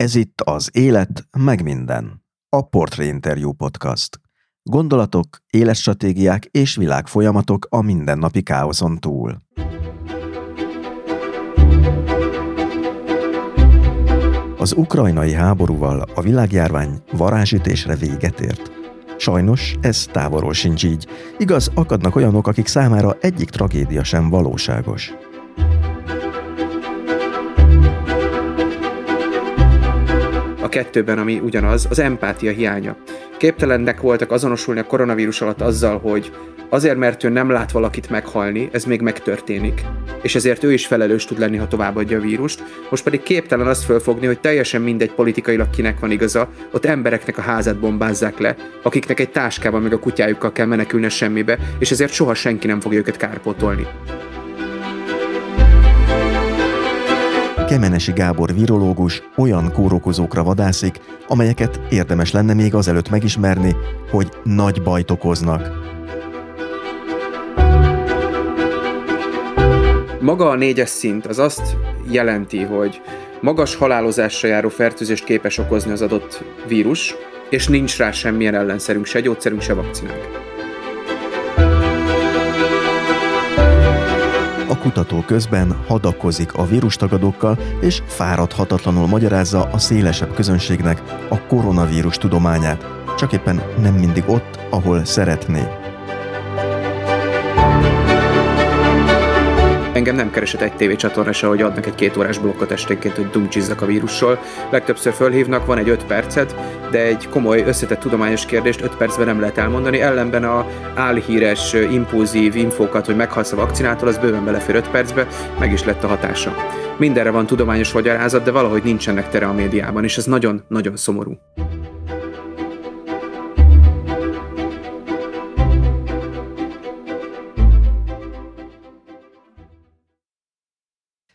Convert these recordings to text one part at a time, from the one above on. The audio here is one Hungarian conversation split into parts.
Ez itt az Élet, meg minden. A Portré Interview Podcast. Gondolatok, életstratégiák és világfolyamatok a mindennapi káoszon túl. Az ukrajnai háborúval a világjárvány varázsütésre véget ért. Sajnos ez távolról sincs így. Igaz, akadnak olyanok, akik számára egyik tragédia sem valóságos. Kettőben, ami ugyanaz, az empátia hiánya. Képtelennek voltak azonosulni a koronavírus alatt azzal, hogy azért, mert ő nem lát valakit meghalni, ez még megtörténik. És ezért ő is felelős tud lenni, ha továbbadja a vírust. Most pedig képtelen azt fölfogni, hogy teljesen mindegy politikailag kinek van igaza, ott embereknek a házát bombázzák le, akiknek egy táskában meg a kutyájukkal kell menekülni semmibe, és ezért soha senki nem fogja őket kárpótolni. Kemenesi Gábor virológus olyan kórokozókra vadászik, amelyeket érdemes lenne még azelőtt megismerni, hogy nagy bajt okoznak. Maga a négyes szint az azt jelenti, hogy magas halálozásra járó fertőzést képes okozni az adott vírus, és nincs rá semmilyen ellenszerünk, se gyógyszerünk, se vakcinánk. Kutató közben hadakozik a vírustagadókkal, és fáradhatatlanul magyarázza a szélesebb közönségnek a koronavírus tudományát, csak éppen nem mindig ott, ahol szeretné. Engem nem keresett egy tévécsatorna se, hogy adnak egy két órás blokkot esténként, hogy dumcsizzak a vírussal. Legtöbbször fölhívnak, van egy öt percet, de egy komoly, összetett tudományos kérdést öt percben nem lehet elmondani. Ellenben a álhíres, impulzív infókat, hogy meghalsz a vakcinától, az bőven belefér öt percbe, meg is lett a hatása. Mindenre van tudományos magyarázat, de valahogy nincsenek tere a médiában, és ez nagyon-nagyon szomorú.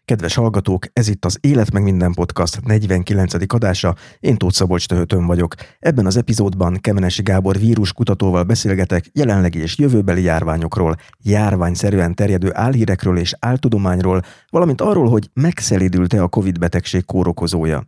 Kedves hallgatók, ez itt az Élet meg minden podcast 49. adása, én Tóth Szabolcs Töhötön vagyok. Ebben az epizódban Kemenesi Gábor víruskutatóval beszélgetek jelenlegi és jövőbeli járványokról, járványszerűen terjedő álhírekről és áltudományról, valamint arról, hogy megszelidült-e a Covid betegség kórokozója.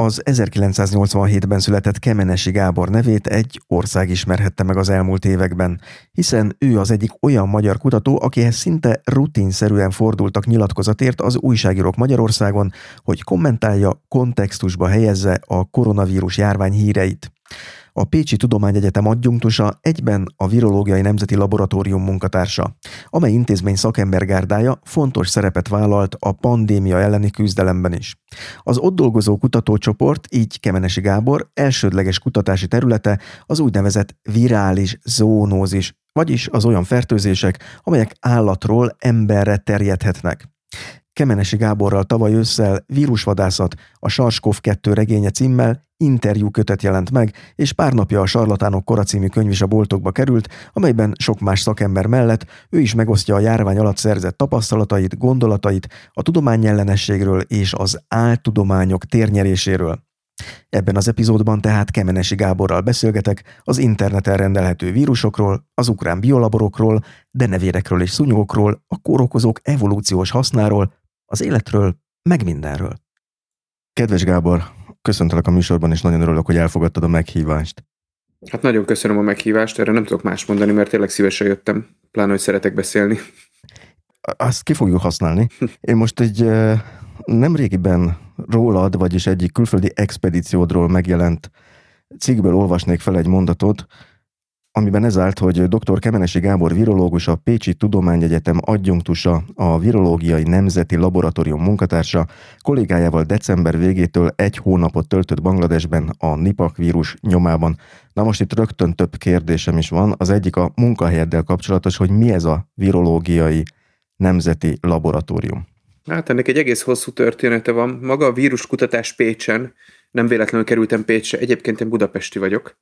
Az 1987-ben született Kemenesi Gábor nevét egy ország ismerhette meg az elmúlt években, hiszen ő az egyik olyan magyar kutató, akihez szinte rutinszerűen fordultak nyilatkozatért az újságírók Magyarországon, hogy kommentálja, kontextusba helyezze a koronavírus járvány híreit a Pécsi Tudományegyetem adjunktusa egyben a Virológiai Nemzeti Laboratórium munkatársa, amely intézmény szakembergárdája fontos szerepet vállalt a pandémia elleni küzdelemben is. Az ott dolgozó kutatócsoport, így Kemenesi Gábor elsődleges kutatási területe az úgynevezett virális zónózis, vagyis az olyan fertőzések, amelyek állatról emberre terjedhetnek. Kemenesi Gáborral tavaly ősszel Vírusvadászat, a SARS-CoV-2 regénye címmel interjú kötet jelent meg, és pár napja a Sarlatánok kora című könyv is a boltokba került, amelyben sok más szakember mellett ő is megosztja a járvány alatt szerzett tapasztalatait, gondolatait a tudományellenességről és az áltudományok térnyeréséről. Ebben az epizódban tehát Kemenesi Gáborral beszélgetek az interneten rendelhető vírusokról, az ukrán biolaborokról, denevérekről és szúnyogokról, a kórokozók evolúciós hasznáról, az életről, meg mindenről. Kedves Gábor, köszöntelek a műsorban, és nagyon örülök, hogy elfogadtad a meghívást. Hát nagyon köszönöm a meghívást, erre nem tudok más mondani, mert tényleg szívesen jöttem, pláne, hogy szeretek beszélni. Azt ki fogjuk használni. Én most egy nemrégiben rólad, vagyis egyik külföldi expedíciódról megjelent cikkből olvasnék fel egy mondatot, amiben ez állt, hogy dr. Kemenesi Gábor virológus, a Pécsi Tudományegyetem adjunktusa, a Virológiai Nemzeti Laboratórium munkatársa, kollégájával december végétől egy hónapot töltött Bangladesben a Nipak vírus nyomában. Na most itt rögtön több kérdésem is van. Az egyik a munkahelyeddel kapcsolatos, hogy mi ez a Virológiai Nemzeti Laboratórium. Hát ennek egy egész hosszú története van. Maga a víruskutatás Pécsen, nem véletlenül kerültem Pécsre, egyébként én budapesti vagyok.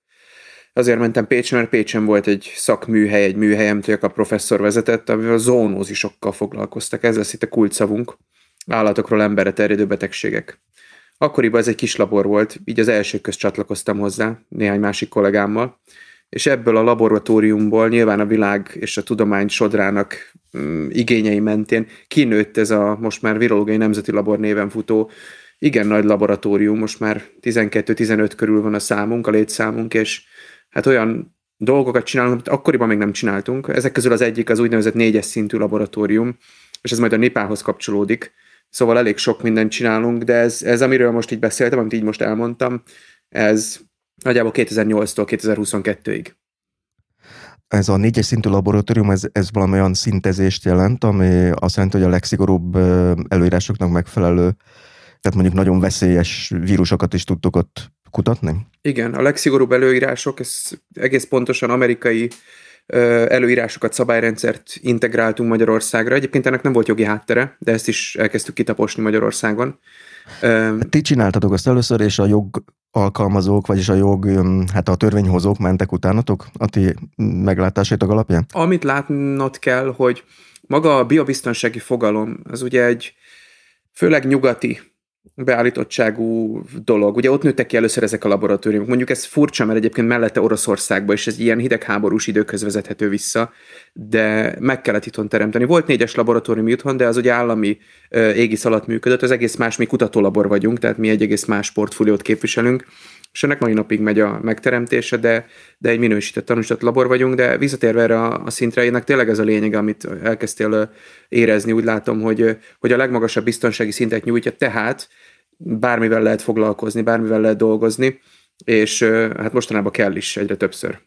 Azért mentem Pécsen, mert Pécsen volt egy szakműhely, egy műhely, amit a professzor vezetett, amivel a zónózisokkal foglalkoztak. Ez lesz itt a kulcsszavunk. Állatokról emberre terjedő betegségek. Akkoriban ez egy kis labor volt, így az első közt csatlakoztam hozzá, néhány másik kollégámmal, és ebből a laboratóriumból nyilván a világ és a tudomány sodrának mm, igényei mentén kinőtt ez a most már virológiai nemzeti labor néven futó igen nagy laboratórium, most már 12-15 körül van a számunk, a létszámunk, és hát olyan dolgokat csinálunk, amit akkoriban még nem csináltunk. Ezek közül az egyik az úgynevezett négyes szintű laboratórium, és ez majd a NIPA-hoz kapcsolódik. Szóval elég sok mindent csinálunk, de ez, ez amiről most így beszéltem, amit így most elmondtam, ez nagyjából 2008-tól 2022-ig. Ez a négyes szintű laboratórium, ez, ez valami olyan szintezést jelent, ami azt jelenti, hogy a legszigorúbb előírásoknak megfelelő, tehát mondjuk nagyon veszélyes vírusokat is tudtok ott kutatni? Igen, a legszigorúbb előírások, ez egész pontosan amerikai előírásokat, szabályrendszert integráltunk Magyarországra. Egyébként ennek nem volt jogi háttere, de ezt is elkezdtük kitaposni Magyarországon. Ti csináltatok azt először, és a jog alkalmazók, vagyis a jog, hát a törvényhozók mentek utánatok a ti meglátásaitok alapján? Amit látnod kell, hogy maga a biobiztonsági fogalom, az ugye egy főleg nyugati beállítottságú dolog. Ugye ott nőttek ki először ezek a laboratóriumok. Mondjuk ez furcsa, mert egyébként mellette Oroszországba, és ez ilyen hidegháborús időkhöz vezethető vissza, de meg kellett itthon teremteni. Volt négyes laboratórium itthon, de az ugye állami égisz alatt működött, az egész más, mi kutatólabor vagyunk, tehát mi egy egész más portfóliót képviselünk, és ennek mai napig megy a megteremtése, de, de egy minősített tanúsított labor vagyunk, de visszatérve erre a, a szintre, ennek tényleg ez a lényeg, amit elkezdtél érezni, úgy látom, hogy, hogy a legmagasabb biztonsági szintet nyújtja, tehát bármivel lehet foglalkozni, bármivel lehet dolgozni, és hát mostanában kell is egyre többször.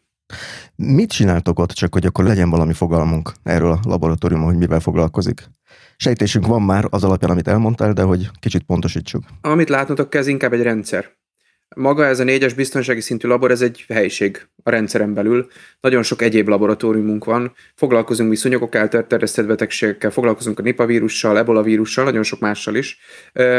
Mit csináltok ott, csak hogy akkor legyen valami fogalmunk erről a laboratóriumon, hogy mivel foglalkozik? Sejtésünk van már az alapján, amit elmondtál, de hogy kicsit pontosítsuk. Amit látnotok ez inkább egy rendszer. Maga ez a négyes biztonsági szintű labor, ez egy helyiség a rendszeren belül. Nagyon sok egyéb laboratóriumunk van. Foglalkozunk mi szúnyogok által terjesztett betegségekkel, foglalkozunk a Nipah vírussal, ebola vírussal, nagyon sok mással is.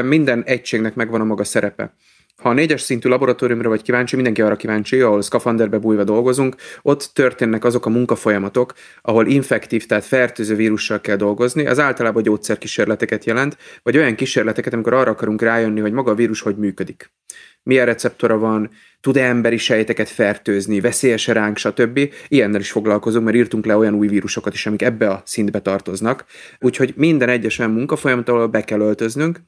Minden egységnek megvan a maga szerepe. Ha a négyes szintű laboratóriumra vagy kíváncsi, mindenki arra kíváncsi, ahol szkafanderbe bújva dolgozunk, ott történnek azok a munkafolyamatok, ahol infektív, tehát fertőző vírussal kell dolgozni. Az általában gyógyszerkísérleteket jelent, vagy olyan kísérleteket, amikor arra akarunk rájönni, hogy maga a vírus hogy működik milyen receptora van, tud-e emberi sejteket fertőzni, veszélyes ránk, stb. Ilyennel is foglalkozunk, mert írtunk le olyan új vírusokat is, amik ebbe a szintbe tartoznak. Úgyhogy minden egyes olyan munkafolyamat, ahol be kell öltöznünk,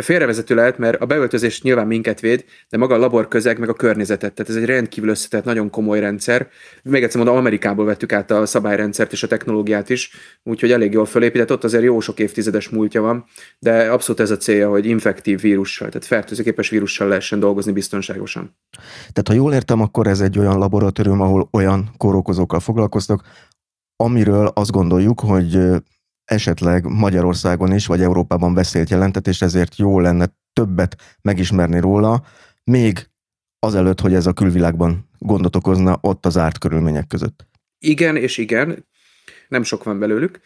félrevezető lehet, mert a beöltözés nyilván minket véd, de maga a labor közeg, meg a környezetet. Tehát ez egy rendkívül összetett, nagyon komoly rendszer. Még egyszer mondom, Amerikából vettük át a szabályrendszert és a technológiát is, úgyhogy elég jól fölépített. Ott azért jó sok évtizedes múltja van, de abszolút ez a célja, hogy infektív vírussal, tehát fertőzőképes vírussal lehessen dolgozni biztonságosan. Tehát ha jól értem, akkor ez egy olyan laboratórium, ahol olyan kórokozókkal foglalkoztak, amiről azt gondoljuk, hogy esetleg Magyarországon is, vagy Európában veszélyt jelentett, és ezért jó lenne többet megismerni róla, még azelőtt, hogy ez a külvilágban gondot okozna ott az árt körülmények között. Igen és igen, nem sok van belőlük.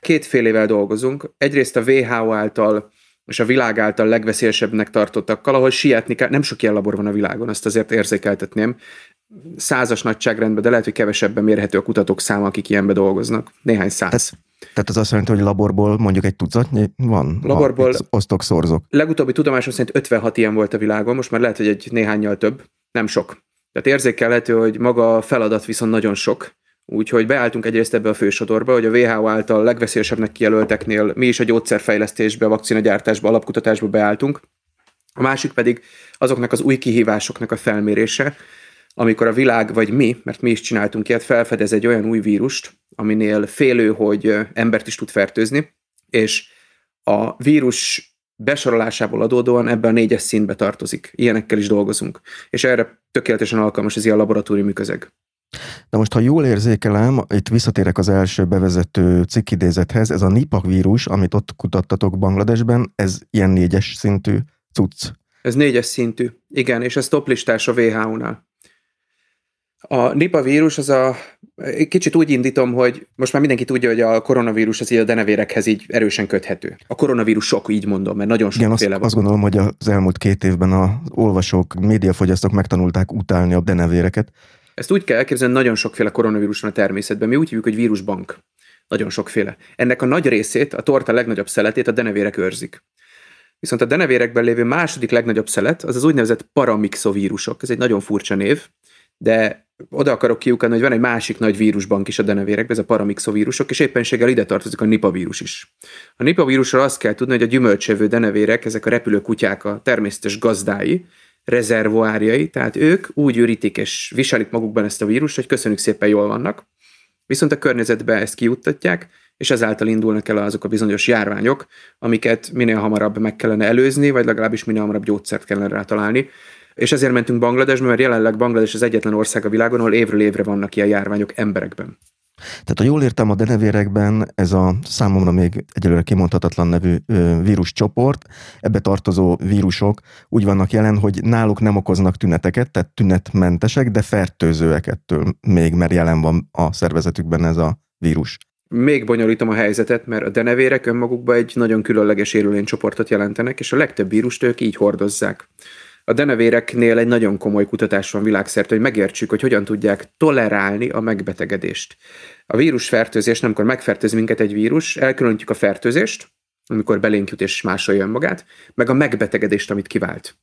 Kétfélével dolgozunk. Egyrészt a WHO által és a világ által legveszélyesebbnek tartottakkal, ahol sietni kell. Nem sok ilyen labor van a világon, azt azért érzékeltetném. Százas nagyságrendben, de lehet, hogy kevesebben mérhető a kutatók száma, akik ilyenbe dolgoznak. Néhány száz. Tehát tehát az azt jelenti, hogy laborból mondjuk egy tucatnyi van? Laborból osztok, szorzok. Legutóbbi tudomásom szerint 56 ilyen volt a világon, most már lehet, hogy egy néhányal több. Nem sok. Tehát érzékelhető, hogy maga a feladat viszont nagyon sok. Úgyhogy beálltunk egyrészt ebbe a fősodorba, hogy a WHO által legveszélyesebbnek kijelölteknél mi is a gyógyszerfejlesztésbe, a vakcinagyártásba, alapkutatásba beálltunk. A másik pedig azoknak az új kihívásoknak a felmérése, amikor a világ, vagy mi, mert mi is csináltunk ilyet, felfedez egy olyan új vírust, aminél félő, hogy embert is tud fertőzni, és a vírus besorolásából adódóan ebbe a négyes szintbe tartozik. Ilyenekkel is dolgozunk. És erre tökéletesen alkalmas az ilyen laboratóriumi közeg. Na most, ha jól érzékelem, itt visszatérek az első bevezető cikkidézethez, ez a Nipah vírus, amit ott kutattatok Bangladesben, ez ilyen négyes szintű cucc. Ez négyes szintű, igen, és ez toplistás a WHO-nál. A Nipah vírus az a, kicsit úgy indítom, hogy most már mindenki tudja, hogy a koronavírus az így a denevérekhez így erősen köthető. A koronavírus sok, így mondom, mert nagyon Igen, sokféle azt, van. azt gondolom, hogy az elmúlt két évben az olvasók, médiafogyasztók megtanulták utálni a denevéreket. Ezt úgy kell elképzelni, nagyon sokféle koronavírus van a természetben. Mi úgy hívjuk, hogy vírusbank. Nagyon sokféle. Ennek a nagy részét, a torta legnagyobb szeletét a denevérek őrzik. Viszont a denevérekben lévő második legnagyobb szelet az az úgynevezett paramixovírusok. Ez egy nagyon furcsa név, de oda akarok kiukadni, hogy van egy másik nagy vírusbank is a denevérekben, ez a paramixovírusok, és éppenséggel ide tartozik a Nipah vírus is. A Nipah vírusról azt kell tudni, hogy a gyümölcsevő denevérek, ezek a repülő kutyák a természetes gazdái, rezervoárjai, tehát ők úgy ürítik és viselik magukban ezt a vírust, hogy köszönjük szépen jól vannak, viszont a környezetbe ezt kijuttatják, és ezáltal indulnak el azok a bizonyos járványok, amiket minél hamarabb meg kellene előzni, vagy legalábbis minél hamarabb gyógyszert kellene rá találni. És ezért mentünk Bangladesbe, mert jelenleg Banglades az egyetlen ország a világon, ahol évről évre vannak ilyen járványok emberekben. Tehát, ha jól értem, a denevérekben ez a számomra még egyelőre kimondhatatlan nevű víruscsoport, ebbe tartozó vírusok úgy vannak jelen, hogy náluk nem okoznak tüneteket, tehát tünetmentesek, de fertőzőek ettől még, mert jelen van a szervezetükben ez a vírus. Még bonyolítom a helyzetet, mert a denevérek önmagukban egy nagyon különleges élőlénycsoportot jelentenek, és a legtöbb vírust ők így hordozzák. A denevéreknél egy nagyon komoly kutatás van világszerte, hogy megértsük, hogy hogyan tudják tolerálni a megbetegedést. A vírusfertőzés, amikor megfertőz minket egy vírus, elkülönítjük a fertőzést, amikor belénk jut és másolja önmagát, meg a megbetegedést, amit kivált.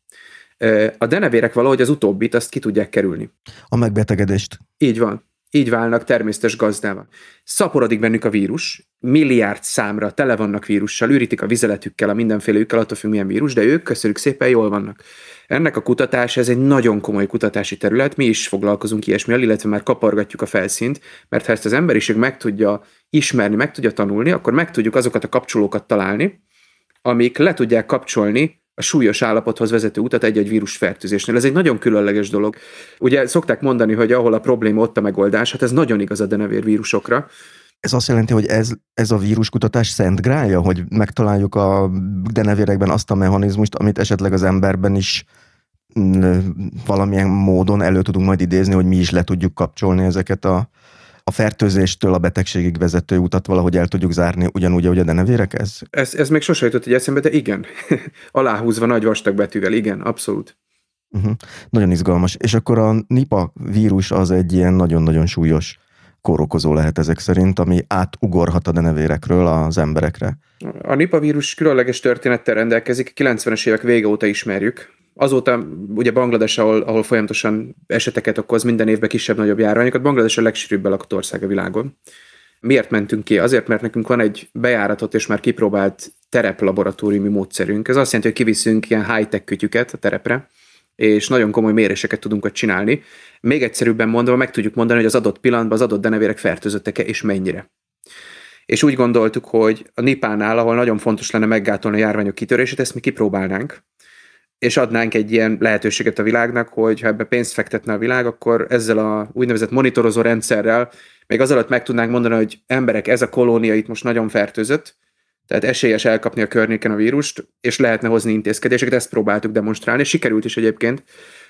A denevérek valahogy az utóbbit, azt ki tudják kerülni. A megbetegedést. Így van. Így válnak természetes gazdával. Szaporodik bennük a vírus, milliárd számra tele vannak vírussal, ürítik a vizeletükkel, a mindenféleükkel, attól függ milyen vírus, de ők köszönjük szépen jól vannak. Ennek a kutatása, ez egy nagyon komoly kutatási terület, mi is foglalkozunk ilyesmivel, illetve már kapargatjuk a felszínt, mert ha ezt az emberiség meg tudja ismerni, meg tudja tanulni, akkor meg tudjuk azokat a kapcsolókat találni, amik le tudják kapcsolni a súlyos állapothoz vezető utat egy-egy vírusfertőzésnél. Ez egy nagyon különleges dolog. Ugye szokták mondani, hogy ahol a probléma, ott a megoldás, hát ez nagyon igaz a denevér vírusokra. Ez azt jelenti, hogy ez, ez a víruskutatás szent grálja, hogy megtaláljuk a denevérekben azt a mechanizmust, amit esetleg az emberben is mm, valamilyen módon elő tudunk majd idézni, hogy mi is le tudjuk kapcsolni ezeket a, a fertőzéstől a betegségig vezető utat valahogy el tudjuk zárni, ugyanúgy, ahogy a denevérek ez? Ez, ez még sose jutott egy eszembe, de igen. Aláhúzva nagy vastag betűvel, igen, abszolút. Uh-huh. Nagyon izgalmas. És akkor a Nipa vírus az egy ilyen nagyon-nagyon súlyos kórokozó lehet ezek szerint, ami átugorhat a denevérekről az emberekre. A Nipa vírus különleges történettel rendelkezik, 90-es évek vége óta ismerjük. Azóta ugye Banglades, ahol, ahol folyamatosan eseteket okoz, minden évben kisebb-nagyobb járványokat, Banglades a legsűrűbb lakott ország a világon. Miért mentünk ki? Azért, mert nekünk van egy bejáratot és már kipróbált tereplaboratóriumi módszerünk. Ez azt jelenti, hogy kiviszünk ilyen high-tech kütyüket a terepre, és nagyon komoly méréseket tudunk ott csinálni. Még egyszerűbben mondva, meg tudjuk mondani, hogy az adott pillanatban az adott denevérek fertőzöttek-e és mennyire. És úgy gondoltuk, hogy a Nipánál, ahol nagyon fontos lenne meggátolni a járványok kitörését, ezt mi kipróbálnánk, és adnánk egy ilyen lehetőséget a világnak, hogy ha ebbe pénzt fektetne a világ, akkor ezzel a úgynevezett monitorozó rendszerrel még az alatt meg tudnánk mondani, hogy emberek, ez a kolónia itt most nagyon fertőzött, tehát esélyes elkapni a környéken a vírust, és lehetne hozni intézkedéseket, ezt próbáltuk demonstrálni, és sikerült is egyébként.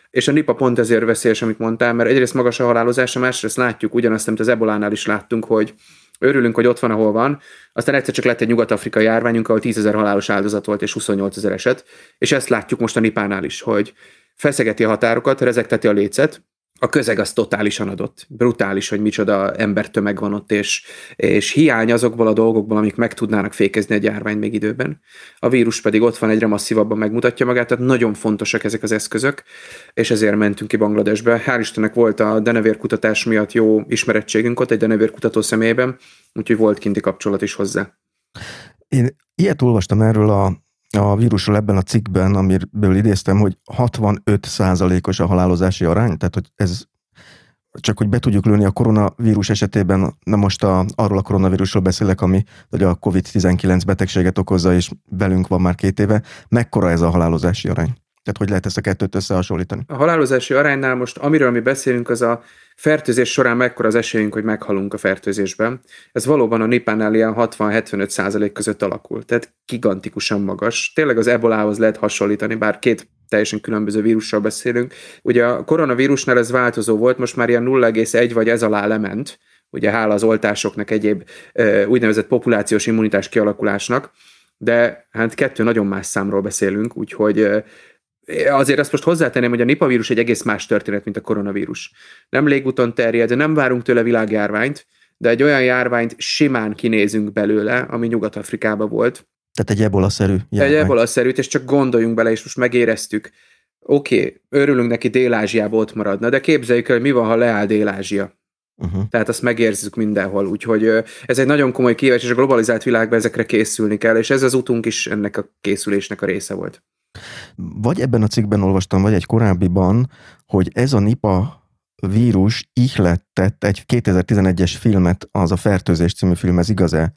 És a NIPA pont ezért veszélyes, amit mondtál, mert egyrészt magas a halálozása, másrészt látjuk ugyanazt, amit az ebolánál is láttunk, hogy örülünk, hogy ott van, ahol van, aztán egyszer csak lett egy nyugat-afrikai járványunk, ahol 10 ezer halálos áldozat volt és 28 ezer eset, és ezt látjuk most a Nipánál is, hogy feszegeti a határokat, rezekteti a lécet, a közeg az totálisan adott. Brutális, hogy micsoda embertömeg van ott, és, és hiány azokból a dolgokból, amik meg tudnának fékezni egy járvány még időben. A vírus pedig ott van, egyre masszívabban megmutatja magát, tehát nagyon fontosak ezek az eszközök, és ezért mentünk ki Bangladesbe. Hál' Istennek volt a denevér kutatás miatt jó ismerettségünk ott, egy denevér kutató személyében, úgyhogy volt kinti kapcsolat is hozzá. Én ilyet olvastam erről a a vírusról ebben a cikkben, amiből idéztem, hogy 65 százalékos a halálozási arány, tehát hogy ez csak hogy be tudjuk lőni a koronavírus esetében, nem most a, arról a koronavírusról beszélek, ami hogy a COVID-19 betegséget okozza, és velünk van már két éve, mekkora ez a halálozási arány? Tehát hogy lehet ezt a kettőt összehasonlítani? A halálozási aránynál most, amiről mi beszélünk, az a fertőzés során mekkora az esélyünk, hogy meghalunk a fertőzésben. Ez valóban a nipánál ilyen 60-75 százalék között alakul, tehát gigantikusan magas. Tényleg az ebolához lehet hasonlítani, bár két teljesen különböző vírusról beszélünk. Ugye a koronavírusnál ez változó volt, most már ilyen 0,1 vagy ez alá lement, ugye hála az oltásoknak egyéb úgynevezett populációs immunitás kialakulásnak, de hát kettő nagyon más számról beszélünk, úgyhogy azért azt most hozzátenném, hogy a Nipah vírus egy egész más történet, mint a koronavírus. Nem légúton terjed, nem várunk tőle világjárványt, de egy olyan járványt simán kinézünk belőle, ami Nyugat-Afrikában volt. Tehát egy ebola-szerű járvány. Egy ebola-szerűt, és csak gondoljunk bele, és most megéreztük. Oké, okay, örülünk neki Dél-Ázsiába ott maradna, de képzeljük el, mi van, ha leáll Dél-Ázsia. Uh-huh. Tehát azt megérzzük mindenhol, úgyhogy ez egy nagyon komoly kihívás, és a globalizált világban ezekre készülni kell, és ez az utunk is ennek a készülésnek a része volt. Vagy ebben a cikkben olvastam, vagy egy korábbiban, hogy ez a NIPA vírus ihlettett egy 2011-es filmet, az a Fertőzés című film, ez igaz-e?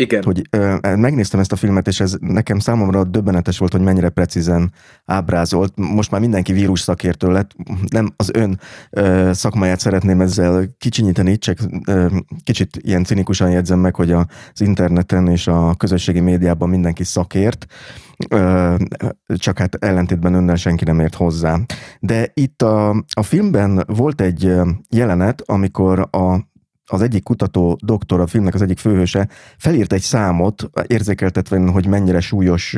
Igen. Hogy ö, megnéztem ezt a filmet, és ez nekem számomra döbbenetes volt, hogy mennyire precízen ábrázolt. Most már mindenki vírus szakértő lett. Nem az ön ö, szakmáját szeretném ezzel kicsinyíteni, csak ö, kicsit ilyen cinikusan jegyzem meg, hogy az interneten és a közösségi médiában mindenki szakért csak hát ellentétben önnel senki nem ért hozzá. De itt a, a filmben volt egy jelenet, amikor a az egyik kutató doktor, a filmnek az egyik főhőse felírt egy számot, érzékeltetve, hogy mennyire súlyos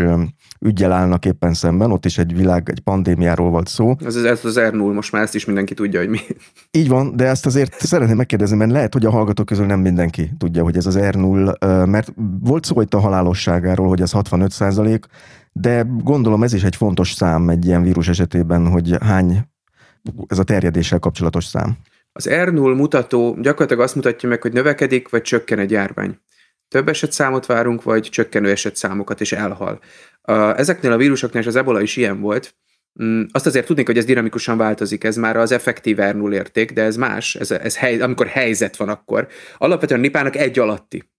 ügyel állnak éppen szemben, ott is egy világ, egy pandémiáról volt szó. Ez, ez az R0, most már ezt is mindenki tudja, hogy mi. Így van, de ezt azért szeretném megkérdezni, mert lehet, hogy a hallgatók közül nem mindenki tudja, hogy ez az R0, mert volt szó itt a halálosságáról, hogy ez 65 százalék, de gondolom ez is egy fontos szám egy ilyen vírus esetében, hogy hány ez a terjedéssel kapcsolatos szám. Az R0 mutató gyakorlatilag azt mutatja meg, hogy növekedik vagy csökken egy járvány. Több eset számot várunk, vagy csökkenő eset számokat, és elhal. Ezeknél a vírusoknál, és az ebola is ilyen volt, mm, azt azért tudni, hogy ez dinamikusan változik, ez már az effektív R0 érték, de ez más, ez, ez hely, amikor helyzet van akkor. Alapvetően a nipának egy alatti.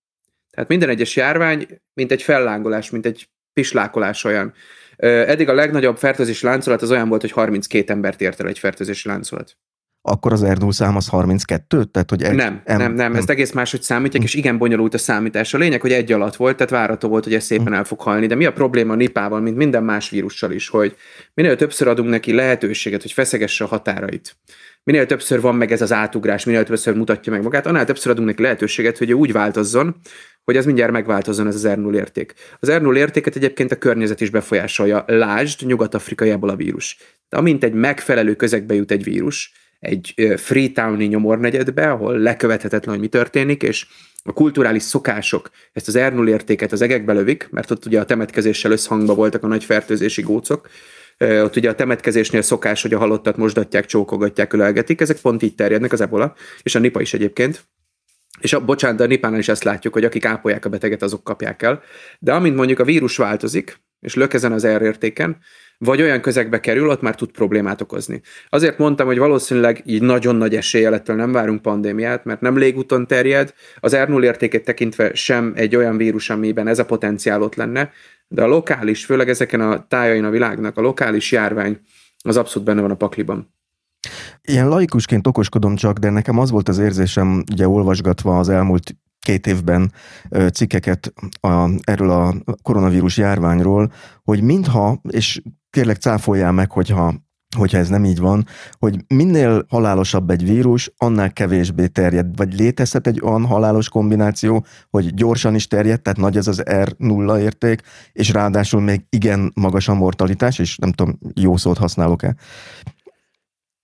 Tehát minden egyes járvány, mint egy fellángolás, mint egy pislákolás olyan. Eddig a legnagyobb fertőzési láncolat az olyan volt, hogy 32 embert ért el egy fertőzési láncolat akkor az r szám az 32? Tehát, hogy egy, nem, nem, nem, nem, ezt egész máshogy számítják, és igen bonyolult a számítás. A lényeg, hogy egy alatt volt, tehát várható volt, hogy ez szépen el fog halni. De mi a probléma a nipával, mint minden más vírussal is, hogy minél többször adunk neki lehetőséget, hogy feszegesse a határait, minél többször van meg ez az átugrás, minél többször mutatja meg magát, annál többször adunk neki lehetőséget, hogy ő úgy változzon, hogy ez mindjárt megváltozzon ez az R0 érték. Az R0 értéket egyébként a környezet is befolyásolja. Lásd, nyugat-afrikai a vírus. De amint egy megfelelő közegbe jut egy vírus, egy Freetowni nyomornegyedbe, ahol lekövethetetlen, hogy mi történik, és a kulturális szokások ezt az r értéket az egekbe lövik, mert ott ugye a temetkezéssel összhangban voltak a nagy fertőzési gócok, ott ugye a temetkezésnél szokás, hogy a halottat mosdatják, csókogatják, ölelgetik, ezek pont így terjednek az ebola, és a nipa is egyébként. És a, bocsánat, de a nipánál is ezt látjuk, hogy akik ápolják a beteget, azok kapják el. De amint mondjuk a vírus változik, és lök ezen az R értéken, vagy olyan közegbe kerül, ott már tud problémát okozni. Azért mondtam, hogy valószínűleg így nagyon nagy esélye ettől nem várunk pandémiát, mert nem légúton terjed, az R0 értéket tekintve sem egy olyan vírus, amiben ez a potenciál ott lenne, de a lokális, főleg ezeken a tájain a világnak, a lokális járvány az abszolút benne van a pakliban. Ilyen laikusként okoskodom csak, de nekem az volt az érzésem, ugye olvasgatva az elmúlt két évben cikkeket a, erről a koronavírus járványról, hogy mintha, és kérlek cáfoljál meg, hogyha hogyha ez nem így van, hogy minél halálosabb egy vírus, annál kevésbé terjed. Vagy létezhet egy olyan halálos kombináció, hogy gyorsan is terjed, tehát nagy ez az R0 érték, és ráadásul még igen magas a mortalitás, és nem tudom, jó szót használok-e.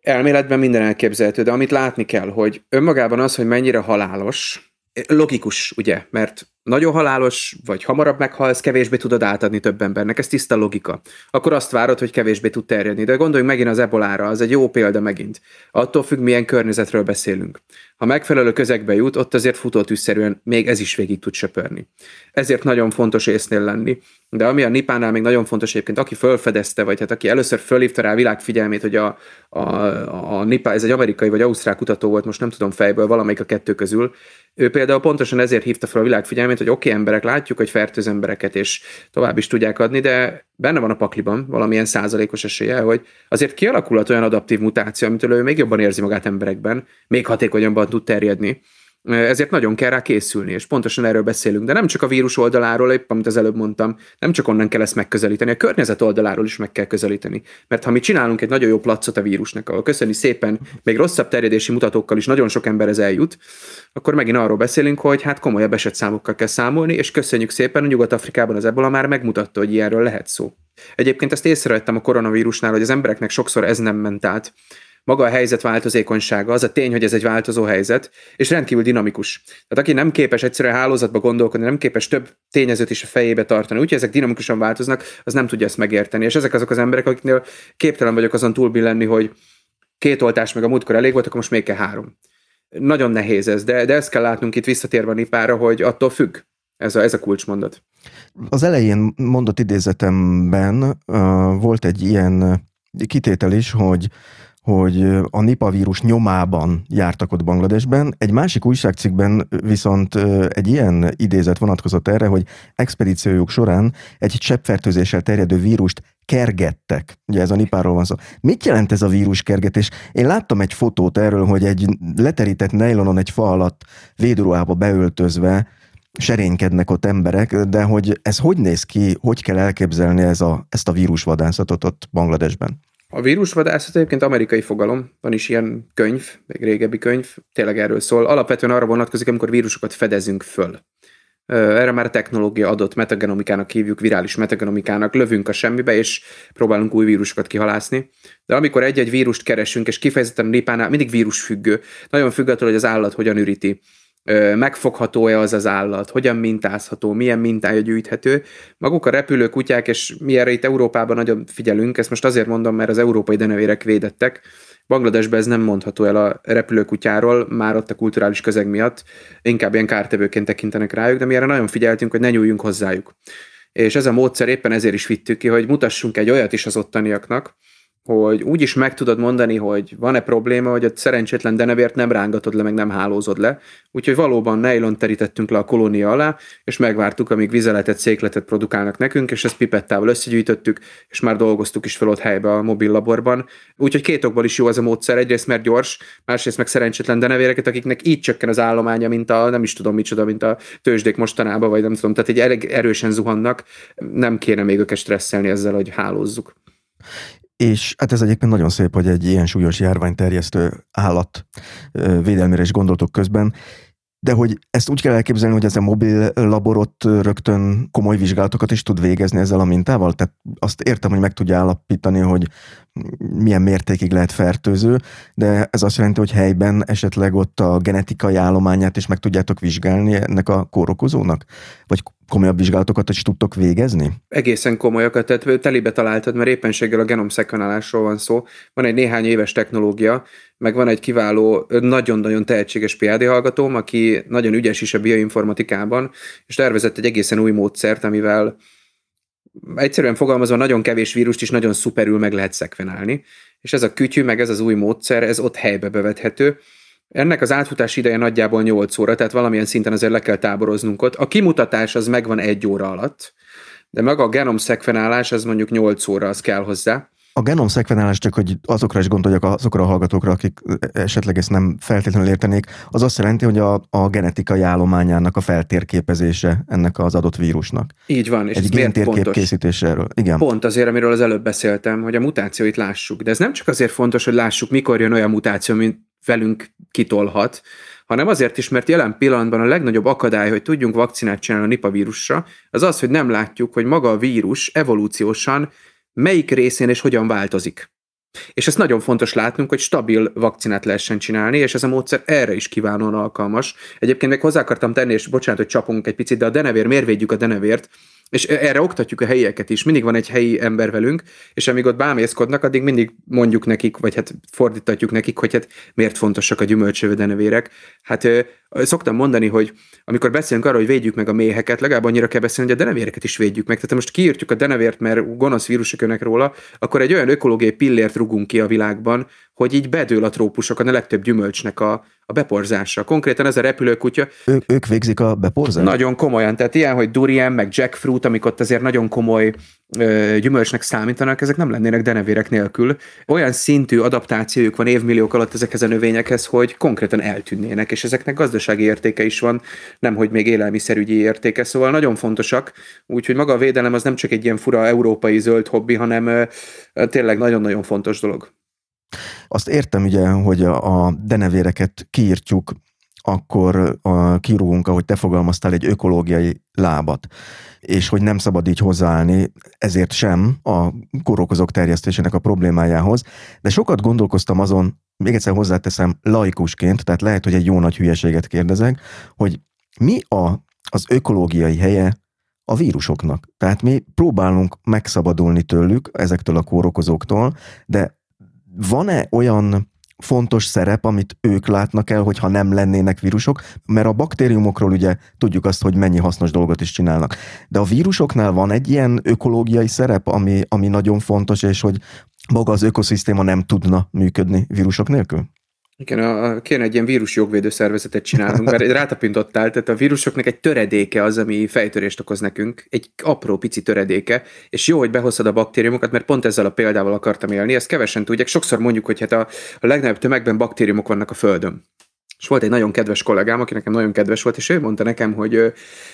Elméletben minden elképzelhető, de amit látni kell, hogy önmagában az, hogy mennyire halálos, logikus, ugye, mert nagyon halálos, vagy hamarabb meghalsz, kevésbé tudod átadni több embernek. Ez tiszta logika. Akkor azt várod, hogy kevésbé tud terjedni. De gondoljunk megint az ebolára, az egy jó példa megint. Attól függ, milyen környezetről beszélünk. Ha megfelelő közegbe jut, ott azért futótűszerűen még ez is végig tud söpörni. Ezért nagyon fontos észnél lenni. De ami a Nipánál még nagyon fontos egyébként, aki fölfedezte, vagy hát aki először fölhívta rá a világ figyelmét, hogy a, a, a Nipá, ez egy amerikai vagy ausztrál kutató volt, most nem tudom fejből, valamelyik a kettő közül, ő például pontosan ezért hívta fel a világ figyelmét, hogy oké, okay, emberek, látjuk, hogy fertőz embereket, és tovább is tudják adni, de benne van a pakliban valamilyen százalékos esélye, hogy azért kialakulhat olyan adaptív mutáció, amitől ő még jobban érzi magát emberekben, még hatékonyabban tud terjedni ezért nagyon kell rá készülni, és pontosan erről beszélünk. De nem csak a vírus oldaláról, épp amit az előbb mondtam, nem csak onnan kell ezt megközelíteni, a környezet oldaláról is meg kell közelíteni. Mert ha mi csinálunk egy nagyon jó placot a vírusnak, ahol köszöni szépen, még rosszabb terjedési mutatókkal is nagyon sok emberhez eljut, akkor megint arról beszélünk, hogy hát komolyabb esetszámokkal kell számolni, és köszönjük szépen, a Nyugat-Afrikában az ebola már megmutatta, hogy ilyenről lehet szó. Egyébként ezt észrevettem a koronavírusnál, hogy az embereknek sokszor ez nem ment át maga a helyzet változékonysága, az a tény, hogy ez egy változó helyzet, és rendkívül dinamikus. Tehát aki nem képes egyszerűen hálózatba gondolkodni, nem képes több tényezőt is a fejébe tartani, úgyhogy ezek dinamikusan változnak, az nem tudja ezt megérteni. És ezek azok az emberek, akiknél képtelen vagyok azon túlbillenni, hogy két oltás meg a múltkor elég volt, akkor most még kell három. Nagyon nehéz ez, de, de ezt kell látnunk itt visszatérve a nipára, hogy attól függ. Ez a, ez a kulcsmondat. Az elején mondott idézetemben uh, volt egy ilyen kitétel is, hogy hogy a Nipah vírus nyomában jártak ott Bangladesben. Egy másik újságcikkben viszont egy ilyen idézet vonatkozott erre, hogy expedíciójuk során egy cseppfertőzéssel terjedő vírust kergettek. Ugye ez a nipáról van szó. Mit jelent ez a víruskergetés? Én láttam egy fotót erről, hogy egy leterített nejlonon egy fa alatt védőruhába beöltözve serénykednek ott emberek, de hogy ez hogy néz ki, hogy kell elképzelni ez a, ezt a vírusvadászatot ott Bangladesben? A vírusvadászat egyébként amerikai fogalom, van is ilyen könyv, egy régebbi könyv, tényleg erről szól. Alapvetően arra vonatkozik, amikor vírusokat fedezünk föl. Erre már a technológia adott metagenomikának hívjuk, virális metagenomikának, lövünk a semmibe, és próbálunk új vírusokat kihalászni. De amikor egy-egy vírust keresünk, és kifejezetten a népánál mindig vírusfüggő, nagyon függ attól, hogy az állat hogyan üríti megfogható-e az az állat, hogyan mintázható, milyen mintája gyűjthető. Maguk a repülő kutyák, és mi erre itt Európában nagyon figyelünk, ezt most azért mondom, mert az európai denevérek védettek, Bangladesben ez nem mondható el a repülőkutyáról, már ott a kulturális közeg miatt, inkább ilyen kártevőként tekintenek rájuk, de mi erre nagyon figyeltünk, hogy ne nyúljunk hozzájuk. És ez a módszer éppen ezért is vittük ki, hogy mutassunk egy olyat is az ottaniaknak, hogy úgy is meg tudod mondani, hogy van-e probléma, hogy a szerencsétlen denevért nem rángatod le, meg nem hálózod le. Úgyhogy valóban nejlon terítettünk le a kolónia alá, és megvártuk, amíg vizeletet, székletet produkálnak nekünk, és ezt pipettával összegyűjtöttük, és már dolgoztuk is fel ott helybe a mobil laborban. Úgyhogy két okból is jó ez a módszer. Egyrészt mert gyors, másrészt meg szerencsétlen denevéreket, akiknek így csökken az állománya, mint a nem is tudom micsoda, mint a tőzsdék mostanában, vagy nem tudom, tehát egy elég erősen zuhannak. Nem kéne még őket stresszelni ezzel, hogy hálózzuk. És hát ez egyébként nagyon szép, hogy egy ilyen súlyos járványterjesztő állat védelmére is gondoltok közben, de hogy ezt úgy kell elképzelni, hogy ez a mobil laborot rögtön komoly vizsgálatokat is tud végezni ezzel a mintával? Tehát azt értem, hogy meg tudja állapítani, hogy milyen mértékig lehet fertőző, de ez azt jelenti, hogy helyben esetleg ott a genetikai állományát is meg tudjátok vizsgálni ennek a kórokozónak? Vagy komolyabb vizsgálatokat is tudtok végezni? Egészen komolyakat, tehát telibe találtad, mert éppenséggel a genomszekvenálásról van szó. Van egy néhány éves technológia, meg van egy kiváló, nagyon-nagyon tehetséges PhD hallgatóm, aki nagyon ügyes is a bioinformatikában, és tervezett egy egészen új módszert, amivel egyszerűen fogalmazva nagyon kevés vírust is nagyon szuperül meg lehet szekvenálni, és ez a kütyű, meg ez az új módszer, ez ott helybe bevethető. Ennek az átfutás ideje nagyjából 8 óra, tehát valamilyen szinten azért le kell táboroznunk ott. A kimutatás az megvan egy óra alatt, de maga a genom szekvenálás az mondjuk 8 óra, az kell hozzá. A genom szekvenálás, csak hogy azokra is gondoljak, azokra a hallgatókra, akik esetleg ezt nem feltétlenül értenék, az azt jelenti, hogy a, a genetikai állományának a feltérképezése ennek az adott vírusnak. Így van. És Egy géntérkép készítéséről. Igen. Pont azért, amiről az előbb beszéltem, hogy a mutációit lássuk. De ez nem csak azért fontos, hogy lássuk, mikor jön olyan mutáció, mint velünk kitolhat, hanem azért is, mert jelen pillanatban a legnagyobb akadály, hogy tudjunk vakcinát csinálni a Nipah vírusra, az az, hogy nem látjuk, hogy maga a vírus evolúciósan melyik részén és hogyan változik. És ezt nagyon fontos látnunk, hogy stabil vakcinát lehessen csinálni, és ez a módszer erre is kiválóan alkalmas. Egyébként még hozzá akartam tenni, és bocsánat, hogy csapunk egy picit, de a denevér, miért védjük a denevért? És erre oktatjuk a helyieket is. Mindig van egy helyi ember velünk, és amíg ott bámészkodnak, addig mindig mondjuk nekik, vagy hát fordítatjuk nekik, hogy hát miért fontosak a gyümölcsövő denevérek. Hát szoktam mondani, hogy amikor beszélünk arról, hogy védjük meg a méheket, legalább annyira kell beszélni, hogy a denevéreket is védjük meg. Tehát most kiírtjuk a denevért, mert gonosz vírusok jönnek róla, akkor egy olyan ökológiai pillért rugunk ki a világban, hogy így bedől a trópusokon a legtöbb gyümölcsnek a, a beporzása. Konkrétan ez a repülőkutya. Ő, ők végzik a beporzást? Nagyon komolyan. Tehát ilyen, hogy durian, meg jackfruit, amik ott azért nagyon komoly gyümölcsnek számítanak, ezek nem lennének denevérek nélkül. Olyan szintű adaptációjuk van évmilliók alatt ezekhez a növényekhez, hogy konkrétan eltűnnének, és ezeknek gazdasági értéke is van, nem hogy még élelmiszerügyi értéke, szóval nagyon fontosak. Úgyhogy maga a védelem az nem csak egy ilyen fura európai zöld hobbi, hanem tényleg nagyon-nagyon fontos dolog. Azt értem ugye, hogy a denevéreket kiírtjuk, akkor a, kirúgunk, ahogy te fogalmaztál, egy ökológiai lábat, és hogy nem szabad így hozzáállni, ezért sem a kórokozók terjesztésének a problémájához, de sokat gondolkoztam azon, még egyszer hozzáteszem, laikusként, tehát lehet, hogy egy jó nagy hülyeséget kérdezek, hogy mi a, az ökológiai helye a vírusoknak. Tehát mi próbálunk megszabadulni tőlük, ezektől a kórokozóktól, de van-e olyan fontos szerep, amit ők látnak el, hogyha nem lennének vírusok, mert a baktériumokról ugye tudjuk azt, hogy mennyi hasznos dolgot is csinálnak. De a vírusoknál van egy ilyen ökológiai szerep, ami, ami nagyon fontos, és hogy maga az ökoszisztéma nem tudna működni vírusok nélkül? Igen, a, kéne egy ilyen vírus szervezetet csinálnunk, mert rátapintottál, tehát a vírusoknak egy töredéke az, ami fejtörést okoz nekünk, egy apró pici töredéke, és jó, hogy behozod a baktériumokat, mert pont ezzel a példával akartam élni, ezt kevesen tudják, sokszor mondjuk, hogy hát a, a legnagyobb tömegben baktériumok vannak a Földön. És volt egy nagyon kedves kollégám, aki nekem nagyon kedves volt, és ő mondta nekem, hogy,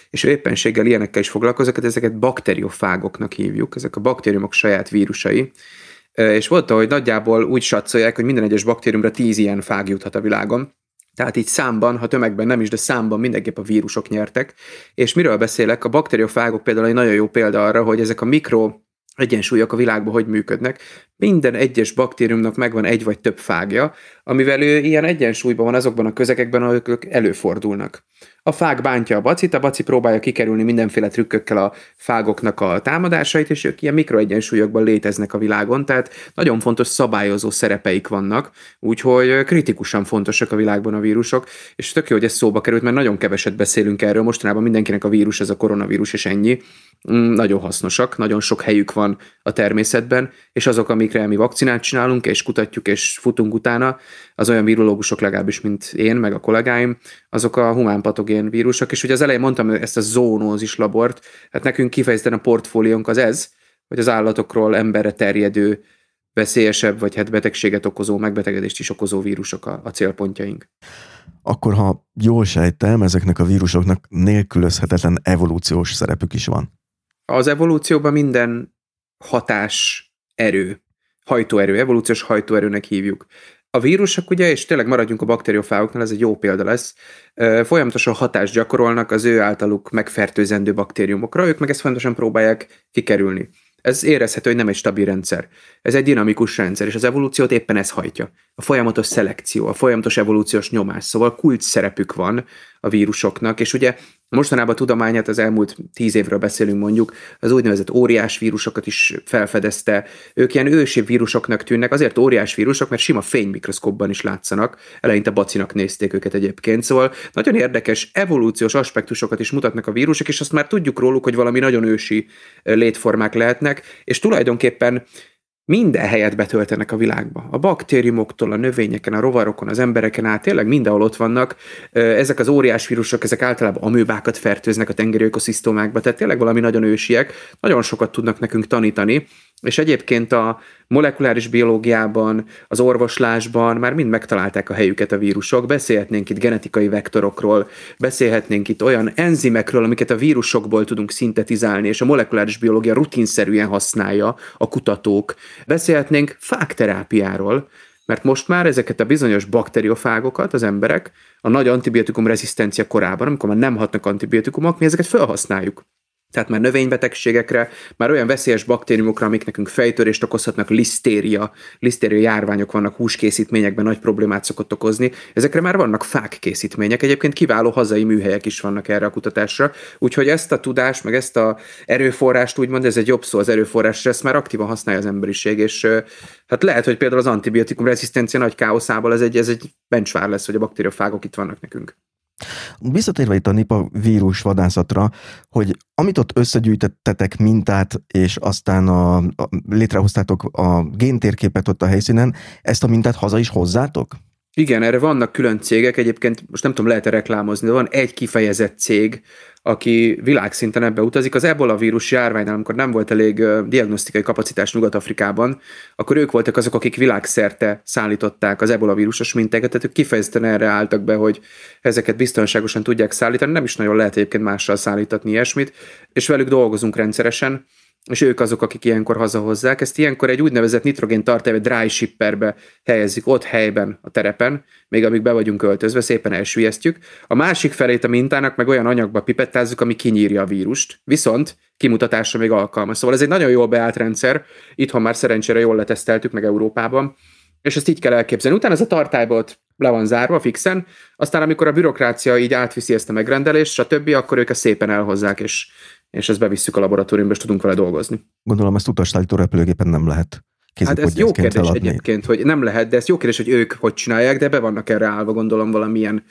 és ő éppenséggel ilyenekkel is foglalkozik, ezeket bakteriofágoknak hívjuk, ezek a baktériumok saját vírusai, és volt, hogy nagyjából úgy satszolják, hogy minden egyes baktériumra tíz ilyen fág juthat a világon. Tehát így számban, ha tömegben nem is, de számban mindenképp a vírusok nyertek. És miről beszélek? A bakteriofágok például egy nagyon jó példa arra, hogy ezek a mikro egyensúlyok a világban hogy működnek. Minden egyes baktériumnak megvan egy vagy több fágja, amivel ő ilyen egyensúlyban van azokban a közegekben, ahol ők előfordulnak. A fág bántja a bacit, a baci próbálja kikerülni mindenféle trükkökkel a fágoknak a támadásait, és ők ilyen mikroegyensúlyokban léteznek a világon, tehát nagyon fontos szabályozó szerepeik vannak, úgyhogy kritikusan fontosak a világban a vírusok, és tök jó, hogy ez szóba került, mert nagyon keveset beszélünk erről, mostanában mindenkinek a vírus, ez a koronavírus, és ennyi. Mm, nagyon hasznosak, nagyon sok helyük van a természetben, és azok, amikre mi vakcinát csinálunk, és kutatjuk, és futunk utána, az olyan virológusok legalábbis, mint én, meg a kollégáim, azok a humán patogén vírusok, és ugye az elején mondtam ezt a zoonózis labort, hát nekünk kifejezetten a portfóliónk az ez, hogy az állatokról emberre terjedő, veszélyesebb, vagy hát betegséget okozó, megbetegedést is okozó vírusok a, a célpontjaink. Akkor, ha jól sejtem, ezeknek a vírusoknak nélkülözhetetlen evolúciós szerepük is van. Az evolúcióban minden hatás erő, hajtóerő, evolúciós hajtóerőnek hívjuk. A vírusok ugye, és tényleg maradjunk a bakteriofágoknál, ez egy jó példa lesz, folyamatosan hatást gyakorolnak az ő általuk megfertőzendő baktériumokra, ők meg ezt folyamatosan próbálják kikerülni. Ez érezhető, hogy nem egy stabil rendszer. Ez egy dinamikus rendszer, és az evolúciót éppen ez hajtja. A folyamatos szelekció, a folyamatos evolúciós nyomás, szóval kult szerepük van a vírusoknak, és ugye Mostanában a tudományát az elmúlt tíz évről beszélünk mondjuk, az úgynevezett óriás vírusokat is felfedezte. Ők ilyen ősi vírusoknak tűnnek, azért óriás vírusok, mert sima fénymikroszkópban is látszanak. Eleinte bacinak nézték őket egyébként. Szóval nagyon érdekes evolúciós aspektusokat is mutatnak a vírusok, és azt már tudjuk róluk, hogy valami nagyon ősi létformák lehetnek, és tulajdonképpen minden helyet betöltenek a világba. A baktériumoktól, a növényeken, a rovarokon, az embereken át, tényleg mindenhol ott vannak. Ezek az óriás vírusok, ezek általában amőbákat fertőznek a tengeri ökoszisztémákba, tehát tényleg valami nagyon ősiek, nagyon sokat tudnak nekünk tanítani, és egyébként a molekuláris biológiában, az orvoslásban már mind megtalálták a helyüket a vírusok. Beszélhetnénk itt genetikai vektorokról, beszélhetnénk itt olyan enzimekről, amiket a vírusokból tudunk szintetizálni, és a molekuláris biológia rutinszerűen használja a kutatók. Beszélhetnénk fákterápiáról, mert most már ezeket a bizonyos bakteriofágokat az emberek a nagy antibiotikum rezisztencia korában, amikor már nem hatnak antibiotikumok, mi ezeket felhasználjuk. Tehát már növénybetegségekre, már olyan veszélyes baktériumokra, amik nekünk fejtörést okozhatnak, lisztéria, lisztéria járványok vannak húskészítményekben, nagy problémát szokott okozni. Ezekre már vannak fák készítmények, egyébként kiváló hazai műhelyek is vannak erre a kutatásra, úgyhogy ezt a tudást, meg ezt a erőforrást, úgymond, ez egy jobb szó az erőforrás, ezt már aktívan használja az emberiség, és hát lehet, hogy például az antibiotikum rezisztencia nagy káoszából ez egy, ez egy benchvár lesz, hogy a baktériofágok itt vannak nekünk. Visszatérve itt a Nipa vírus vadászatra, hogy amit ott összegyűjtettetek mintát, és aztán a, a, létrehoztátok a géntérképet ott a helyszínen, ezt a mintát haza is hozzátok? Igen, erre vannak külön cégek, egyébként most nem tudom, lehet-e reklámozni, de van egy kifejezett cég, aki világszinten ebbe utazik. Az ebola vírus járványnál, amikor nem volt elég diagnosztikai kapacitás Nyugat-Afrikában, akkor ők voltak azok, akik világszerte szállították az ebola vírusos mintákat, tehát ők kifejezetten erre álltak be, hogy ezeket biztonságosan tudják szállítani, nem is nagyon lehet egyébként mással szállítatni ilyesmit, és velük dolgozunk rendszeresen és ők azok, akik ilyenkor hazahozzák. Ezt ilyenkor egy úgynevezett nitrogén tartályba, dry shipperbe helyezik ott helyben a terepen, még amíg be vagyunk öltözve, szépen elsüllyesztjük. A másik felét a mintának meg olyan anyagba pipettázzuk, ami kinyírja a vírust, viszont kimutatásra még alkalmas. Szóval ez egy nagyon jól beállt rendszer, itthon már szerencsére jól leteszteltük meg Európában, és ezt így kell elképzelni. Utána ez a tartályba ott le van zárva fixen, aztán amikor a bürokrácia így átviszi ezt a megrendelést, stb., akkor ők ezt szépen elhozzák, és és ezt bevisszük a laboratóriumba, és tudunk vele dolgozni. Gondolom ezt utasszállító repülőgépen nem lehet. Hát ez jó kérdés eladni. egyébként, hogy nem lehet, de ez jó kérdés, hogy ők hogy csinálják, de be vannak erre állva, gondolom valamilyen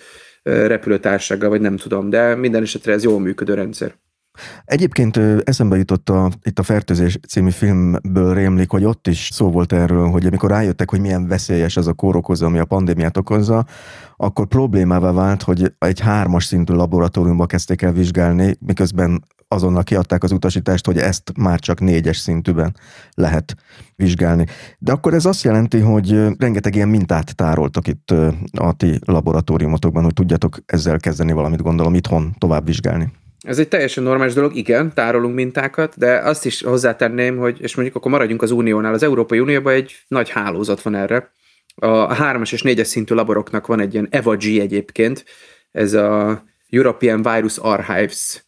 repülőtársággal, vagy nem tudom, de minden esetre ez jól működő rendszer. Egyébként eszembe jutott a, itt a Fertőzés című filmből rémlik, hogy ott is szó volt erről, hogy amikor rájöttek, hogy milyen veszélyes ez a kórokozó, ami a pandémiát okozza, akkor problémává vált, hogy egy hármas szintű laboratóriumba kezdték el vizsgálni, miközben azonnal kiadták az utasítást, hogy ezt már csak négyes szintűben lehet vizsgálni. De akkor ez azt jelenti, hogy rengeteg ilyen mintát tároltak itt a ti laboratóriumotokban, hogy tudjatok ezzel kezdeni valamit, gondolom, itthon tovább vizsgálni. Ez egy teljesen normális dolog, igen, tárolunk mintákat, de azt is hozzátenném, hogy, és mondjuk akkor maradjunk az Uniónál, az Európai Unióban egy nagy hálózat van erre. A hármas és négyes szintű laboroknak van egy ilyen EVA-G egyébként, ez a European Virus Archives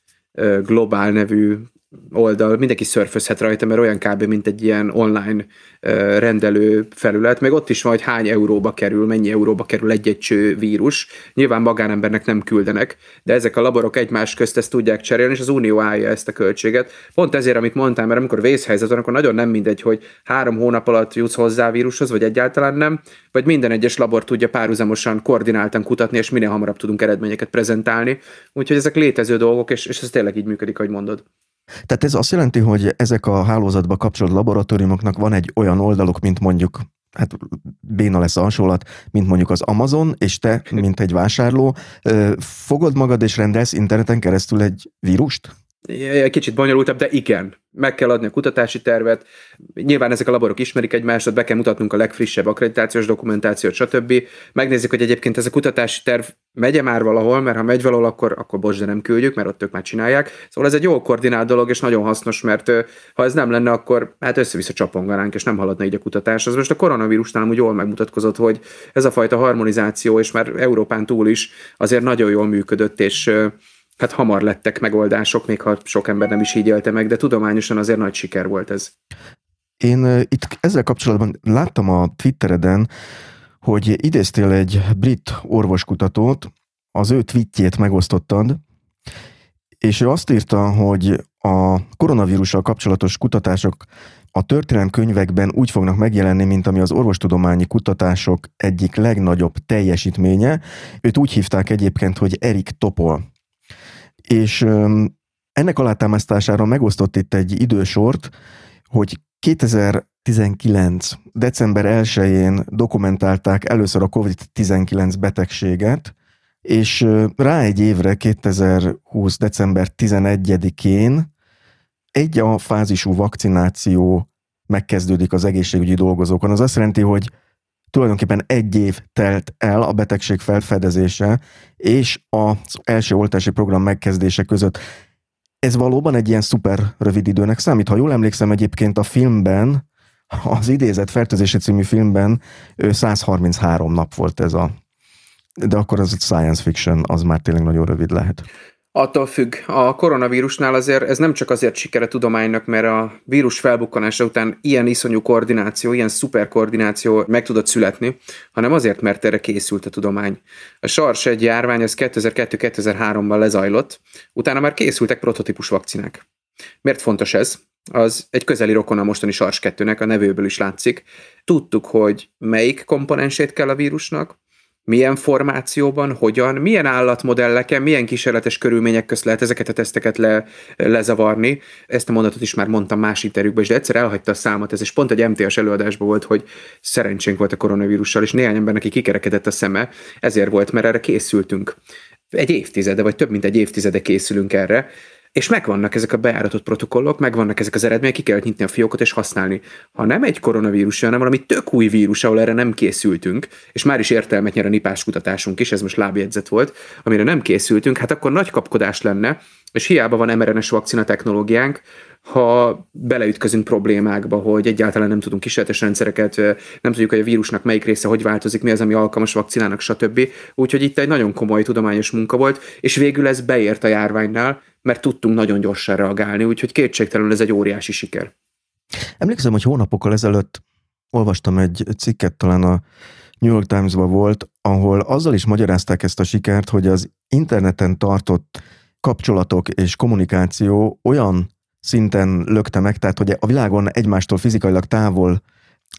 globál nevű oldal, mindenki szörfözhet rajta, mert olyan kb. mint egy ilyen online rendelő felület, meg ott is van, hogy hány euróba kerül, mennyi euróba kerül egy-egy cső vírus. Nyilván magánembernek nem küldenek, de ezek a laborok egymás közt ezt tudják cserélni, és az Unió állja ezt a költséget. Pont ezért, amit mondtam, mert amikor vészhelyzet van, akkor nagyon nem mindegy, hogy három hónap alatt jutsz hozzá a vírushoz, vagy egyáltalán nem, vagy minden egyes labor tudja párhuzamosan koordináltan kutatni, és minél hamarabb tudunk eredményeket prezentálni. Úgyhogy ezek létező dolgok, és, és ez tényleg így működik, ahogy mondod. Tehát ez azt jelenti, hogy ezek a hálózatba kapcsolt laboratóriumoknak van egy olyan oldaluk, mint mondjuk hát béna lesz a hasonlat, mint mondjuk az Amazon, és te, mint egy vásárló, fogod magad és rendelsz interneten keresztül egy vírust? Kicsit bonyolultabb, de igen meg kell adni a kutatási tervet, nyilván ezek a laborok ismerik egymást, be kell mutatnunk a legfrissebb akkreditációs dokumentációt, stb. Megnézzük, hogy egyébként ez a kutatási terv megye már valahol, mert ha megy valahol, akkor, akkor bocs, de nem küldjük, mert ott ők már csinálják. Szóval ez egy jó koordinált dolog, és nagyon hasznos, mert ha ez nem lenne, akkor hát össze-vissza csaponganánk, és nem haladna így a kutatás. Az most a koronavírusnál úgy jól megmutatkozott, hogy ez a fajta harmonizáció, és már Európán túl is azért nagyon jól működött, és hát hamar lettek megoldások, még ha sok ember nem is így élte meg, de tudományosan azért nagy siker volt ez. Én itt ezzel kapcsolatban láttam a Twittereden, hogy idéztél egy brit orvoskutatót, az ő tweetjét megosztottad, és ő azt írta, hogy a koronavírussal kapcsolatos kutatások a történelem könyvekben úgy fognak megjelenni, mint ami az orvostudományi kutatások egyik legnagyobb teljesítménye. Őt úgy hívták egyébként, hogy Erik Topol és ennek alátámasztására megosztott itt egy idősort, hogy 2019. december 1-én dokumentálták először a COVID-19 betegséget, és rá egy évre 2020. december 11-én egy a fázisú vakcináció megkezdődik az egészségügyi dolgozókon. Az azt jelenti, hogy tulajdonképpen egy év telt el a betegség felfedezése és az első oltási program megkezdése között. Ez valóban egy ilyen szuper rövid időnek számít. Ha jól emlékszem egyébként a filmben, az idézett fertőzési című filmben 133 nap volt ez a de akkor az science fiction, az már tényleg nagyon rövid lehet. Attól függ. A koronavírusnál azért ez nem csak azért sikere tudománynak, mert a vírus felbukkanása után ilyen iszonyú koordináció, ilyen szuper koordináció meg tudott születni, hanem azért, mert erre készült a tudomány. A SARS egy járvány, az 2002-2003-ban lezajlott, utána már készültek prototípus vakcinák. Miért fontos ez? Az egy közeli rokon a mostani SARS 2-nek, a nevőből is látszik. Tudtuk, hogy melyik komponensét kell a vírusnak, milyen formációban, hogyan, milyen állatmodelleken, milyen kísérletes körülmények közt lehet ezeket a teszteket le, lezavarni. Ezt a mondatot is már mondtam más interjúkban is, de egyszer elhagyta a számot, ez is pont egy MTS előadásban volt, hogy szerencsénk volt a koronavírussal, és néhány embernek neki kikerekedett a szeme, ezért volt, mert erre készültünk. Egy évtizede, vagy több mint egy évtizede készülünk erre, és megvannak ezek a bejáratott protokollok, megvannak ezek az eredmények, ki kell nyitni a fiókot és használni. Ha nem egy koronavírus, hanem valami tök új vírus, ahol erre nem készültünk, és már is értelmet nyer a nipás kutatásunk is, ez most lábjegyzet volt, amire nem készültünk, hát akkor nagy kapkodás lenne, és hiába van mRNS vakcina technológiánk, ha beleütközünk problémákba, hogy egyáltalán nem tudunk kísérletes rendszereket, nem tudjuk, hogy a vírusnak melyik része hogy változik, mi az, ami alkalmas vakcinának, stb. Úgyhogy itt egy nagyon komoly tudományos munka volt, és végül ez beért a járványnál, mert tudtunk nagyon gyorsan reagálni, úgyhogy kétségtelenül ez egy óriási siker. Emlékszem, hogy hónapokkal ezelőtt olvastam egy cikket, talán a New York Times-ban volt, ahol azzal is magyarázták ezt a sikert, hogy az interneten tartott kapcsolatok és kommunikáció olyan szinten lökte meg, tehát hogy a világon egymástól fizikailag távol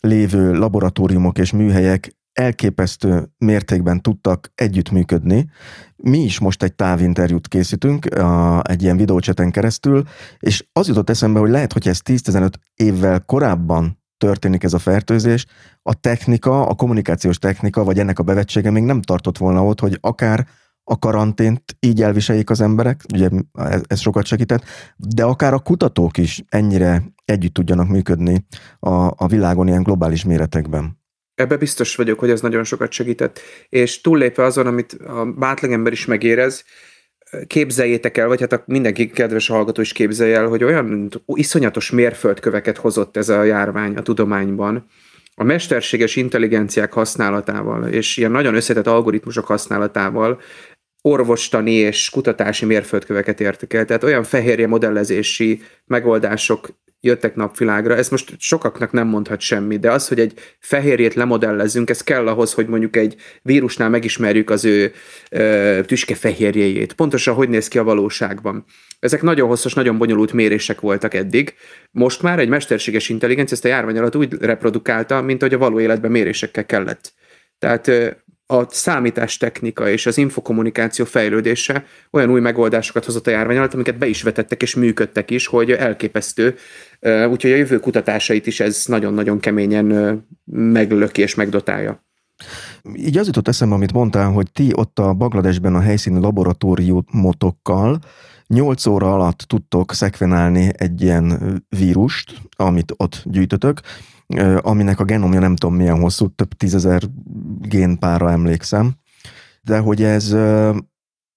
lévő laboratóriumok és műhelyek elképesztő mértékben tudtak együttműködni. Mi is most egy távinterjút készítünk a, egy ilyen videócseten keresztül, és az jutott eszembe, hogy lehet, hogy ez 10-15 évvel korábban történik ez a fertőzés, a technika, a kommunikációs technika, vagy ennek a bevetsége még nem tartott volna ott, hogy akár a karantént így elviseljék az emberek, ugye ez, ez sokat segített, de akár a kutatók is ennyire együtt tudjanak működni a, a világon ilyen globális méretekben. Ebbe biztos vagyok, hogy ez nagyon sokat segített. És túllépve azon, amit a bátlagember is megérez, képzeljétek el, vagy hát a mindenki kedves hallgató is képzelje el, hogy olyan iszonyatos mérföldköveket hozott ez a járvány a tudományban, a mesterséges intelligenciák használatával és ilyen nagyon összetett algoritmusok használatával orvostani és kutatási mérföldköveket értek el. Tehát olyan fehérje modellezési megoldások jöttek napvilágra, ez most sokaknak nem mondhat semmi, de az, hogy egy fehérjét lemodellezzünk, ez kell ahhoz, hogy mondjuk egy vírusnál megismerjük az ő ö, tüske fehérjéjét. Pontosan hogy néz ki a valóságban. Ezek nagyon hosszas, nagyon bonyolult mérések voltak eddig. Most már egy mesterséges intelligencia ezt a járvány alatt úgy reprodukálta, mint hogy a való életben mérésekkel kellett. Tehát a számítástechnika és az infokommunikáció fejlődése olyan új megoldásokat hozott a járvány alatt, amiket be is vetettek és működtek is, hogy elképesztő. Úgyhogy a jövő kutatásait is ez nagyon-nagyon keményen meglöki és megdotálja. Így az jutott eszembe, amit mondtál, hogy ti ott a Bagladesben a helyszíni laboratóriumotokkal 8 óra alatt tudtok szekvenálni egy ilyen vírust, amit ott gyűjtötök, aminek a genomja nem tudom milyen hosszú, több tízezer génpára emlékszem, de hogy ez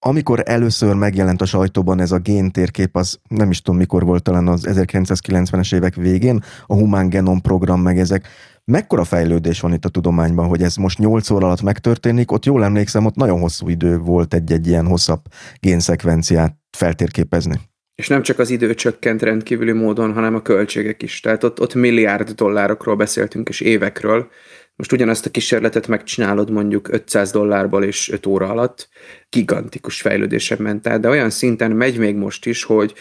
amikor először megjelent a sajtóban ez a géntérkép, az nem is tudom mikor volt, talán az 1990-es évek végén, a Human Genom program meg ezek. Mekkora fejlődés van itt a tudományban, hogy ez most 8 óra alatt megtörténik? Ott jól emlékszem, ott nagyon hosszú idő volt egy-egy ilyen hosszabb génszekvenciát feltérképezni. És nem csak az idő csökkent rendkívüli módon, hanem a költségek is. Tehát ott, ott milliárd dollárokról beszéltünk, és évekről. Most ugyanazt a kísérletet megcsinálod mondjuk 500 dollárból és 5 óra alatt, gigantikus fejlődésem ment el, de olyan szinten megy még most is, hogy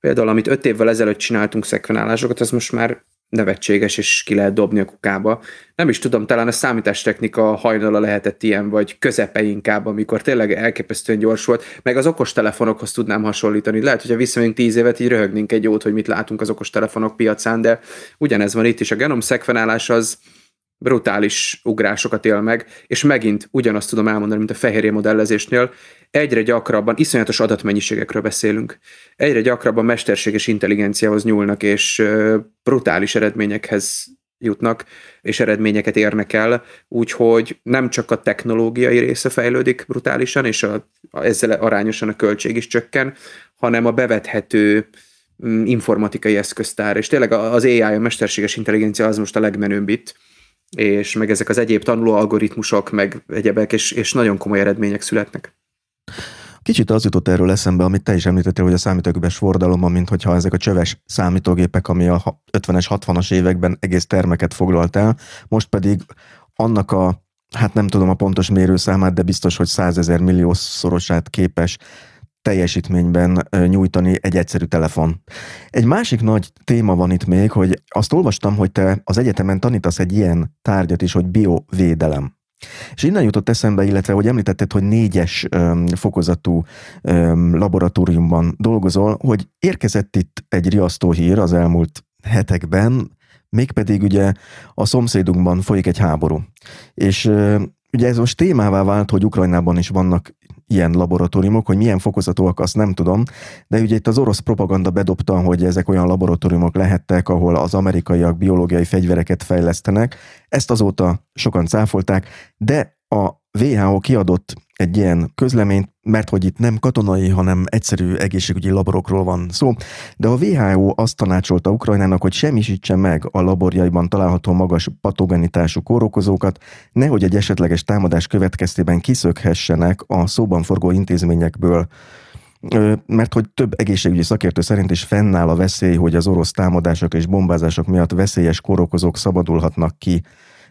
például amit 5 évvel ezelőtt csináltunk szekvenálásokat, az most már nevetséges, és ki lehet dobni a kukába. Nem is tudom, talán a számítástechnika hajnala lehetett ilyen, vagy közepe inkább, amikor tényleg elképesztően gyors volt, meg az okostelefonokhoz tudnám hasonlítani. Lehet, hogyha visszamegyünk tíz évet, így röhögnénk egy jót, hogy mit látunk az okostelefonok piacán, de ugyanez van itt is. A genom szekvenálás az brutális ugrásokat él meg, és megint ugyanazt tudom elmondani, mint a fehérje modellezésnél, egyre gyakrabban, iszonyatos adatmennyiségekről beszélünk, egyre gyakrabban mesterséges intelligenciához nyúlnak, és brutális eredményekhez jutnak, és eredményeket érnek el, úgyhogy nem csak a technológiai része fejlődik brutálisan, és a, a, ezzel arányosan a költség is csökken, hanem a bevethető mm, informatikai eszköztár, és tényleg az AI, a mesterséges intelligencia az most a legmenőbb itt, és meg ezek az egyéb tanuló algoritmusok, meg egyebek, és, és nagyon komoly eredmények születnek. Kicsit az jutott erről eszembe, amit te is említettél, hogy a számítógépes forradalomban, mint hogyha ezek a csöves számítógépek, ami a 50-es, 60-as években egész termeket foglalt el, most pedig annak a, hát nem tudom a pontos mérőszámát, de biztos, hogy százezer milliószorosát képes teljesítményben nyújtani egy egyszerű telefon. Egy másik nagy téma van itt még, hogy azt olvastam, hogy te az egyetemen tanítasz egy ilyen tárgyat is, hogy biovédelem. És innen jutott eszembe, illetve hogy említetted, hogy négyes öm, fokozatú öm, laboratóriumban dolgozol, hogy érkezett itt egy riasztó hír az elmúlt hetekben, mégpedig ugye a szomszédunkban folyik egy háború. És ugye ez most témává vált, hogy Ukrajnában is vannak ilyen laboratóriumok, hogy milyen fokozatúak, azt nem tudom, de ugye itt az orosz propaganda bedobta, hogy ezek olyan laboratóriumok lehettek, ahol az amerikaiak biológiai fegyvereket fejlesztenek. Ezt azóta sokan cáfolták, de a WHO kiadott egy ilyen közleményt, mert hogy itt nem katonai, hanem egyszerű egészségügyi laborokról van szó, de a WHO azt tanácsolta Ukrajnának, hogy semmisítse meg a laborjaiban található magas patogenitású kórokozókat, nehogy egy esetleges támadás következtében kiszökhessenek a szóban forgó intézményekből. Mert hogy több egészségügyi szakértő szerint is fennáll a veszély, hogy az orosz támadások és bombázások miatt veszélyes kórokozók szabadulhatnak ki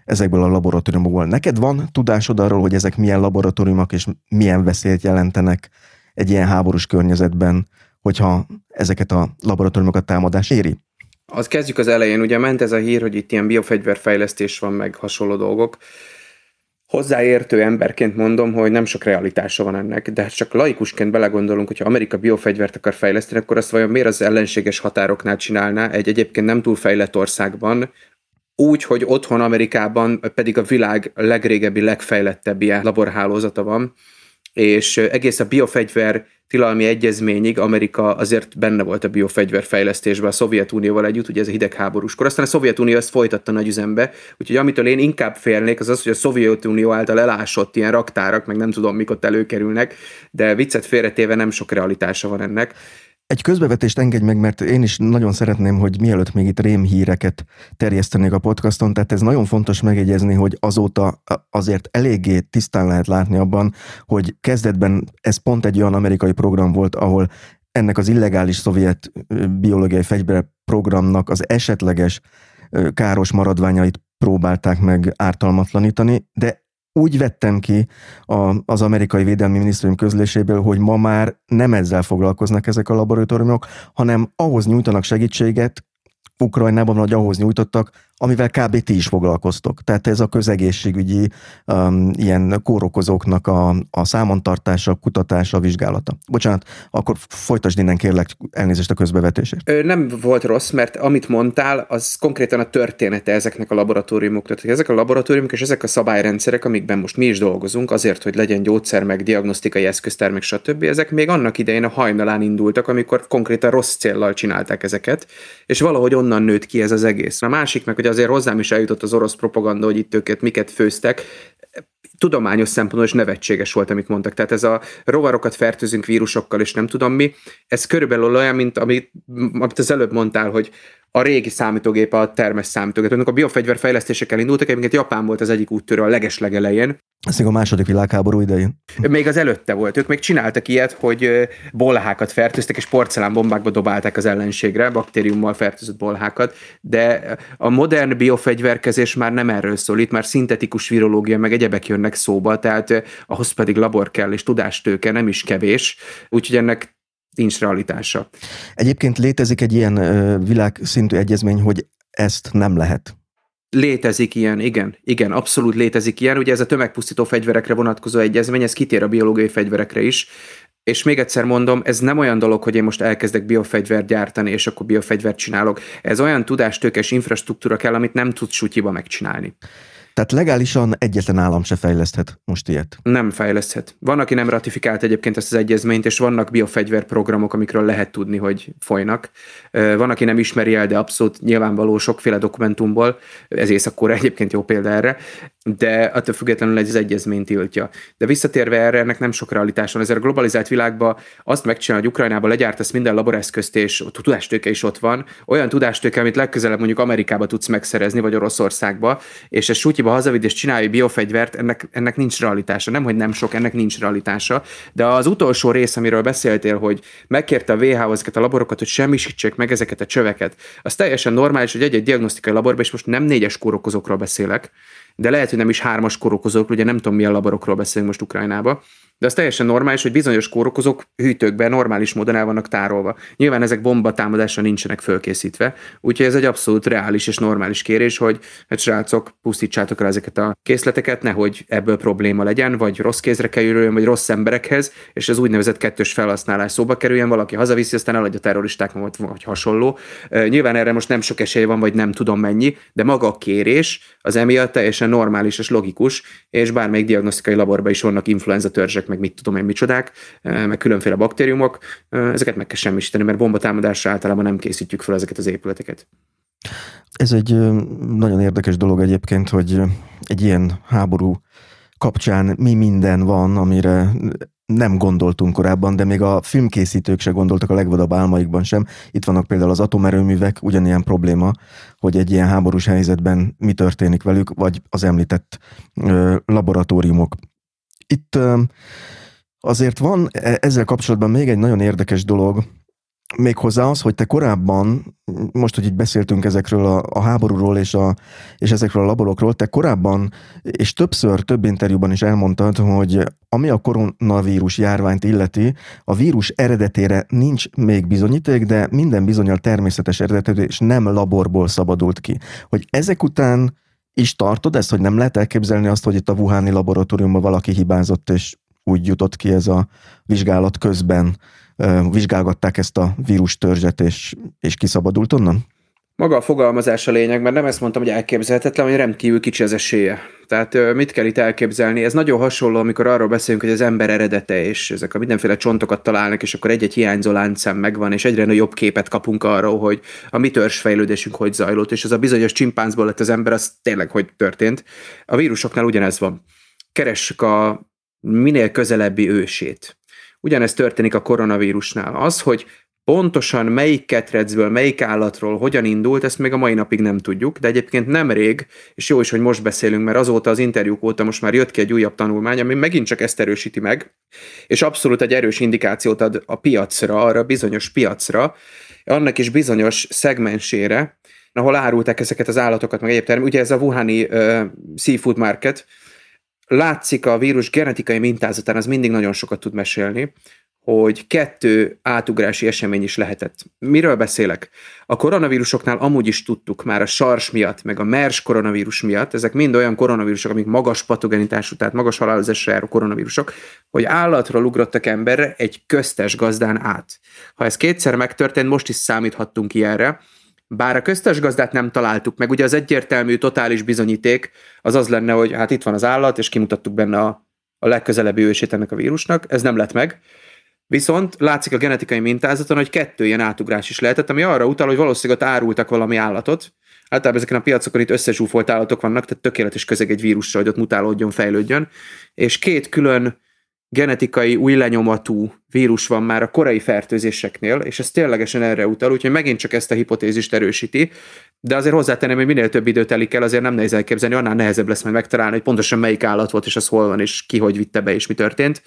ezekből a laboratóriumokból. Neked van tudásod arról, hogy ezek milyen laboratóriumok és milyen veszélyt jelentenek egy ilyen háborús környezetben, hogyha ezeket a laboratóriumokat támadás éri? Az kezdjük az elején, ugye ment ez a hír, hogy itt ilyen biofegyverfejlesztés van, meg hasonló dolgok. Hozzáértő emberként mondom, hogy nem sok realitása van ennek, de hát csak laikusként belegondolunk, hogyha Amerika biofegyvert akar fejleszteni, akkor azt vajon miért az ellenséges határoknál csinálná egy egyébként nem túl fejlett országban, úgy, hogy otthon Amerikában pedig a világ legrégebbi, legfejlettebb ilyen laborhálózata van, és egész a biofegyver tilalmi egyezményig Amerika azért benne volt a biofegyver fejlesztésben a Szovjetunióval együtt, ugye ez a hidegháborúskor. Aztán a Szovjetunió ezt folytatta nagy üzembe, úgyhogy amitől én inkább félnék, az az, hogy a Szovjetunió által elásott ilyen raktárak, meg nem tudom, mik ott előkerülnek, de viccet félretéve nem sok realitása van ennek. Egy közbevetést engedj meg, mert én is nagyon szeretném, hogy mielőtt még itt rémhíreket terjesztenék a podcaston, tehát ez nagyon fontos megjegyezni, hogy azóta azért eléggé tisztán lehet látni abban, hogy kezdetben ez pont egy olyan amerikai program volt, ahol ennek az illegális szovjet biológiai fegyver programnak az esetleges káros maradványait próbálták meg ártalmatlanítani, de úgy vettem ki a, az amerikai védelmi minisztérium közléséből, hogy ma már nem ezzel foglalkoznak ezek a laboratóriumok, hanem ahhoz nyújtanak segítséget, Ukrajnában, vagy ahhoz nyújtottak, amivel kb. ti is foglalkoztok. Tehát ez a közegészségügyi um, ilyen kórokozóknak a, a számontartása, kutatása, vizsgálata. Bocsánat, akkor folytasd innen kérlek elnézést a közbevetésért. Ö, nem volt rossz, mert amit mondtál, az konkrétan a története ezeknek a laboratóriumoknak. Tehát ezek a laboratóriumok és ezek a szabályrendszerek, amikben most mi is dolgozunk, azért, hogy legyen gyógyszer, meg diagnosztikai eszköztár, meg stb. Ezek még annak idején a hajnalán indultak, amikor konkrétan rossz céllal csinálták ezeket, és valahogy onnan nőtt ki ez az egész. A másik meg, hogy azért hozzám is eljutott az orosz propaganda, hogy itt őket miket főztek, tudományos szempontból is nevetséges volt, amit mondtak. Tehát ez a rovarokat fertőzünk vírusokkal, és nem tudom mi, ez körülbelül olyan, mint amit, amit az előbb mondtál, hogy a régi számítógép, a termes számítógép. Amikor a biofegyver fejlesztésekkel indultak, egyébként Japán volt az egyik úttörő a legeslegelején. Ez még a második világháború idején. Még az előtte volt. Ők még csináltak ilyet, hogy bolhákat fertőztek, és porcelánbombákba dobálták az ellenségre, baktériummal fertőzött bolhákat, de a modern biofegyverkezés már nem erről szól, itt már szintetikus virológia, meg egyebek jönnek szóba, tehát ahhoz pedig labor kell, és tudástőke nem is kevés, úgyhogy ennek nincs realitása. Egyébként létezik egy ilyen világszintű egyezmény, hogy ezt nem lehet. Létezik ilyen, igen, igen, abszolút létezik ilyen. Ugye ez a tömegpusztító fegyverekre vonatkozó egyezmény, ez kitér a biológiai fegyverekre is, és még egyszer mondom, ez nem olyan dolog, hogy én most elkezdek biofegyvert gyártani, és akkor biofegyvert csinálok. Ez olyan tudástőkes infrastruktúra kell, amit nem tudsz sutyiba megcsinálni. Tehát legálisan egyetlen állam se fejleszthet most ilyet. Nem fejleszthet. Van, aki nem ratifikált egyébként ezt az egyezményt, és vannak biofegyverprogramok, amikről lehet tudni, hogy folynak. Van, aki nem ismeri el, de abszolút nyilvánvaló sokféle dokumentumból, ez észak egyébként jó példa erre, de attól függetlenül ez az egyezmény tiltja. De visszatérve erre, ennek nem sok realitás van. Ezért a globalizált világban azt megcsinál, hogy Ukrajnában legyártasz minden laboreszközt, és tudástőke is ott van, olyan tudástőke, amit legközelebb mondjuk Amerikába tudsz megszerezni, vagy Oroszországba, és ez Tokyoba hazavidd és csinálj biofegyvert, ennek, ennek nincs realitása. Nem, hogy nem sok, ennek nincs realitása. De az utolsó rész, amiről beszéltél, hogy megkérte a WHO ezeket a laborokat, hogy semmisítsék meg ezeket a csöveket, az teljesen normális, hogy egy-egy diagnosztikai laborban, és most nem négyes kórokozókról beszélek, de lehet, hogy nem is hármas kórokozók, ugye nem tudom milyen laborokról beszélünk most Ukrajnába, de az teljesen normális, hogy bizonyos kórokozók hűtőkben normális módon el vannak tárolva. Nyilván ezek bomba támadásra nincsenek fölkészítve, úgyhogy ez egy abszolút reális és normális kérés, hogy hát srácok, pusztítsátok el ezeket a készleteket, nehogy ebből probléma legyen, vagy rossz kézre kerüljön, vagy rossz emberekhez, és az úgynevezett kettős felhasználás szóba kerüljen, valaki hazaviszi, aztán eladja terroristák, vagy hasonló. Nyilván erre most nem sok esély van, vagy nem tudom mennyi, de maga a kérés az emiatt teljesen normális és logikus, és bármelyik diagnosztikai laborban is vannak influenza törzsek, meg mit tudom én micsodák, meg különféle baktériumok, ezeket meg kell semmisíteni, mert bombatámadásra általában nem készítjük fel ezeket az épületeket. Ez egy nagyon érdekes dolog egyébként, hogy egy ilyen háború kapcsán mi minden van, amire nem gondoltunk korábban, de még a filmkészítők se gondoltak a legvadabb álmaikban sem. Itt vannak például az atomerőművek, ugyanilyen probléma, hogy egy ilyen háborús helyzetben mi történik velük, vagy az említett ö, laboratóriumok. Itt azért van e, ezzel kapcsolatban még egy nagyon érdekes dolog, Méghozzá az, hogy te korábban, most, hogy így beszéltünk ezekről a, a háborúról és, a, és ezekről a laborokról, te korábban és többször, több interjúban is elmondtad, hogy ami a koronavírus járványt illeti, a vírus eredetére nincs még bizonyíték, de minden bizonyal természetes eredetű és nem laborból szabadult ki. Hogy ezek után is tartod ezt, hogy nem lehet elképzelni azt, hogy itt a Wuhani laboratóriumban valaki hibázott, és úgy jutott ki ez a vizsgálat közben, vizsgálgatták ezt a vírus törzset, és, és kiszabadult onnan? Maga a fogalmazás a lényeg, mert nem ezt mondtam, hogy elképzelhetetlen, hogy rendkívül kicsi az esélye. Tehát mit kell itt elképzelni? Ez nagyon hasonló, amikor arról beszélünk, hogy az ember eredete, és ezek a mindenféle csontokat találnak, és akkor egy-egy hiányzó láncszem megvan, és egyre jobb képet kapunk arról, hogy a mi törzsfejlődésünk hogy zajlott, és az a bizonyos csimpánzból lett az ember, az tényleg hogy történt. A vírusoknál ugyanez van. Keressük a minél közelebbi ősét. Ugyanezt történik a koronavírusnál. Az, hogy pontosan melyik ketrecből, melyik állatról hogyan indult, ezt még a mai napig nem tudjuk, de egyébként nemrég, és jó is, hogy most beszélünk, mert azóta az interjúk óta most már jött ki egy újabb tanulmány, ami megint csak ezt erősíti meg, és abszolút egy erős indikációt ad a piacra, arra bizonyos piacra, annak is bizonyos szegmensére, ahol árulták ezeket az állatokat, meg egyéb termék. Ugye ez a Wuhani uh, Seafood Market, látszik a vírus genetikai mintázatán, az mindig nagyon sokat tud mesélni, hogy kettő átugrási esemény is lehetett. Miről beszélek? A koronavírusoknál amúgy is tudtuk már a SARS miatt, meg a MERS koronavírus miatt, ezek mind olyan koronavírusok, amik magas patogenitású, tehát magas halálozásra járó koronavírusok, hogy állatról ugrottak emberre egy köztes gazdán át. Ha ez kétszer megtörtént, most is számíthattunk ilyenre, bár a köztes gazdát nem találtuk meg, ugye az egyértelmű totális bizonyíték az az lenne, hogy hát itt van az állat, és kimutattuk benne a, a legközelebbi ősét ennek a vírusnak, ez nem lett meg. Viszont látszik a genetikai mintázaton, hogy kettő ilyen átugrás is lehetett, ami arra utal, hogy valószínűleg ott árultak valami állatot. Általában ezeken a piacokon itt összezsúfolt állatok vannak, tehát tökéletes közeg egy vírusra, hogy ott mutálódjon, fejlődjön. És két külön genetikai új lenyomatú vírus van már a korai fertőzéseknél, és ez ténylegesen erre utal, úgyhogy megint csak ezt a hipotézist erősíti, de azért hozzátenném, hogy minél több idő telik el, azért nem nehéz elképzelni, annál nehezebb lesz majd megtalálni, hogy pontosan melyik állat volt, és az hol van, és ki hogy vitte be, és mi történt.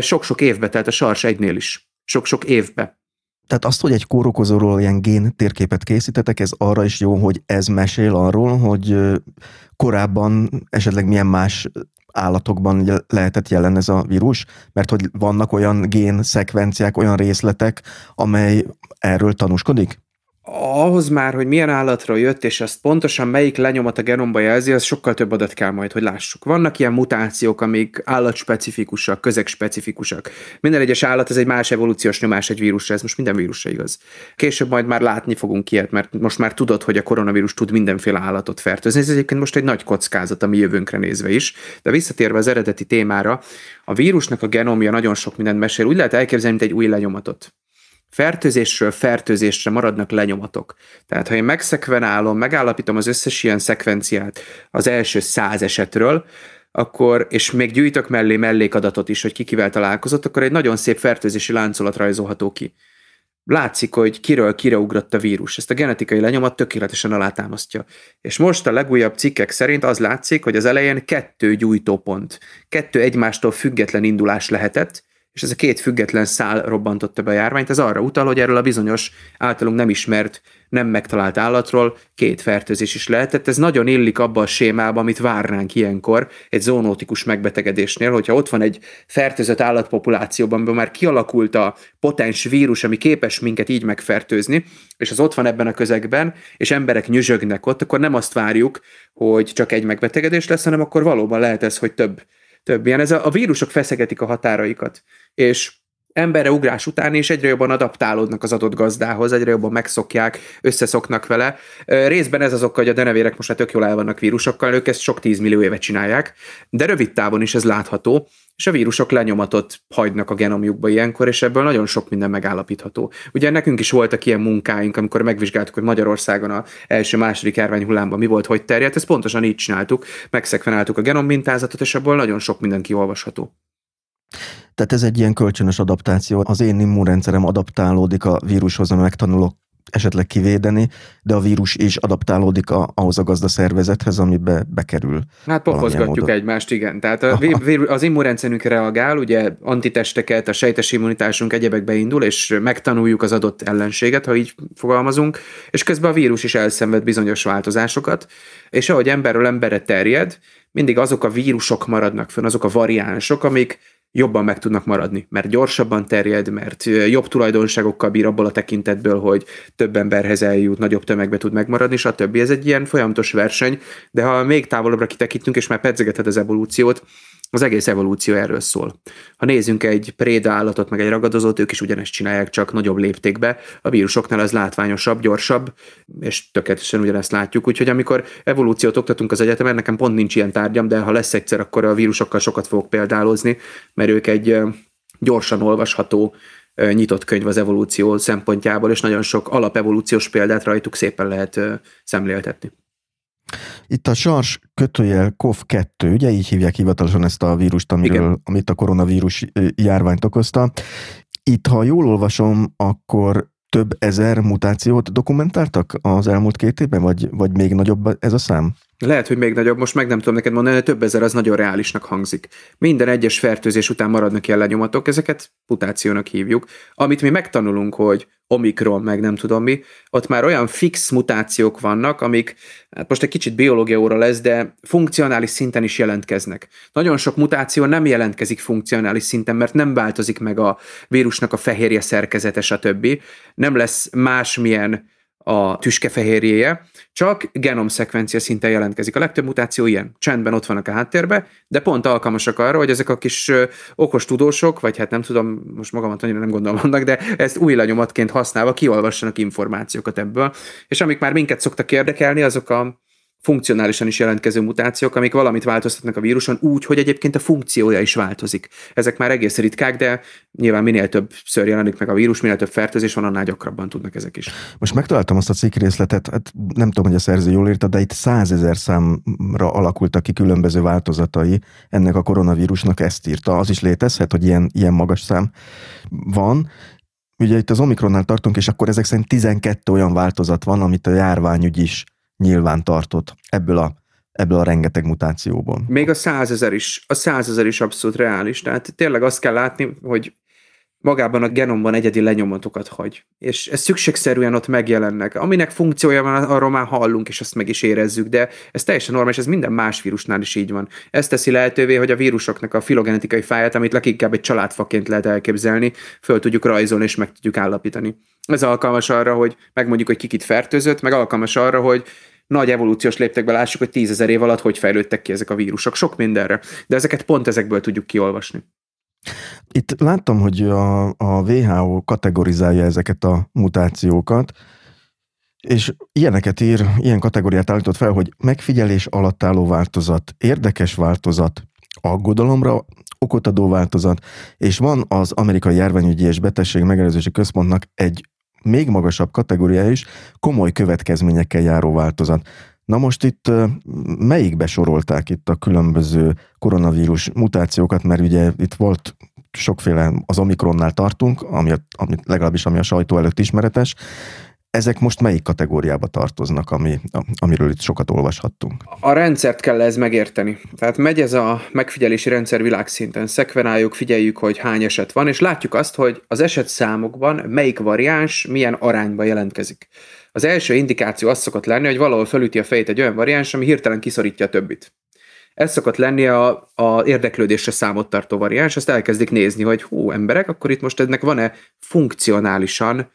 Sok-sok évbe, tehát a sars egynél is. Sok-sok évbe. Tehát azt, hogy egy kórokozóról ilyen gén térképet készítetek, ez arra is jó, hogy ez mesél arról, hogy korábban esetleg milyen más állatokban lehetett jelen ez a vírus, mert hogy vannak olyan gén szekvenciák, olyan részletek, amely erről tanúskodik? Ahhoz már, hogy milyen állatról jött, és azt pontosan melyik lenyomat a genomba jelzi, az sokkal több adat kell majd, hogy lássuk. Vannak ilyen mutációk, amik állatspecifikusak, közegspecifikusak. Minden egyes állat, ez egy más evolúciós nyomás egy vírusra, ez most minden vírusra igaz. Később majd már látni fogunk ilyet, mert most már tudod, hogy a koronavírus tud mindenféle állatot fertőzni. Ez egyébként most egy nagy kockázat a mi jövőnkre nézve is. De visszatérve az eredeti témára, a vírusnak a genomja nagyon sok mindent mesél. Úgy lehet elképzelni, mint egy új lenyomatot fertőzésről fertőzésre maradnak lenyomatok. Tehát ha én megszekvenálom, megállapítom az összes ilyen szekvenciát az első száz esetről, akkor, és még gyűjtök mellé mellékadatot is, hogy ki kivel találkozott, akkor egy nagyon szép fertőzési láncolat rajzolható ki. látszik, hogy kiről kire ugrott a vírus. Ezt a genetikai lenyomat tökéletesen alátámasztja. És most a legújabb cikkek szerint az látszik, hogy az elején kettő gyújtópont, kettő egymástól független indulás lehetett, és ez a két független szál robbantotta be a járványt, ez arra utal, hogy erről a bizonyos általunk nem ismert, nem megtalált állatról két fertőzés is lehetett. Ez nagyon illik abba a sémába, amit várnánk ilyenkor egy zoonótikus megbetegedésnél, hogyha ott van egy fertőzött állatpopulációban, amiben már kialakult a potens vírus, ami képes minket így megfertőzni, és az ott van ebben a közegben, és emberek nyüzsögnek ott, akkor nem azt várjuk, hogy csak egy megbetegedés lesz, hanem akkor valóban lehet ez, hogy több több ilyen. Ez a, a vírusok feszegetik a határaikat, és emberre ugrás után is egyre jobban adaptálódnak az adott gazdához, egyre jobban megszokják, összeszoknak vele. Részben ez az oka, hogy a denevérek most már tök jól el vannak vírusokkal, ők ezt sok tízmillió éve csinálják, de rövid távon is ez látható, és a vírusok lenyomatot hagynak a genomjukba ilyenkor, és ebből nagyon sok minden megállapítható. Ugye nekünk is voltak ilyen munkáink, amikor megvizsgáltuk, hogy Magyarországon a első-második járvány hullámban mi volt, hogy terjedt, ezt pontosan így csináltuk, megszekvenáltuk a genommintázatot, és ebből nagyon sok minden kiolvasható. Tehát ez egy ilyen kölcsönös adaptáció. Az én immunrendszerem adaptálódik a vírushoz, ami megtanulok esetleg kivédeni, de a vírus is adaptálódik a, ahhoz a gazdaszervezethez, amibe bekerül. Hát pofozgatjuk egymást, igen. Tehát a, az immunrendszerünk reagál, ugye antitesteket, a sejtes immunitásunk egyebek beindul, és megtanuljuk az adott ellenséget, ha így fogalmazunk, és közben a vírus is elszenved bizonyos változásokat, és ahogy emberről emberre terjed, mindig azok a vírusok maradnak fönn, azok a variánsok, amik jobban meg tudnak maradni, mert gyorsabban terjed, mert jobb tulajdonságokkal bír abból a tekintetből, hogy több emberhez eljut, nagyobb tömegbe tud megmaradni, stb. Ez egy ilyen folyamatos verseny, de ha még távolabbra kitekintünk, és már pedzegeted az evolúciót, az egész evolúció erről szól. Ha nézzünk egy préda állatot, meg egy ragadozót, ők is ugyanezt csinálják, csak nagyobb léptékbe. A vírusoknál az látványosabb, gyorsabb, és tökéletesen ugyanezt látjuk. Úgyhogy amikor evolúciót oktatunk az egyetemen, nekem pont nincs ilyen tárgyam, de ha lesz egyszer, akkor a vírusokkal sokat fogok példálozni, mert ők egy gyorsan olvasható, nyitott könyv az evolúció szempontjából, és nagyon sok alapevolúciós példát rajtuk szépen lehet szemléltetni. Itt a SARS kötőjel COV-2, ugye így hívják hivatalosan ezt a vírust, amiről, amit a koronavírus járványt okozta. Itt, ha jól olvasom, akkor több ezer mutációt dokumentáltak az elmúlt két évben, vagy, vagy még nagyobb ez a szám? Lehet, hogy még nagyobb, most meg nem tudom neked mondani, de több ezer az nagyon reálisnak hangzik. Minden egyes fertőzés után maradnak ilyen lenyomatok, ezeket mutációnak hívjuk. Amit mi megtanulunk, hogy omikron, meg nem tudom mi, ott már olyan fix mutációk vannak, amik, hát most egy kicsit biológia óra lesz, de funkcionális szinten is jelentkeznek. Nagyon sok mutáció nem jelentkezik funkcionális szinten, mert nem változik meg a vírusnak a fehérje szerkezete, stb. Nem lesz másmilyen a tüskefehérjéje, csak genomszekvencia szinten jelentkezik. A legtöbb mutáció ilyen, csendben ott vannak a háttérbe, de pont alkalmasak arra, hogy ezek a kis okos tudósok, vagy hát nem tudom, most magamat annyira nem gondolom annak, de ezt új lenyomatként használva kiolvassanak információkat ebből. És amik már minket szoktak érdekelni, azok a funkcionálisan is jelentkező mutációk, amik valamit változtatnak a víruson úgy, hogy egyébként a funkciója is változik. Ezek már egész ritkák, de nyilván minél többször jelenik meg a vírus, minél több fertőzés van, annál gyakrabban tudnak ezek is. Most megtaláltam azt a cikk részletet, hát nem tudom, hogy a szerző jól írta, de itt százezer számra alakultak ki különböző változatai ennek a koronavírusnak, ezt írta. Az is létezhet, hogy ilyen, ilyen magas szám van. Ugye itt az Omikronnál tartunk, és akkor ezek szerint 12 olyan változat van, amit a járványügy is nyilván tartott ebből a, ebből a rengeteg mutációból. Még a százezer is, a százezer is abszolút reális. Tehát tényleg azt kell látni, hogy magában a genomban egyedi lenyomatokat hagy. És ez szükségszerűen ott megjelennek. Aminek funkciója van, arról már hallunk, és azt meg is érezzük, de ez teljesen normális, ez minden más vírusnál is így van. Ez teszi lehetővé, hogy a vírusoknak a filogenetikai fáját, amit leginkább egy családfaként lehet elképzelni, föl tudjuk rajzolni és meg tudjuk állapítani. Ez alkalmas arra, hogy megmondjuk, hogy kikit fertőzött, meg alkalmas arra, hogy nagy evolúciós léptekben lássuk, hogy tízezer év alatt hogy fejlődtek ki ezek a vírusok. Sok mindenre. De ezeket pont ezekből tudjuk kiolvasni. Itt láttam, hogy a, a WHO kategorizálja ezeket a mutációkat, és ilyeneket ír, ilyen kategóriát állított fel, hogy megfigyelés alatt álló változat, érdekes változat, aggodalomra okot adó változat, és van az Amerikai Járványügyi és Betegség Megelőzési Központnak egy még magasabb kategória is, komoly következményekkel járó változat. Na most itt melyikbe sorolták itt a különböző koronavírus mutációkat, mert ugye itt volt sokféle az Omikronnál tartunk, ami, ami legalábbis ami a sajtó előtt ismeretes, ezek most melyik kategóriába tartoznak, ami, amiről itt sokat olvashattunk? A rendszert kell ez megérteni. Tehát megy ez a megfigyelési rendszer világszinten, szekvenáljuk, figyeljük, hogy hány eset van, és látjuk azt, hogy az eset számokban melyik variáns milyen arányba jelentkezik. Az első indikáció az szokott lenni, hogy valahol felüti a fejét egy olyan variáns, ami hirtelen kiszorítja a többit. Ez szokott lenni a, a érdeklődésre számot tartó variáns, azt elkezdik nézni, hogy hú, emberek, akkor itt most ennek van-e funkcionálisan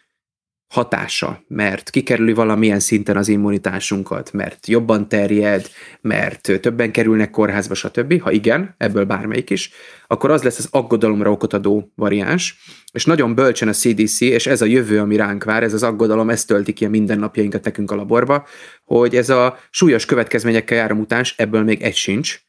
hatása, mert kikerüli valamilyen szinten az immunitásunkat, mert jobban terjed, mert többen kerülnek kórházba, stb. Ha igen, ebből bármelyik is, akkor az lesz az aggodalomra okot adó variáns, és nagyon bölcsen a CDC, és ez a jövő, ami ránk vár, ez az aggodalom, ezt tölti ki a mindennapjainkat nekünk a laborba, hogy ez a súlyos következményekkel jár a mutáns, ebből még egy sincs,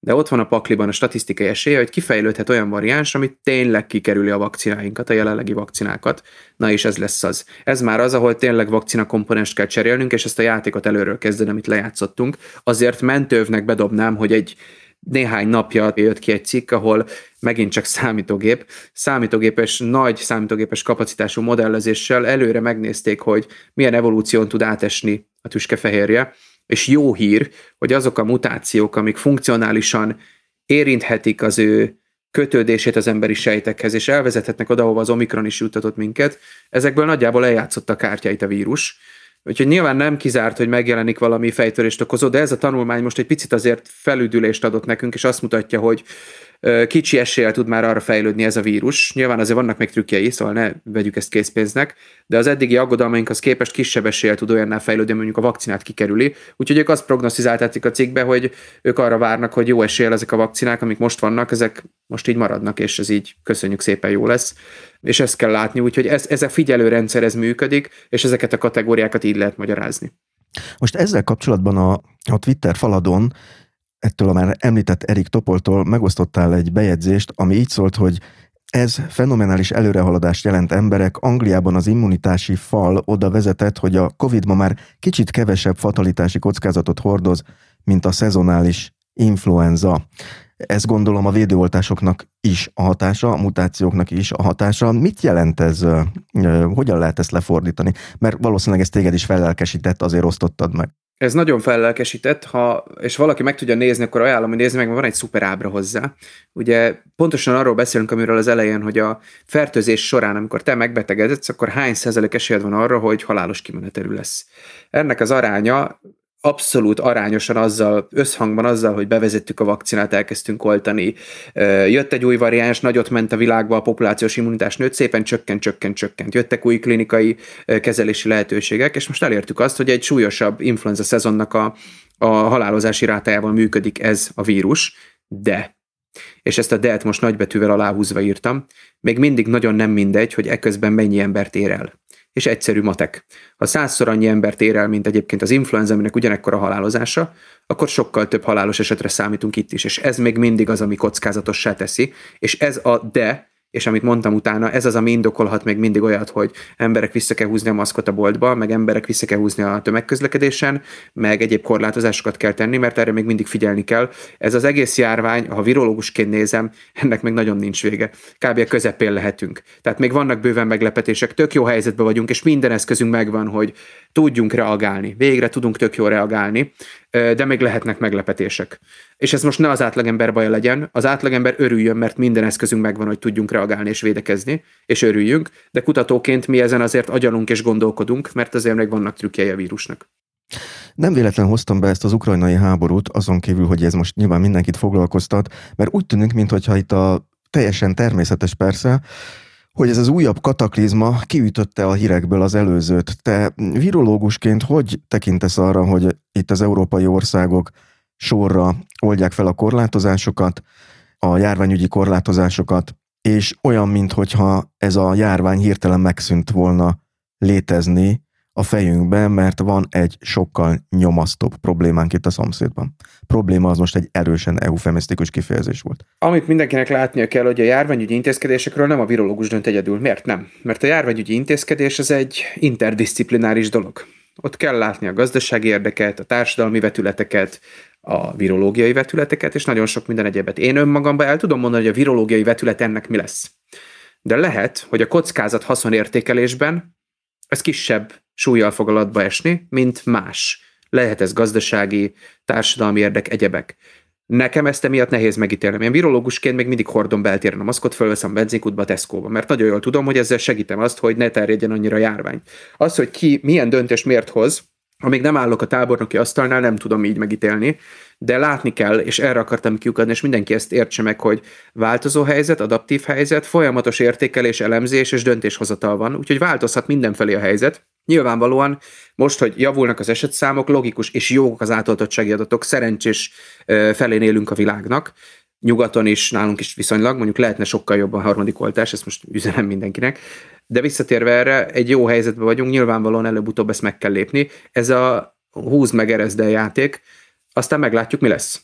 de ott van a pakliban a statisztikai esélye, hogy kifejlődhet olyan variáns, ami tényleg kikerüli a vakcináinkat, a jelenlegi vakcinákat. Na és ez lesz az. Ez már az, ahol tényleg vakcina komponens kell cserélnünk, és ezt a játékot előről kezdeni, amit lejátszottunk. Azért mentővnek bedobnám, hogy egy néhány napja jött ki egy cikk, ahol megint csak számítógép, számítógépes, nagy számítógépes kapacitású modellezéssel előre megnézték, hogy milyen evolúción tud átesni a tüskefehérje, és jó hír, hogy azok a mutációk, amik funkcionálisan érinthetik az ő kötődését az emberi sejtekhez, és elvezethetnek oda, ahova az Omikron is juttatott minket, ezekből nagyjából eljátszott a kártyáit a vírus. Úgyhogy nyilván nem kizárt, hogy megjelenik valami fejtörést okozó, de ez a tanulmány most egy picit azért felüdülést adott nekünk, és azt mutatja, hogy kicsi eséllyel tud már arra fejlődni ez a vírus. Nyilván azért vannak még trükkjei, szóval ne vegyük ezt készpénznek, de az eddigi aggodalmainkhoz képest kisebb eséllyel tud olyanná fejlődni, mondjuk a vakcinát kikerüli. Úgyhogy ők azt prognosztizálták a cikkbe, hogy ők arra várnak, hogy jó eséllyel ezek a vakcinák, amik most vannak, ezek most így maradnak, és ez így köszönjük szépen jó lesz. És ezt kell látni, úgyhogy ez, ez a figyelőrendszer ez működik, és ezeket a kategóriákat így lehet magyarázni. Most ezzel kapcsolatban a, a Twitter faladon ettől a már említett Erik Topoltól megosztottál egy bejegyzést, ami így szólt, hogy ez fenomenális előrehaladást jelent emberek. Angliában az immunitási fal oda vezetett, hogy a COVID ma már kicsit kevesebb fatalitási kockázatot hordoz, mint a szezonális influenza. Ez gondolom a védőoltásoknak is a hatása, a mutációknak is a hatása. Mit jelent ez? Hogyan lehet ezt lefordítani? Mert valószínűleg ez téged is fellelkesített, azért osztottad meg. Ez nagyon fellelkesített, ha, és valaki meg tudja nézni, akkor ajánlom, hogy nézze meg, mert van egy szuper ábra hozzá. Ugye pontosan arról beszélünk, amiről az elején, hogy a fertőzés során, amikor te megbetegedsz, akkor hány százalék esélyed van arra, hogy halálos kimenetelű lesz. Ennek az aránya abszolút arányosan azzal, összhangban azzal, hogy bevezettük a vakcinát, elkezdtünk oltani. Jött egy új variáns, nagyot ment a világba, a populációs immunitás nőtt, szépen csökkent, csökkent, csökkent. Jöttek új klinikai kezelési lehetőségek, és most elértük azt, hogy egy súlyosabb influenza szezonnak a, a halálozási rátájával működik ez a vírus, de és ezt a de most nagybetűvel aláhúzva írtam, még mindig nagyon nem mindegy, hogy eközben mennyi embert ér el és egyszerű matek. Ha százszor annyi embert ér el, mint egyébként az influenza, aminek ugyanekkor a halálozása, akkor sokkal több halálos esetre számítunk itt is, és ez még mindig az, ami kockázatossá teszi, és ez a de és amit mondtam utána, ez az, ami indokolhat még mindig olyat, hogy emberek vissza kell húzni a maszkot a boltba, meg emberek vissza kell húzni a tömegközlekedésen, meg egyéb korlátozásokat kell tenni, mert erre még mindig figyelni kell. Ez az egész járvány, ha virológusként nézem, ennek még nagyon nincs vége. Kb. a közepén lehetünk. Tehát még vannak bőven meglepetések, tök jó helyzetben vagyunk, és minden eszközünk megvan, hogy tudjunk reagálni. Végre tudunk tök jól reagálni, de még lehetnek meglepetések. És ez most ne az átlagember baja legyen, az átlagember örüljön, mert minden eszközünk megvan, hogy tudjunk reagálni és védekezni, és örüljünk, de kutatóként mi ezen azért agyalunk és gondolkodunk, mert azért még vannak trükkjei a vírusnak. Nem véletlen hoztam be ezt az ukrajnai háborút, azon kívül, hogy ez most nyilván mindenkit foglalkoztat, mert úgy tűnik, mintha itt a teljesen természetes persze, hogy ez az újabb kataklizma kiütötte a hírekből az előzőt. Te virológusként hogy tekintesz arra, hogy itt az európai országok sorra oldják fel a korlátozásokat, a járványügyi korlátozásokat, és olyan, mintha ez a járvány hirtelen megszűnt volna létezni, a fejünkben, mert van egy sokkal nyomasztóbb problémánk itt a szomszédban. Probléma az most egy erősen eufemisztikus kifejezés volt. Amit mindenkinek látnia kell, hogy a járványügyi intézkedésekről nem a virológus dönt egyedül. Miért nem? Mert a járványügyi intézkedés az egy interdisziplináris dolog. Ott kell látni a gazdasági érdeket, a társadalmi vetületeket, a virológiai vetületeket, és nagyon sok minden egyebet. Én önmagamban el tudom mondani, hogy a virológiai vetület ennek mi lesz. De lehet, hogy a kockázat haszonértékelésben ez kisebb súlyjal fog alatba esni, mint más. Lehet ez gazdasági, társadalmi érdek, egyebek. Nekem ezt emiatt nehéz megítélni. Én virológusként még mindig hordom beltéren a maszkot, fölveszem benzinkútba, Tesco-ba, mert nagyon jól tudom, hogy ezzel segítem azt, hogy ne terjedjen annyira a járvány. Az, hogy ki milyen döntést miért hoz, amíg nem állok a tábornoki asztalnál, nem tudom így megítélni, de látni kell, és erre akartam kiukadni, és mindenki ezt értse meg, hogy változó helyzet, adaptív helyzet, folyamatos értékelés, elemzés és döntéshozatal van, úgyhogy változhat mindenfelé a helyzet. Nyilvánvalóan most, hogy javulnak az esetszámok, logikus és jók az átoltottsági adatok, szerencsés felén élünk a világnak, nyugaton is, nálunk is viszonylag, mondjuk lehetne sokkal jobb a harmadik oltás, ezt most üzenem mindenkinek, de visszatérve erre, egy jó helyzetben vagyunk, nyilvánvalóan előbb-utóbb ezt meg kell lépni. Ez a húz meg játék, aztán meglátjuk, mi lesz.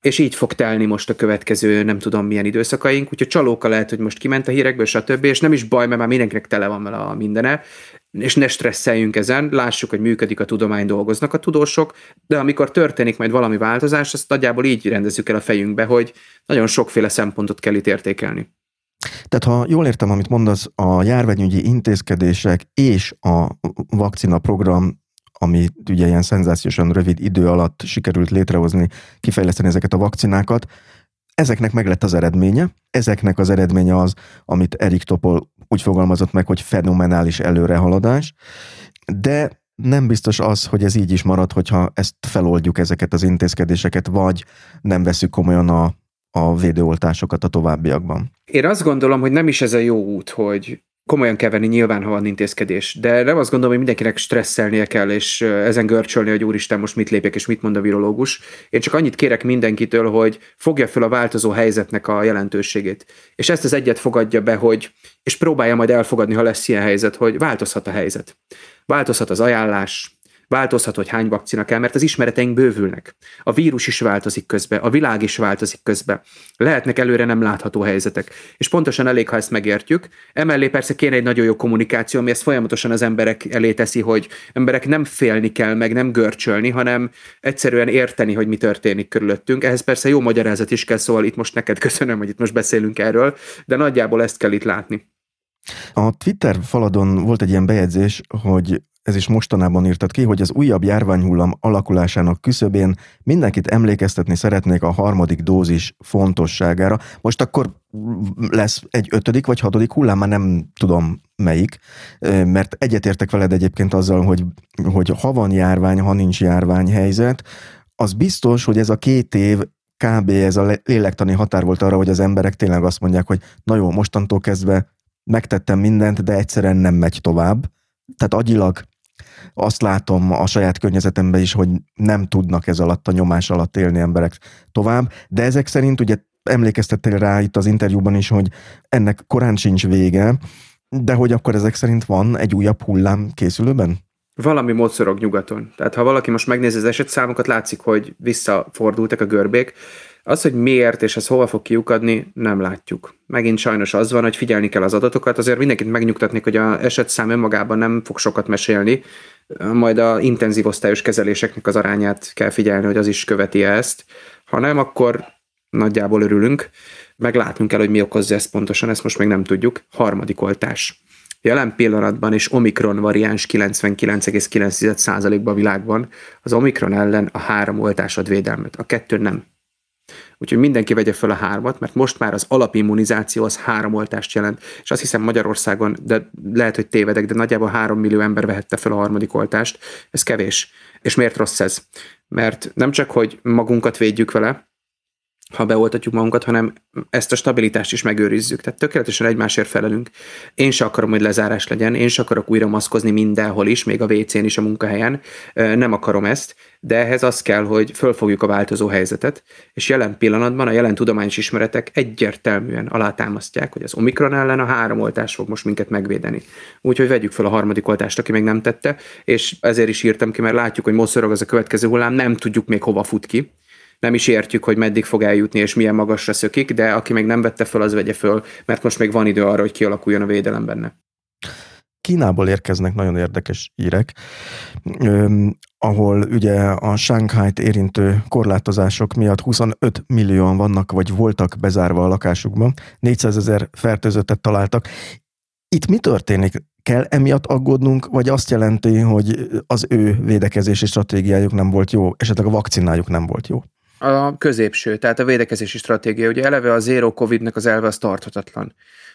És így fog telni most a következő nem tudom milyen időszakaink, úgyhogy csalóka lehet, hogy most kiment a hírekből, stb. És nem is baj, mert már mindenkinek tele van vele a mindene, és ne stresszeljünk ezen, lássuk, hogy működik a tudomány, dolgoznak a tudósok, de amikor történik majd valami változás, azt nagyjából így rendezzük el a fejünkbe, hogy nagyon sokféle szempontot kell itt értékelni. Tehát ha jól értem, amit mondasz, a járványügyi intézkedések és a vakcina program ami ugye ilyen szenzációsan rövid idő alatt sikerült létrehozni, kifejleszteni ezeket a vakcinákat, ezeknek meg lett az eredménye. Ezeknek az eredménye az, amit Erik Topol úgy fogalmazott meg, hogy fenomenális előrehaladás, de nem biztos az, hogy ez így is marad, hogyha ezt feloldjuk ezeket az intézkedéseket, vagy nem veszük komolyan a, a védőoltásokat a továbbiakban. Én azt gondolom, hogy nem is ez a jó út, hogy komolyan kell venni nyilván, ha van intézkedés. De nem azt gondolom, hogy mindenkinek stresszelnie kell, és ezen görcsölni, hogy úristen, most mit lépek, és mit mond a virológus. Én csak annyit kérek mindenkitől, hogy fogja fel a változó helyzetnek a jelentőségét. És ezt az egyet fogadja be, hogy, és próbálja majd elfogadni, ha lesz ilyen helyzet, hogy változhat a helyzet. Változhat az ajánlás, Változhat, hogy hány vakcina kell, mert az ismereteink bővülnek. A vírus is változik közbe, a világ is változik közbe. Lehetnek előre nem látható helyzetek. És pontosan elég, ha ezt megértjük. Emellé persze kéne egy nagyon jó kommunikáció, ami ezt folyamatosan az emberek elé teszi, hogy emberek nem félni kell, meg nem görcsölni, hanem egyszerűen érteni, hogy mi történik körülöttünk. Ehhez persze jó magyarázat is kell, szóval itt most neked köszönöm, hogy itt most beszélünk erről, de nagyjából ezt kell itt látni. A Twitter faladon volt egy ilyen bejegyzés, hogy ez is mostanában írtad ki, hogy az újabb járványhullam alakulásának küszöbén mindenkit emlékeztetni szeretnék a harmadik dózis fontosságára. Most akkor lesz egy ötödik vagy hatodik hullám, már nem tudom melyik, mert egyetértek veled egyébként azzal, hogy, hogy ha van járvány, ha nincs járványhelyzet, az biztos, hogy ez a két év kb. ez a lélektani határ volt arra, hogy az emberek tényleg azt mondják, hogy na jó, mostantól kezdve megtettem mindent, de egyszerűen nem megy tovább. Tehát agyilag azt látom a saját környezetemben is, hogy nem tudnak ez alatt a nyomás alatt élni emberek tovább, de ezek szerint ugye emlékeztettél rá itt az interjúban is, hogy ennek korán sincs vége, de hogy akkor ezek szerint van egy újabb hullám készülőben? Valami mocorog nyugaton. Tehát ha valaki most megnézi az esetszámokat, látszik, hogy visszafordultak a görbék. Az, hogy miért és ez hova fog kiukadni, nem látjuk. Megint sajnos az van, hogy figyelni kell az adatokat, azért mindenkit megnyugtatnék, hogy a esetszám önmagában nem fog sokat mesélni, majd a intenzív osztályos kezeléseknek az arányát kell figyelni, hogy az is követi ezt. Ha nem, akkor nagyjából örülünk, meglátnunk kell, hogy mi okozza ezt pontosan, ezt most még nem tudjuk. Harmadik oltás. Jelen pillanatban is Omikron variáns 99,9%-ban a világban. Az Omikron ellen a három oltás ad védelmet, a kettő nem. Úgyhogy mindenki vegye fel a hármat, mert most már az alapimmunizáció az három oltást jelent, és azt hiszem Magyarországon, de lehet, hogy tévedek, de nagyjából három millió ember vehette fel a harmadik oltást. Ez kevés. És miért rossz ez? Mert nem csak, hogy magunkat védjük vele, ha beoltatjuk magunkat, hanem ezt a stabilitást is megőrizzük. Tehát tökéletesen egymásért felelünk. Én se akarom, hogy lezárás legyen, én se akarok újra maszkozni mindenhol is, még a WC-n is a munkahelyen. Nem akarom ezt, de ehhez az kell, hogy fölfogjuk a változó helyzetet, és jelen pillanatban a jelen tudományos ismeretek egyértelműen alátámasztják, hogy az Omikron ellen a három oltás fog most minket megvédeni. Úgyhogy vegyük fel a harmadik oltást, aki még nem tette, és ezért is írtam ki, mert látjuk, hogy moszorog az a következő hullám, nem tudjuk még hova fut ki, nem is értjük, hogy meddig fog eljutni és milyen magasra szökik, de aki még nem vette föl, az vegye föl, mert most még van idő arra, hogy kialakuljon a védelem benne. Kínából érkeznek nagyon érdekes hírek, ahol ugye a Shanghai-t érintő korlátozások miatt 25 millióan vannak, vagy voltak bezárva a lakásukban, 400 ezer fertőzöttet találtak. Itt mi történik? Kell emiatt aggódnunk, vagy azt jelenti, hogy az ő védekezési stratégiájuk nem volt jó, esetleg a vakcinájuk nem volt jó? A középső, tehát a védekezési stratégia. Ugye eleve a zero covid-nek az elve az tarthatatlan.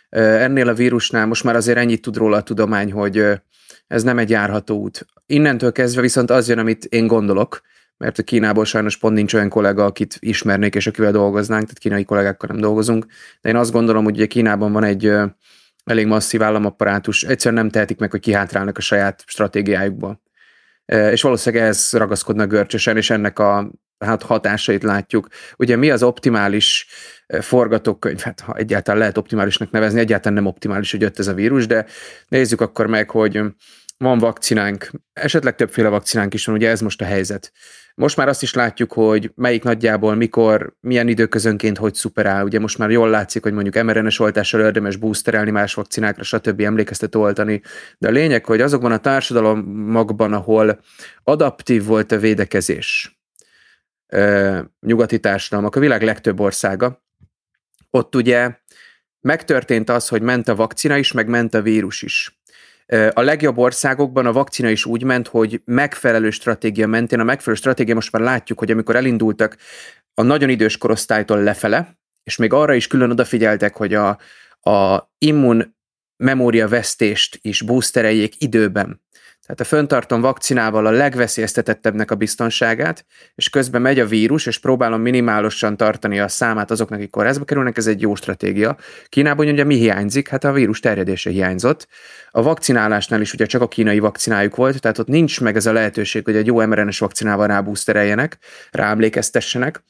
Ennél a vírusnál most már azért ennyit tud róla a tudomány, hogy ez nem egy járható út. Innentől kezdve viszont az jön, amit én gondolok, mert a Kínából sajnos pont nincs olyan kollega, akit ismernék, és akivel dolgoznánk, tehát kínai kollégákkal nem dolgozunk, de én azt gondolom, hogy ugye Kínában van egy elég masszív államapparátus, egyszerűen nem tehetik meg, hogy kihátrálnak a saját stratégiájukból. És valószínűleg ez ragaszkodnak görcsösen, és ennek a hát hatásait látjuk. Ugye mi az optimális forgatókönyv, hát ha egyáltalán lehet optimálisnak nevezni, egyáltalán nem optimális, hogy jött ez a vírus, de nézzük akkor meg, hogy van vakcinánk, esetleg többféle vakcinánk is van, ugye ez most a helyzet. Most már azt is látjuk, hogy melyik nagyjából, mikor, milyen időközönként hogy szuperál. Ugye most már jól látszik, hogy mondjuk mRNA-s oltással érdemes boosterelni más vakcinákra, stb. emlékeztető oltani. De a lényeg, hogy azokban a társadalmakban, ahol adaptív volt a védekezés, nyugati társadalmak, a világ legtöbb országa, ott ugye megtörtént az, hogy ment a vakcina is, meg ment a vírus is. A legjobb országokban a vakcina is úgy ment, hogy megfelelő stratégia mentén, a megfelelő stratégia most már látjuk, hogy amikor elindultak a nagyon idős korosztálytól lefele, és még arra is külön odafigyeltek, hogy a, a immun memória vesztést is boostereljék időben. Tehát a föntartom vakcinával a legveszélyeztetettebbnek a biztonságát, és közben megy a vírus, és próbálom minimálosan tartani a számát azoknak, akik kórházba kerülnek, ez egy jó stratégia. Kínában ugye mi hiányzik? Hát a vírus terjedése hiányzott. A vakcinálásnál is ugye csak a kínai vakcinájuk volt, tehát ott nincs meg ez a lehetőség, hogy egy jó mRNA-s vakcinával rábúsztereljenek, ráemlékeztessenek,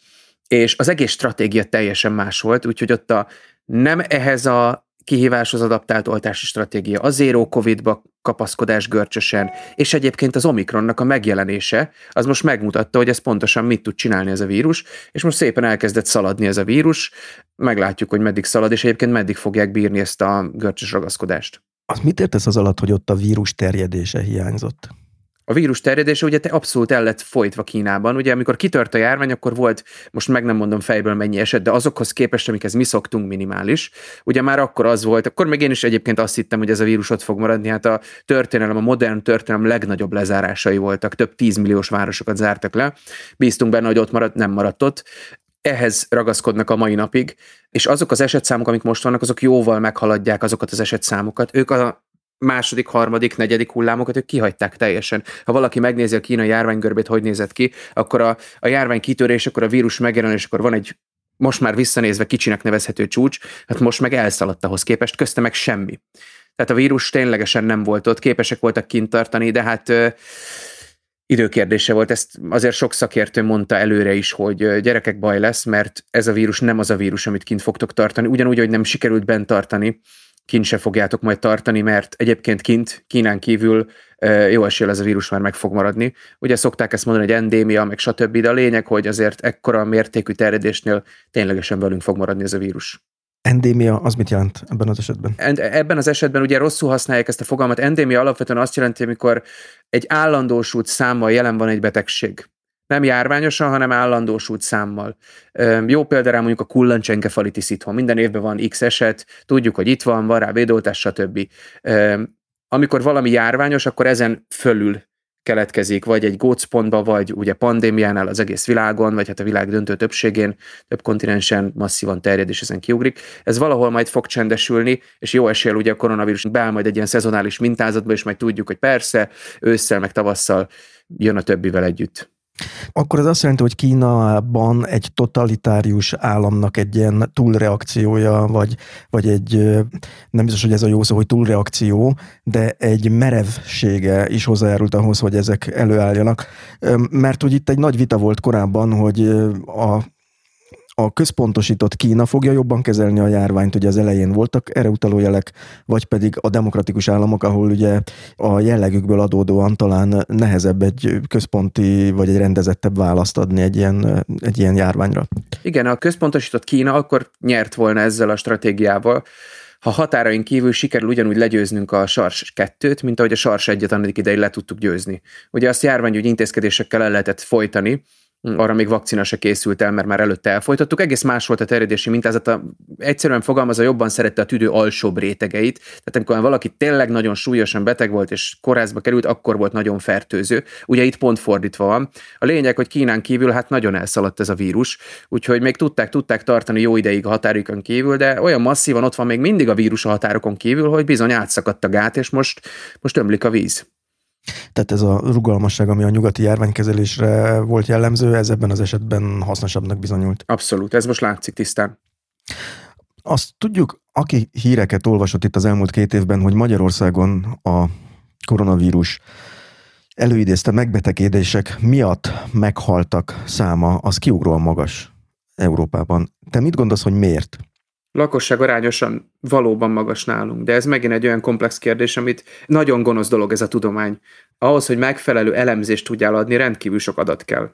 és az egész stratégia teljesen más volt, úgyhogy ott a nem ehhez a kihíváshoz adaptált oltási stratégia, a zero COVID-ba kapaszkodás görcsösen, és egyébként az Omikronnak a megjelenése, az most megmutatta, hogy ez pontosan mit tud csinálni ez a vírus, és most szépen elkezdett szaladni ez a vírus, meglátjuk, hogy meddig szalad, és egyébként meddig fogják bírni ezt a görcsös ragaszkodást. Az mit értesz az alatt, hogy ott a vírus terjedése hiányzott? A vírus terjedése ugye abszolút el lett folytva Kínában. Ugye amikor kitört a járvány, akkor volt, most meg nem mondom fejből mennyi eset, de azokhoz képest, amikhez mi szoktunk minimális. Ugye már akkor az volt, akkor még én is egyébként azt hittem, hogy ez a vírus ott fog maradni. Hát a történelem, a modern történelem legnagyobb lezárásai voltak. Több tízmilliós városokat zártak le. Bíztunk benne, hogy ott maradt, nem maradt ott ehhez ragaszkodnak a mai napig, és azok az esetszámok, amik most vannak, azok jóval meghaladják azokat az esetszámokat. Ők a második, harmadik, negyedik hullámokat ők kihagyták teljesen. Ha valaki megnézi a kínai járványgörbét, hogy nézett ki, akkor a, a járvány kitörés, akkor a vírus megjelenés, akkor van egy most már visszanézve kicsinek nevezhető csúcs, hát most meg elszaladt ahhoz képest, közte meg semmi. Tehát a vírus ténylegesen nem volt ott, képesek voltak kint tartani, de hát ö, időkérdése volt. Ezt azért sok szakértő mondta előre is, hogy gyerekek baj lesz, mert ez a vírus nem az a vírus, amit kint fogtok tartani. Ugyanúgy, hogy nem sikerült bent tartani, kint se fogjátok majd tartani, mert egyébként kint, Kínán kívül jó esélye ez a vírus már meg fog maradni. Ugye szokták ezt mondani, hogy endémia, meg stb., de a lényeg, hogy azért ekkora mértékű terjedésnél ténylegesen velünk fog maradni ez a vírus. Endémia az mit jelent ebben az esetben? Ebben az esetben ugye rosszul használják ezt a fogalmat. Endémia alapvetően azt jelenti, amikor egy állandósult számmal jelen van egy betegség nem járványosan, hanem állandósult számmal. Jó példára mondjuk a kullancsenkefalitis itthon. Minden évben van X eset, tudjuk, hogy itt van, van rá védoltás, stb. Amikor valami járványos, akkor ezen fölül keletkezik, vagy egy gócpontba, vagy ugye pandémiánál az egész világon, vagy hát a világ döntő többségén, több kontinensen masszívan terjed, és ezen kiugrik. Ez valahol majd fog csendesülni, és jó esél ugye a koronavírus beáll majd egy ilyen szezonális mintázatba, és majd tudjuk, hogy persze, ősszel meg tavasszal jön a többivel együtt. Akkor ez azt jelenti, hogy Kínában egy totalitárius államnak egy ilyen túlreakciója, vagy, vagy egy, nem biztos, hogy ez a jó szó, hogy túlreakció, de egy merevsége is hozzájárult ahhoz, hogy ezek előálljanak. Mert hogy itt egy nagy vita volt korábban, hogy a a központosított Kína fogja jobban kezelni a járványt, ugye az elején voltak erre utaló jelek, vagy pedig a demokratikus államok, ahol ugye a jellegükből adódóan talán nehezebb egy központi vagy egy rendezettebb választ adni egy ilyen, egy ilyen járványra. Igen, a központosított Kína akkor nyert volna ezzel a stratégiával, ha határaink kívül sikerül ugyanúgy legyőznünk a sars kettőt, mint ahogy a sars egyet annak idején le tudtuk győzni. Ugye azt járványügyi intézkedésekkel el lehetett folytani, arra még vakcina se készült el, mert már előtte elfolytattuk. Egész más volt a terjedési mintázata. Egyszerűen fogalmazva jobban szerette a tüdő alsóbb rétegeit. Tehát amikor valaki tényleg nagyon súlyosan beteg volt és kórházba került, akkor volt nagyon fertőző. Ugye itt pont fordítva van. A lényeg, hogy Kínán kívül hát nagyon elszaladt ez a vírus, úgyhogy még tudták, tudták tartani jó ideig a határükön kívül, de olyan masszívan ott van még mindig a vírus a határokon kívül, hogy bizony átszakadt a gát, és most, most ömlik a víz. Tehát ez a rugalmasság, ami a nyugati járványkezelésre volt jellemző, ez ebben az esetben hasznosabbnak bizonyult. Abszolút, ez most látszik tisztán. Azt tudjuk, aki híreket olvasott itt az elmúlt két évben, hogy Magyarországon a koronavírus előidézte megbetegedések miatt meghaltak száma, az kiugróan magas Európában. Te mit gondolsz, hogy miért? Lakosság arányosan valóban magas nálunk, de ez megint egy olyan komplex kérdés, amit nagyon gonosz dolog ez a tudomány. Ahhoz, hogy megfelelő elemzést tudjál adni, rendkívül sok adat kell.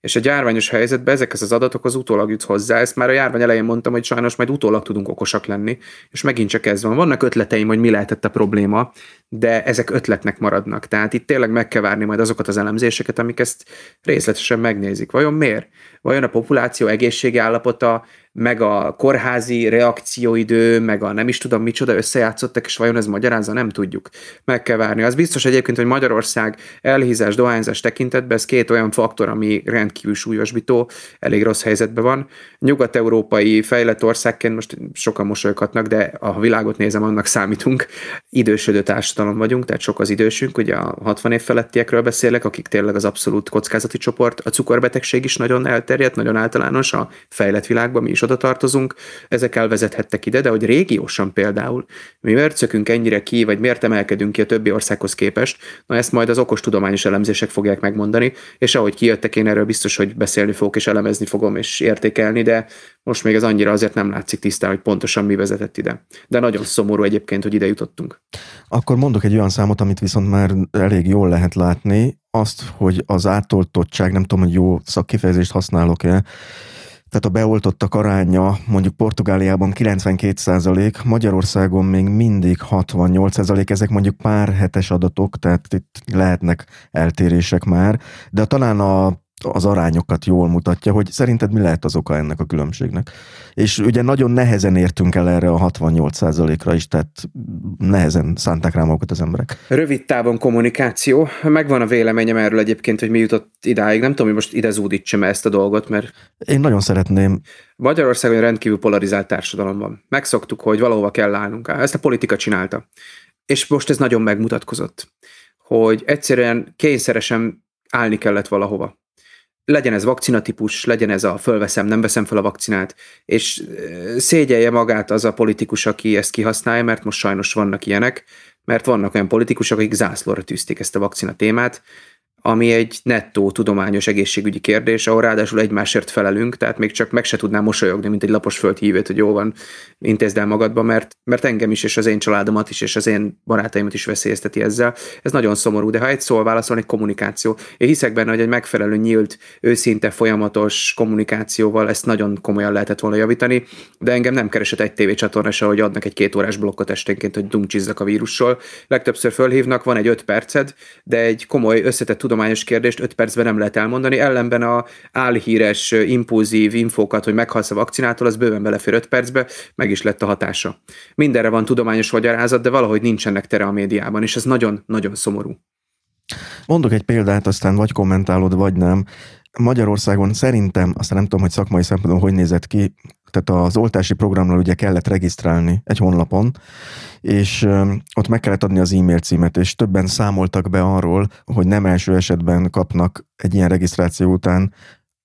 És a járványos helyzetben ezekhez az adatokhoz utólag jutsz hozzá. Ezt már a járvány elején mondtam, hogy sajnos majd utólag tudunk okosak lenni, és megint csak ez van. Vannak ötleteim, hogy mi lehetett a probléma, de ezek ötletnek maradnak. Tehát itt tényleg meg kell várni majd azokat az elemzéseket, amik ezt részletesen megnézik. Vajon miért? Vajon a populáció egészségi állapota meg a kórházi reakcióidő, meg a nem is tudom micsoda összejátszottak, és vajon ez magyarázza, nem tudjuk. Meg kell várni. Az biztos egyébként, hogy Magyarország elhízás, dohányzás tekintetben ez két olyan faktor, ami rendkívül súlyosbító, elég rossz helyzetben van. Nyugat-európai fejlett országként most sokan mosolyghatnak, de a világot nézem, annak számítunk. Idősödő társadalom vagyunk, tehát sok az idősünk, ugye a 60 év felettiekről beszélek, akik tényleg az abszolút kockázati csoport. A cukorbetegség is nagyon elterjedt, nagyon általános a fejlett világban, mi is oda tartozunk, ezek elvezethettek ide, de hogy régiósan például mi miért szökünk ennyire ki, vagy miért emelkedünk ki a többi országhoz képest, na ezt majd az okos tudományos elemzések fogják megmondani, és ahogy kijöttek, én erről biztos, hogy beszélni fogok, és elemezni fogom, és értékelni, de most még ez annyira azért nem látszik tisztán, hogy pontosan mi vezetett ide. De nagyon szomorú egyébként, hogy ide jutottunk. Akkor mondok egy olyan számot, amit viszont már elég jól lehet látni, azt, hogy az átoltottság, nem tudom, hogy jó szakkifejezést használok-e, tehát a beoltottak aránya mondjuk Portugáliában 92 százalék, Magyarországon még mindig 68 százalék, ezek mondjuk pár hetes adatok, tehát itt lehetnek eltérések már, de talán a az arányokat jól mutatja, hogy szerinted mi lehet az oka ennek a különbségnek. És ugye nagyon nehezen értünk el erre a 68%-ra is, tehát nehezen szánták rá magukat az emberek. Rövid távon kommunikáció. Megvan a véleményem erről egyébként, hogy mi jutott idáig. Nem tudom, hogy most ide zúdítsam ezt a dolgot, mert... Én nagyon szeretném. Magyarországon rendkívül polarizált társadalom van. Megszoktuk, hogy valahova kell állnunk. Ezt a politika csinálta. És most ez nagyon megmutatkozott, hogy egyszerűen kényszeresen állni kellett valahova legyen ez vakcinatípus, legyen ez a fölveszem, nem veszem fel a vakcinát, és szégyelje magát az a politikus, aki ezt kihasználja, mert most sajnos vannak ilyenek, mert vannak olyan politikusok, akik zászlóra tűzték ezt a vakcina témát, ami egy nettó tudományos egészségügyi kérdés, ahol ráadásul egymásért felelünk, tehát még csak meg se tudnám mosolyogni, mint egy lapos földhívőt, hogy jó van, intézd el magadba, mert, mert engem is, és az én családomat is, és az én barátaimat is veszélyezteti ezzel. Ez nagyon szomorú, de ha egy szól válaszol, egy kommunikáció. Én hiszek benne, hogy egy megfelelő nyílt, őszinte, folyamatos kommunikációval ezt nagyon komolyan lehetett volna javítani, de engem nem keresett egy tévécsatorna se, hogy adnak egy két órás blokkot esténként, hogy dumcsizzak a vírusról. Legtöbbször fölhívnak, van egy öt perced, de egy komoly összetett tudományos kérdést 5 percben nem lehet elmondani, ellenben a álhíres, impulzív infókat, hogy meghalsz a vakcinától, az bőven belefér 5 percbe, meg is lett a hatása. Mindenre van tudományos magyarázat, de valahogy nincsenek tere a médiában, és ez nagyon-nagyon szomorú. Mondok egy példát, aztán vagy kommentálod, vagy nem. Magyarországon szerintem, aztán nem tudom, hogy szakmai szempontból hogy nézett ki, tehát az oltási programról ugye kellett regisztrálni egy honlapon, és ott meg kellett adni az e-mail címet, és többen számoltak be arról, hogy nem első esetben kapnak egy ilyen regisztráció után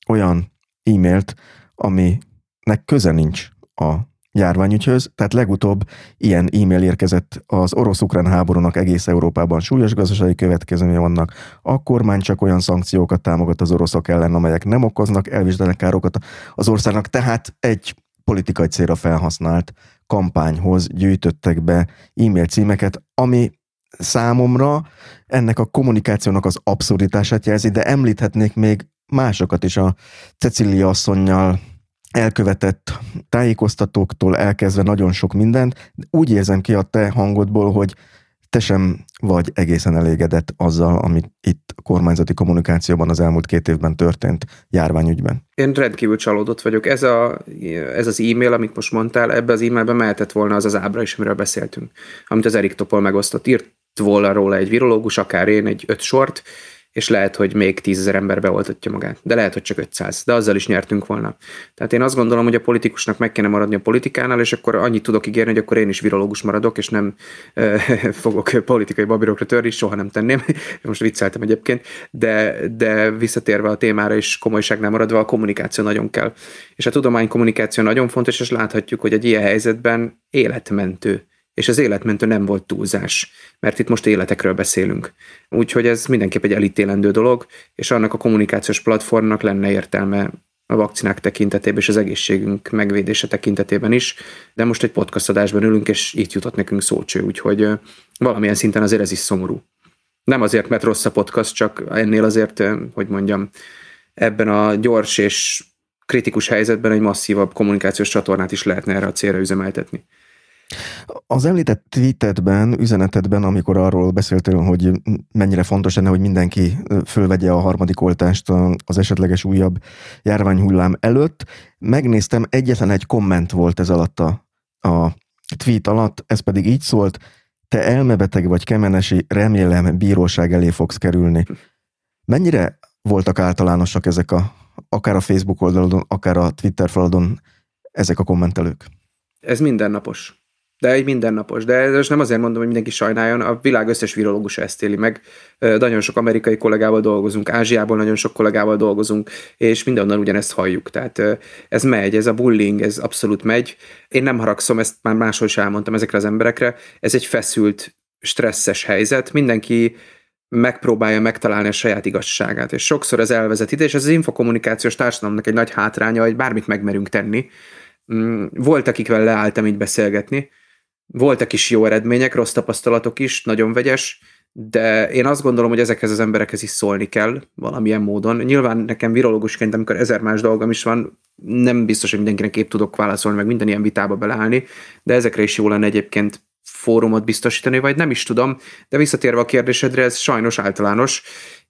olyan e-mailt, aminek köze nincs a járványügyhöz, tehát legutóbb ilyen e-mail érkezett az orosz-ukrán háborúnak egész Európában. Súlyos gazdasági következménye vannak, a kormány csak olyan szankciókat támogat az oroszok ellen, amelyek nem okoznak elvisdelnek károkat. Az országnak, tehát egy politikai célra felhasznált kampányhoz gyűjtöttek be e-mail címeket, ami számomra ennek a kommunikációnak az abszurditását jelzi, de említhetnék még másokat is a Cecilia asszonynal elkövetett tájékoztatóktól elkezdve nagyon sok mindent. Úgy érzem ki a te hangodból, hogy te sem vagy egészen elégedett azzal, amit itt kormányzati kommunikációban az elmúlt két évben történt járványügyben. Én rendkívül csalódott vagyok. Ez, a, ez az e-mail, amit most mondtál, ebbe az e-mailben mehetett volna az az ábra is, amiről beszéltünk, amit az Erik Topol megosztott. Írt volna róla egy virológus, akár én egy öt sort, és lehet, hogy még tízezer ember beoltatja magát, de lehet, hogy csak 500, de azzal is nyertünk volna. Tehát én azt gondolom, hogy a politikusnak meg kéne maradni a politikánál, és akkor annyit tudok ígérni, hogy akkor én is virológus maradok, és nem e, fogok politikai babirokra törni, soha nem tenném. Most vicceltem egyébként, de, de visszatérve a témára is komolyságnál maradva, a kommunikáció nagyon kell. És a tudomány kommunikáció nagyon fontos, és láthatjuk, hogy egy ilyen helyzetben életmentő és az életmentő nem volt túlzás, mert itt most életekről beszélünk. Úgyhogy ez mindenképp egy elítélendő dolog, és annak a kommunikációs platformnak lenne értelme a vakcinák tekintetében és az egészségünk megvédése tekintetében is, de most egy podcast adásban ülünk, és itt jutott nekünk szócső, úgyhogy valamilyen szinten azért ez is szomorú. Nem azért, mert rossz a podcast, csak ennél azért, hogy mondjam, ebben a gyors és kritikus helyzetben egy masszívabb kommunikációs csatornát is lehetne erre a célra üzemeltetni. Az említett tweetedben, üzenetedben, amikor arról beszéltél, hogy mennyire fontos lenne, hogy mindenki fölvegye a harmadik oltást az esetleges újabb járványhullám előtt, megnéztem, egyetlen egy komment volt ez alatt a, a tweet alatt, ez pedig így szólt, te elmebeteg vagy kemenesi, remélem bíróság elé fogsz kerülni. Mennyire voltak általánosak ezek a, akár a Facebook oldalon, akár a Twitter faladon ezek a kommentelők? Ez mindennapos. De egy mindennapos. De ez nem azért mondom, hogy mindenki sajnáljon, a világ összes virológusa ezt éli meg. Nagyon sok amerikai kollégával dolgozunk, Ázsiából nagyon sok kollégával dolgozunk, és mindenhonnan ugyanezt halljuk. Tehát ez megy, ez a bullying, ez abszolút megy. Én nem haragszom, ezt már máshol is elmondtam ezekre az emberekre. Ez egy feszült, stresszes helyzet. Mindenki megpróbálja megtalálni a saját igazságát, és sokszor ez elvezet ide, és ez az infokommunikációs társadalomnak egy nagy hátránya, hogy bármit megmerünk tenni. Mm, volt, akikvel leálltam így beszélgetni, voltak is jó eredmények, rossz tapasztalatok is, nagyon vegyes, de én azt gondolom, hogy ezekhez az emberekhez is szólni kell valamilyen módon. Nyilván nekem virológusként, amikor ezer más dolgom is van, nem biztos, hogy mindenkinek épp tudok válaszolni, meg minden ilyen vitába beleállni, de ezekre is jó lenne egyébként fórumot biztosítani, vagy nem is tudom, de visszatérve a kérdésedre, ez sajnos általános,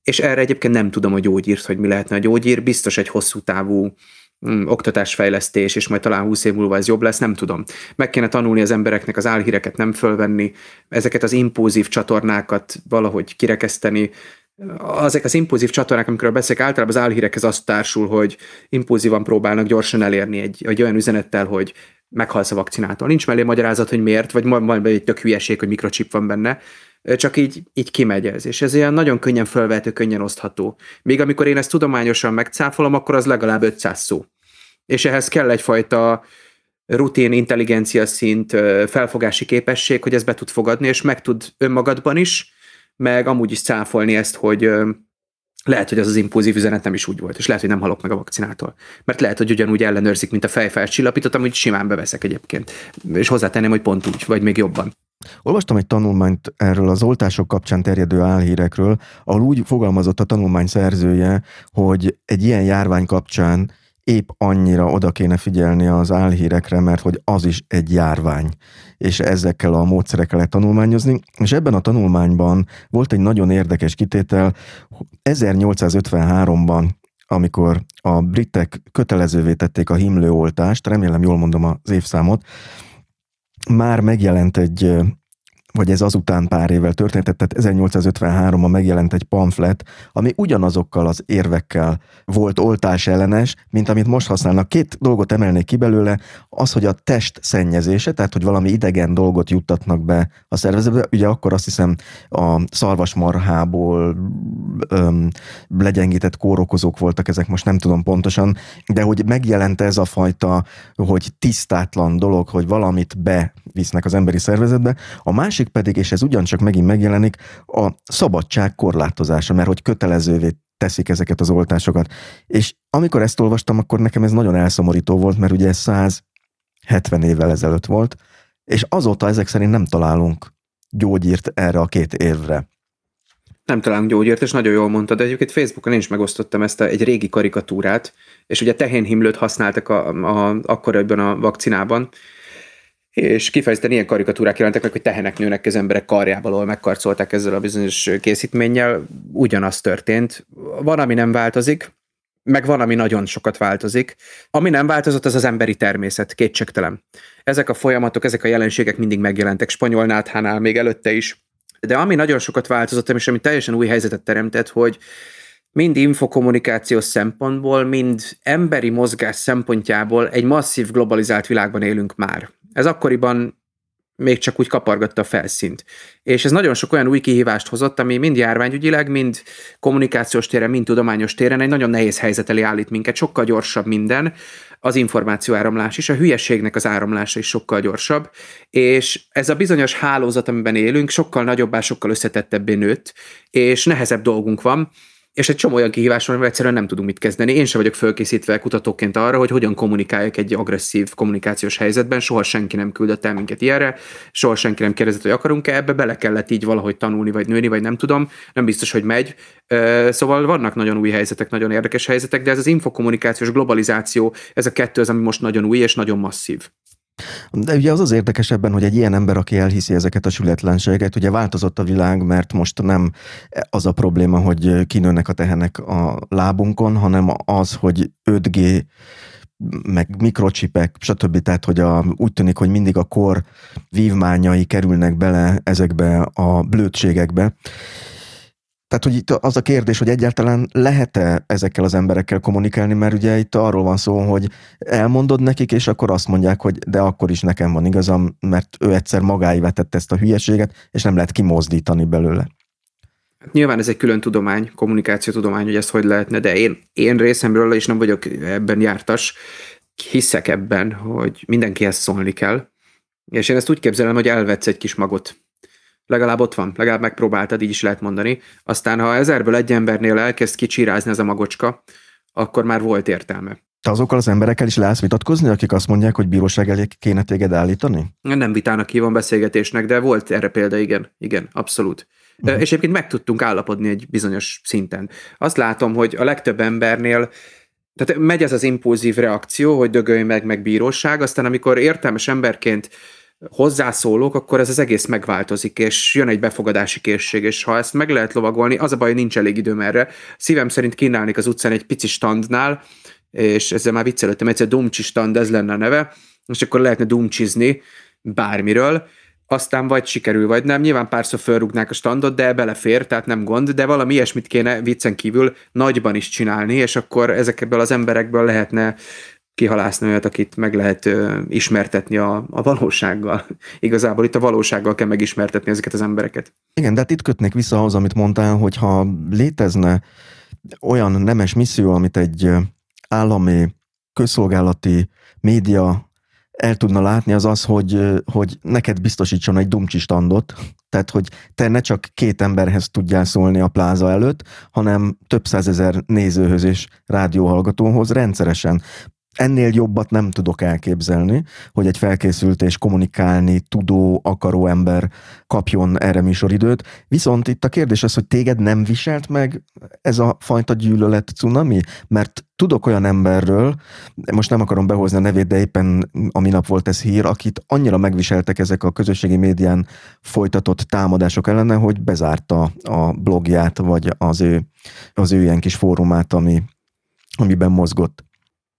és erre egyébként nem tudom a gyógyírt, hogy mi lehetne a gyógyír, biztos egy hosszú távú mm, oktatásfejlesztés, és majd talán 20 év múlva ez jobb lesz, nem tudom. Meg kéne tanulni az embereknek az álhíreket nem fölvenni, ezeket az impulzív csatornákat valahogy kirekeszteni, azok az impulzív csatornák, amikor beszélek, általában az álhírekhez azt társul, hogy impulzívan próbálnak gyorsan elérni egy, egy olyan üzenettel, hogy meghalsz a vakcinától. Nincs mellé magyarázat, hogy miért, vagy majd egy tök hülyeség, hogy mikrochip van benne, csak így, így kimegy ez. És ez ilyen nagyon könnyen felvehető, könnyen osztható. Még amikor én ezt tudományosan megcáfolom, akkor az legalább 500 szó. És ehhez kell egyfajta rutin intelligencia szint, felfogási képesség, hogy ezt be tud fogadni, és meg tud önmagadban is, meg amúgy is cáfolni ezt, hogy lehet, hogy az az impulzív üzenet nem is úgy volt, és lehet, hogy nem halok meg a vakcinától. Mert lehet, hogy ugyanúgy ellenőrzik, mint a fejfájás csillapított, amit simán beveszek egyébként. És hozzátenném, hogy pont úgy, vagy még jobban. Olvastam egy tanulmányt erről az oltások kapcsán terjedő álhírekről, ahol úgy fogalmazott a tanulmány szerzője, hogy egy ilyen járvány kapcsán épp annyira oda kéne figyelni az álhírekre, mert hogy az is egy járvány, és ezekkel a módszerekkel lehet tanulmányozni. És ebben a tanulmányban volt egy nagyon érdekes kitétel, 1853-ban amikor a britek kötelezővé tették a himlőoltást, remélem jól mondom az évszámot, már megjelent egy vagy ez azután pár évvel történt, tehát 1853-ban megjelent egy pamflet, ami ugyanazokkal az érvekkel volt oltás ellenes, mint amit most használnak. Két dolgot emelnék ki belőle, az, hogy a test szennyezése, tehát hogy valami idegen dolgot juttatnak be a szervezetbe, ugye akkor azt hiszem a szarvasmarhából öm, legyengített kórokozók voltak ezek, most nem tudom pontosan, de hogy megjelent ez a fajta, hogy tisztátlan dolog, hogy valamit bevisznek az emberi szervezetbe. A másik másik pedig, és ez ugyancsak megint megjelenik, a szabadság korlátozása, mert hogy kötelezővé teszik ezeket az oltásokat. És amikor ezt olvastam, akkor nekem ez nagyon elszomorító volt, mert ugye ez 170 évvel ezelőtt volt, és azóta ezek szerint nem találunk gyógyírt erre a két évre. Nem találunk gyógyírt, és nagyon jól mondtad, de egyébként Facebookon én is megosztottam ezt a, egy régi karikatúrát, és ugye tehénhimlőt használtak a, a, akkor ebben a vakcinában, és kifejezetten ilyen karikatúrák jelentek meg, hogy tehenek nőnek az emberek karjából, ahol megkarcolták ezzel a bizonyos készítménnyel. Ugyanaz történt. Van, ami nem változik, meg van, ami nagyon sokat változik. Ami nem változott, az az emberi természet, kétségtelen. Ezek a folyamatok, ezek a jelenségek mindig megjelentek spanyol náthánál, még előtte is. De ami nagyon sokat változott, és ami teljesen új helyzetet teremtett, hogy mind infokommunikációs szempontból, mind emberi mozgás szempontjából egy masszív globalizált világban élünk már. Ez akkoriban még csak úgy kapargatta a felszínt. És ez nagyon sok olyan új kihívást hozott, ami mind járványügyileg, mind kommunikációs téren, mind tudományos téren egy nagyon nehéz helyzet elé állít minket, sokkal gyorsabb minden, az információ áramlás is, a hülyeségnek az áramlása is sokkal gyorsabb, és ez a bizonyos hálózat, amiben élünk, sokkal nagyobbá, sokkal összetettebbé nőtt, és nehezebb dolgunk van, és egy csomó olyan kihívás van, amivel egyszerűen nem tudunk mit kezdeni. Én sem vagyok fölkészítve kutatóként arra, hogy hogyan kommunikáljak egy agresszív kommunikációs helyzetben, soha senki nem küldött el minket ilyenre, soha senki nem kérdezett, hogy akarunk-e ebbe, bele kellett így valahogy tanulni, vagy nőni, vagy nem tudom, nem biztos, hogy megy. Szóval vannak nagyon új helyzetek, nagyon érdekes helyzetek, de ez az infokommunikációs globalizáció, ez a kettő az, ami most nagyon új és nagyon masszív. De ugye az az érdekes ebben, hogy egy ilyen ember, aki elhiszi ezeket a sületlenségeket, ugye változott a világ, mert most nem az a probléma, hogy kinőnek a tehenek a lábunkon, hanem az, hogy 5G meg mikrocsipek, stb. Tehát, hogy a, úgy tűnik, hogy mindig a kor vívmányai kerülnek bele ezekbe a blödségekbe. Tehát, hogy itt az a kérdés, hogy egyáltalán lehet-e ezekkel az emberekkel kommunikálni, mert ugye itt arról van szó, hogy elmondod nekik, és akkor azt mondják, hogy de akkor is nekem van igazam, mert ő egyszer magáévá tette ezt a hülyeséget, és nem lehet kimozdítani belőle. Nyilván ez egy külön tudomány, kommunikációtudomány, hogy ezt hogy lehetne, de én, én részemről, és nem vagyok ebben jártas, hiszek ebben, hogy mindenkihez szólni kell, és én ezt úgy képzelem, hogy elvetsz egy kis magot legalább ott van, legalább megpróbáltad, így is lehet mondani. Aztán, ha ezerből egy embernél elkezd kicsirázni ez a magocska, akkor már volt értelme. Te azokkal az emberekkel is leállsz vitatkozni, akik azt mondják, hogy bíróság elé kéne téged állítani? Nem vitának hívom beszélgetésnek, de volt erre példa, igen, igen, abszolút. Uh-huh. És egyébként meg tudtunk állapodni egy bizonyos szinten. Azt látom, hogy a legtöbb embernél tehát megy ez az impulzív reakció, hogy dögölj meg, meg bíróság, aztán amikor értelmes emberként hozzászólok, akkor ez az egész megváltozik, és jön egy befogadási készség, és ha ezt meg lehet lovagolni, az a baj, nincs elég időm erre. Szívem szerint kínálnék az utcán egy pici standnál, és ezzel már viccelődtem, egyszer Dumcsi stand, ez lenne a neve, és akkor lehetne dumcsizni bármiről, aztán vagy sikerül, vagy nem. Nyilván párszor felrúgnák a standot, de belefér, tehát nem gond, de valami ilyesmit kéne viccen kívül nagyban is csinálni, és akkor ezekből az emberekből lehetne kihalászni olyat, akit meg lehet ö, ismertetni a, a valósággal. Igazából itt a valósággal kell megismertetni ezeket az embereket. Igen, de hát itt kötnék vissza ahhoz, amit mondtál, hogy ha létezne olyan nemes misszió, amit egy állami közszolgálati média el tudna látni, az az, hogy, hogy neked biztosítson egy dumcsi standot, tehát hogy te ne csak két emberhez tudjál szólni a pláza előtt, hanem több százezer nézőhöz és rádióhallgatóhoz rendszeresen ennél jobbat nem tudok elképzelni, hogy egy felkészült és kommunikálni tudó, akaró ember kapjon erre műsoridőt. Viszont itt a kérdés az, hogy téged nem viselt meg ez a fajta gyűlölet cunami? Mert tudok olyan emberről, most nem akarom behozni a nevét, de éppen a minap volt ez hír, akit annyira megviseltek ezek a közösségi médián folytatott támadások ellene, hogy bezárta a blogját, vagy az ő, az ő ilyen kis fórumát, ami, amiben mozgott.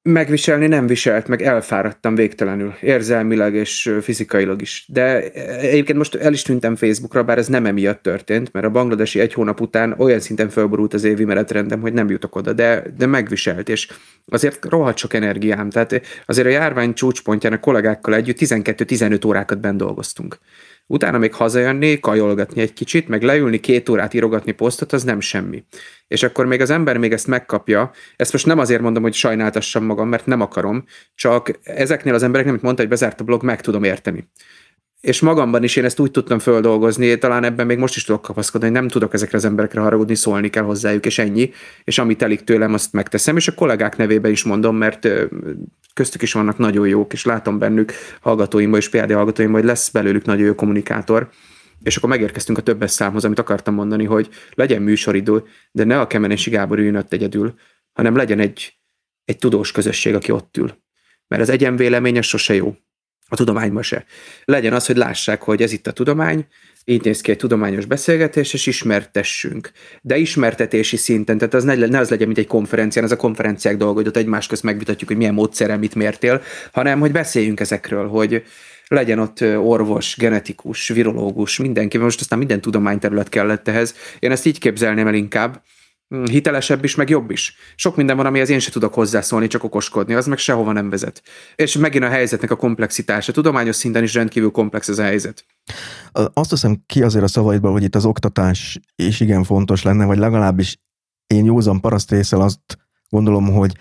Megviselni nem viselt, meg elfáradtam végtelenül, érzelmileg és fizikailag is. De egyébként most el is tűntem Facebookra, bár ez nem emiatt történt, mert a bangladesi egy hónap után olyan szinten felborult az évi menetrendem, hogy nem jutok oda, de, de megviselt, és azért rohadt sok energiám. Tehát azért a járvány csúcspontján a kollégákkal együtt 12-15 órákat bent dolgoztunk utána még hazajönni, kajolgatni egy kicsit, meg leülni két órát írogatni posztot, az nem semmi. És akkor még az ember még ezt megkapja, ezt most nem azért mondom, hogy sajnáltassam magam, mert nem akarom, csak ezeknél az embereknél, amit mondta, hogy bezárt a blog, meg tudom érteni és magamban is én ezt úgy tudtam földolgozni, talán ebben még most is tudok kapaszkodni, hogy nem tudok ezekre az emberekre haragudni, szólni kell hozzájuk, és ennyi, és amit telik tőlem, azt megteszem, és a kollégák nevében is mondom, mert köztük is vannak nagyon jók, és látom bennük hallgatóimban és PhD hallgatóimban, hogy lesz belőlük nagyon jó kommunikátor, és akkor megérkeztünk a többes számhoz, amit akartam mondani, hogy legyen műsoridő, de ne a Kemenesi Gábor üljön ott egyedül, hanem legyen egy egy tudós közösség, aki ott ül. Mert az egyenvélemény az sose jó. A tudományban se. Legyen az, hogy lássák, hogy ez itt a tudomány, így néz ki egy tudományos beszélgetés, és ismertessünk. De ismertetési szinten, tehát az ne, ne az legyen, mint egy konferencián, az a konferenciák dolga, hogy ott egymás közt megvitatjuk, hogy milyen módszerrel mit mértél, hanem hogy beszéljünk ezekről, hogy legyen ott orvos, genetikus, virológus, mindenki, most aztán minden tudományterület kellett ehhez. Én ezt így képzelném el inkább, hitelesebb is, meg jobb is. Sok minden van, amihez én se tudok hozzászólni, csak okoskodni, az meg sehova nem vezet. És megint a helyzetnek a komplexitása. Tudományos szinten is rendkívül komplex ez a helyzet. Azt hiszem ki azért a szavaidból, hogy itt az oktatás is igen fontos lenne, vagy legalábbis én józan paraszt részel azt gondolom, hogy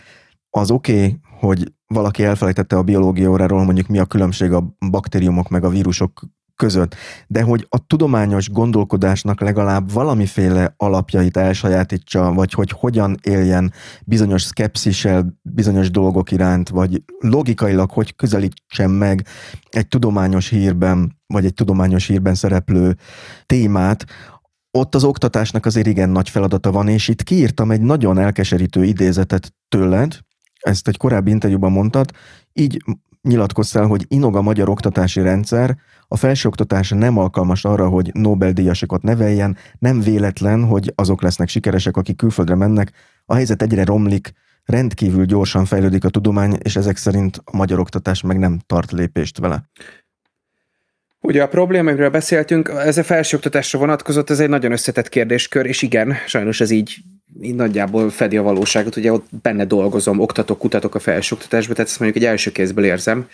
az oké, okay, hogy valaki elfelejtette a biológia óráról, mondjuk mi a különbség a baktériumok meg a vírusok között, de hogy a tudományos gondolkodásnak legalább valamiféle alapjait elsajátítsa, vagy hogy hogyan éljen bizonyos szkepszissel bizonyos dolgok iránt, vagy logikailag hogy közelítsen meg egy tudományos hírben, vagy egy tudományos hírben szereplő témát, ott az oktatásnak azért igen nagy feladata van, és itt kiírtam egy nagyon elkeserítő idézetet tőled, ezt egy korábbi interjúban mondtad, így nyilatkoztál, hogy inog a magyar oktatási rendszer, a felsőoktatás nem alkalmas arra, hogy Nobel-díjasokat neveljen, nem véletlen, hogy azok lesznek sikeresek, akik külföldre mennek, a helyzet egyre romlik, rendkívül gyorsan fejlődik a tudomány, és ezek szerint a magyar oktatás meg nem tart lépést vele. Ugye a probléma, amiről beszéltünk, ez a felsőoktatásra vonatkozott, ez egy nagyon összetett kérdéskör, és igen, sajnos ez így, így nagyjából fedi a valóságot, ugye ott benne dolgozom, oktatok, kutatok a felsőoktatásba, tehát ezt mondjuk egy első kézből érzem.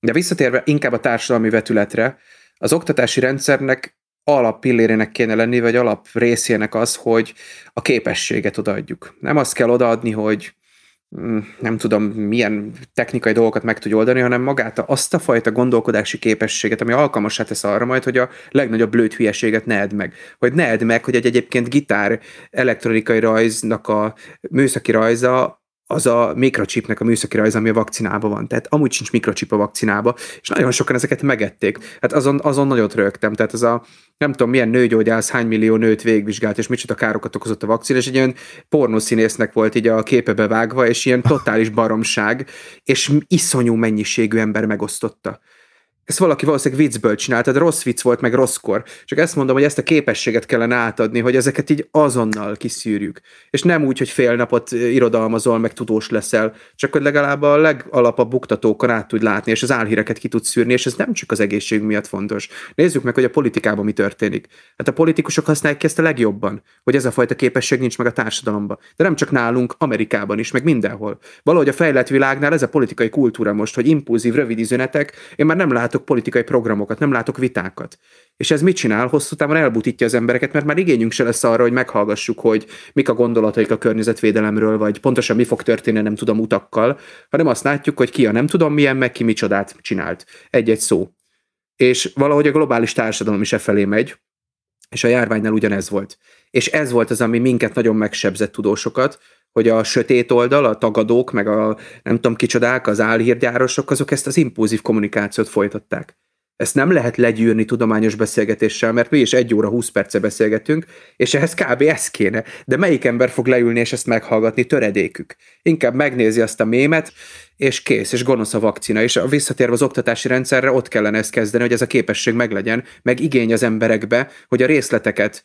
De visszatérve inkább a társadalmi vetületre, az oktatási rendszernek alap pillérének kéne lenni, vagy alap részének az, hogy a képességet odaadjuk. Nem azt kell odaadni, hogy nem tudom, milyen technikai dolgokat meg tudja oldani, hanem magát azt a fajta gondolkodási képességet, ami alkalmasá tesz arra majd, hogy a legnagyobb blőtt hülyeséget ne edd meg. Hogy ne edd meg, hogy egy egyébként gitár elektronikai rajznak a műszaki rajza az a mikrochipnek a műszaki rajz, ami a vakcinában van. Tehát amúgy sincs mikrochip a vakcinába, és nagyon sokan ezeket megették. Hát azon, azon nagyot rögtem. Tehát az a nem tudom milyen nőgyógyász, hány millió nőt végvizsgált, és micsoda károkat okozott a vakcina, és egy ilyen pornószínésznek volt így a képebe vágva, és ilyen totális baromság, és iszonyú mennyiségű ember megosztotta ezt valaki valószínűleg viccből csinálta, de rossz vicc volt, meg rosszkor. Csak ezt mondom, hogy ezt a képességet kellene átadni, hogy ezeket így azonnal kiszűrjük. És nem úgy, hogy fél napot irodalmazol, meg tudós leszel, csak hogy legalább a legalapabb buktatókon át tud látni, és az álhíreket ki tud szűrni, és ez nem csak az egészség miatt fontos. Nézzük meg, hogy a politikában mi történik. Hát a politikusok használják ezt a legjobban, hogy ez a fajta képesség nincs meg a társadalomban. De nem csak nálunk, Amerikában is, meg mindenhol. Valahogy a fejlett világnál ez a politikai kultúra most, hogy impulzív, rövid üzenetek, én már nem látom látok politikai programokat, nem látok vitákat. És ez mit csinál? Hosszú távon elbutítja az embereket, mert már igényünk se lesz arra, hogy meghallgassuk, hogy mik a gondolataik a környezetvédelemről, vagy pontosan mi fog történni, nem tudom, utakkal, hanem azt látjuk, hogy ki a nem tudom milyen, meg ki micsodát csinált. Egy-egy szó. És valahogy a globális társadalom is e felé megy, és a járványnál ugyanez volt. És ez volt az, ami minket nagyon megsebzett tudósokat, hogy a sötét oldal, a tagadók, meg a nem tudom kicsodák, az álhírgyárosok, azok ezt az impulzív kommunikációt folytatták. Ezt nem lehet legyűrni tudományos beszélgetéssel, mert mi is egy óra 20 perce beszélgetünk, és ehhez kb. ez kéne. De melyik ember fog leülni és ezt meghallgatni? Töredékük. Inkább megnézi azt a mémet, és kész, és gonosz a vakcina. És visszatérve az oktatási rendszerre, ott kellene ezt kezdeni, hogy ez a képesség meglegyen, meg igény az emberekbe, hogy a részleteket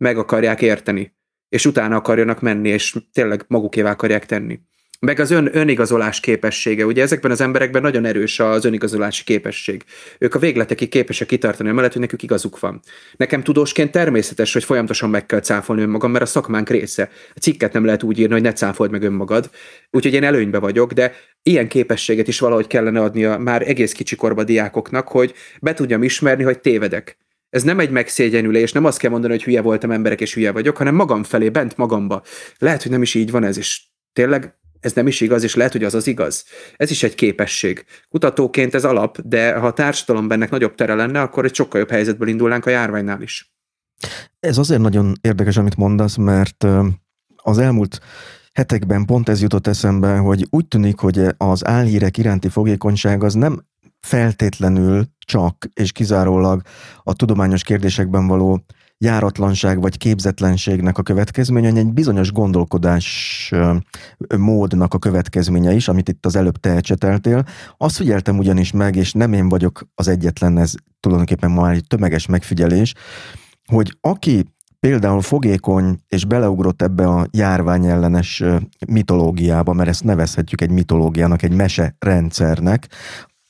meg akarják érteni és utána akarjanak menni, és tényleg magukévá akarják tenni. Meg az ön, önigazolás képessége. Ugye ezekben az emberekben nagyon erős az önigazolási képesség. Ők a végletekig képesek kitartani, amellett, hogy nekük igazuk van. Nekem tudósként természetes, hogy folyamatosan meg kell cáfolni önmagam, mert a szakmánk része. A cikket nem lehet úgy írni, hogy ne cáfold meg önmagad. Úgyhogy én előnybe vagyok, de ilyen képességet is valahogy kellene adni a már egész kicsikorba diákoknak, hogy be tudjam ismerni, hogy tévedek ez nem egy megszégyenülés, nem azt kell mondani, hogy hülye voltam emberek, és hülye vagyok, hanem magam felé, bent magamba. Lehet, hogy nem is így van ez, és tényleg ez nem is igaz, és lehet, hogy az az igaz. Ez is egy képesség. Kutatóként ez alap, de ha a társadalom ennek nagyobb tere lenne, akkor egy sokkal jobb helyzetből indulnánk a járványnál is. Ez azért nagyon érdekes, amit mondasz, mert az elmúlt hetekben pont ez jutott eszembe, hogy úgy tűnik, hogy az álhírek iránti fogékonyság az nem feltétlenül csak és kizárólag a tudományos kérdésekben való járatlanság vagy képzetlenségnek a következménye, egy bizonyos gondolkodás módnak a következménye is, amit itt az előbb te ecseteltél. Azt figyeltem ugyanis meg, és nem én vagyok az egyetlen, ez tulajdonképpen már egy tömeges megfigyelés, hogy aki például fogékony és beleugrott ebbe a járványellenes mitológiába, mert ezt nevezhetjük egy mitológiának, egy mese rendszernek,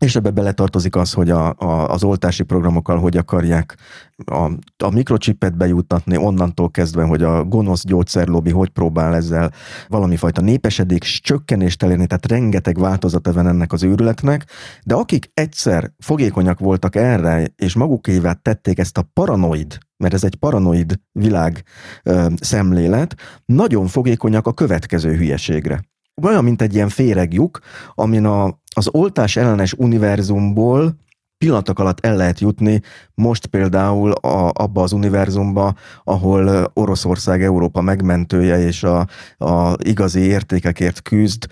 és ebbe beletartozik az, hogy a, a, az oltási programokkal hogy akarják a, a mikrocsipet bejuttatni, onnantól kezdve, hogy a gonosz gyógyszerlobbi hogy próbál ezzel valami fajta népesedék, csökkenést elérni, tehát rengeteg változata van ennek az őrületnek, de akik egyszer fogékonyak voltak erre, és magukévá tették ezt a paranoid, mert ez egy paranoid világ ö, szemlélet, nagyon fogékonyak a következő hülyeségre olyan, mint egy ilyen féregjuk, amin a, az oltás ellenes univerzumból pillanatok alatt el lehet jutni, most például a, abba az univerzumba, ahol Oroszország Európa megmentője és a, a igazi értékekért küzd,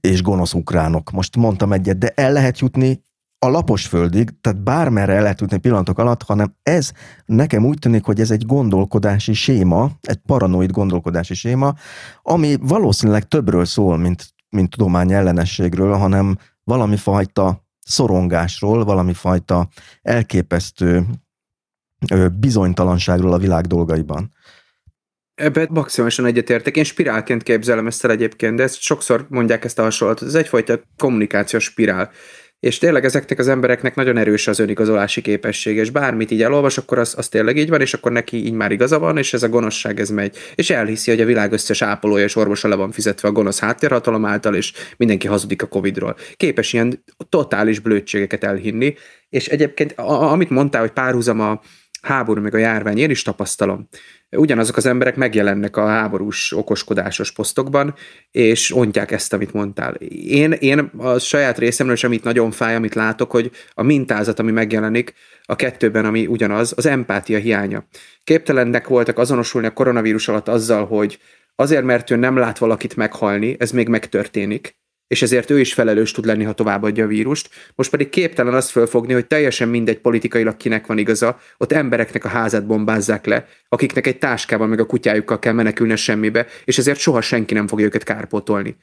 és gonosz ukránok. Most mondtam egyet, de el lehet jutni a lapos földig, tehát bármerre el lehet jutni pillanatok alatt, hanem ez nekem úgy tűnik, hogy ez egy gondolkodási séma, egy paranoid gondolkodási séma, ami valószínűleg többről szól, mint, mint tudomány ellenességről, hanem valami fajta szorongásról, valami fajta elképesztő bizonytalanságról a világ dolgaiban. Ebben maximálisan egyetértek. Én spirálként képzelem ezt el egyébként, de ezt sokszor mondják ezt a hasonlatot. Ez egyfajta kommunikációs spirál. És tényleg ezeknek az embereknek nagyon erős az önigazolási képessége, és bármit így elolvas, akkor az, az tényleg így van, és akkor neki így már igaza van, és ez a gonoszság ez megy. És elhiszi, hogy a világ összes ápolója és orvosa le van fizetve a gonosz háttérhatalom által, és mindenki hazudik a Covid-ról. Képes ilyen totális blödségeket elhinni, és egyébként a, amit mondtál, hogy párhuzam a háború meg a járvány, én is tapasztalom ugyanazok az emberek megjelennek a háborús okoskodásos posztokban, és ontják ezt, amit mondtál. Én, én a saját részemről is, amit nagyon fáj, amit látok, hogy a mintázat, ami megjelenik a kettőben, ami ugyanaz, az empátia hiánya. Képtelennek voltak azonosulni a koronavírus alatt azzal, hogy azért, mert ő nem lát valakit meghalni, ez még megtörténik, és ezért ő is felelős tud lenni, ha továbbadja a vírust. Most pedig képtelen azt fölfogni, hogy teljesen mindegy politikailag kinek van igaza, ott embereknek a házát bombázzák le, akiknek egy táskával meg a kutyájukkal kell menekülni semmibe, és ezért soha senki nem fogja őket kárpótolni.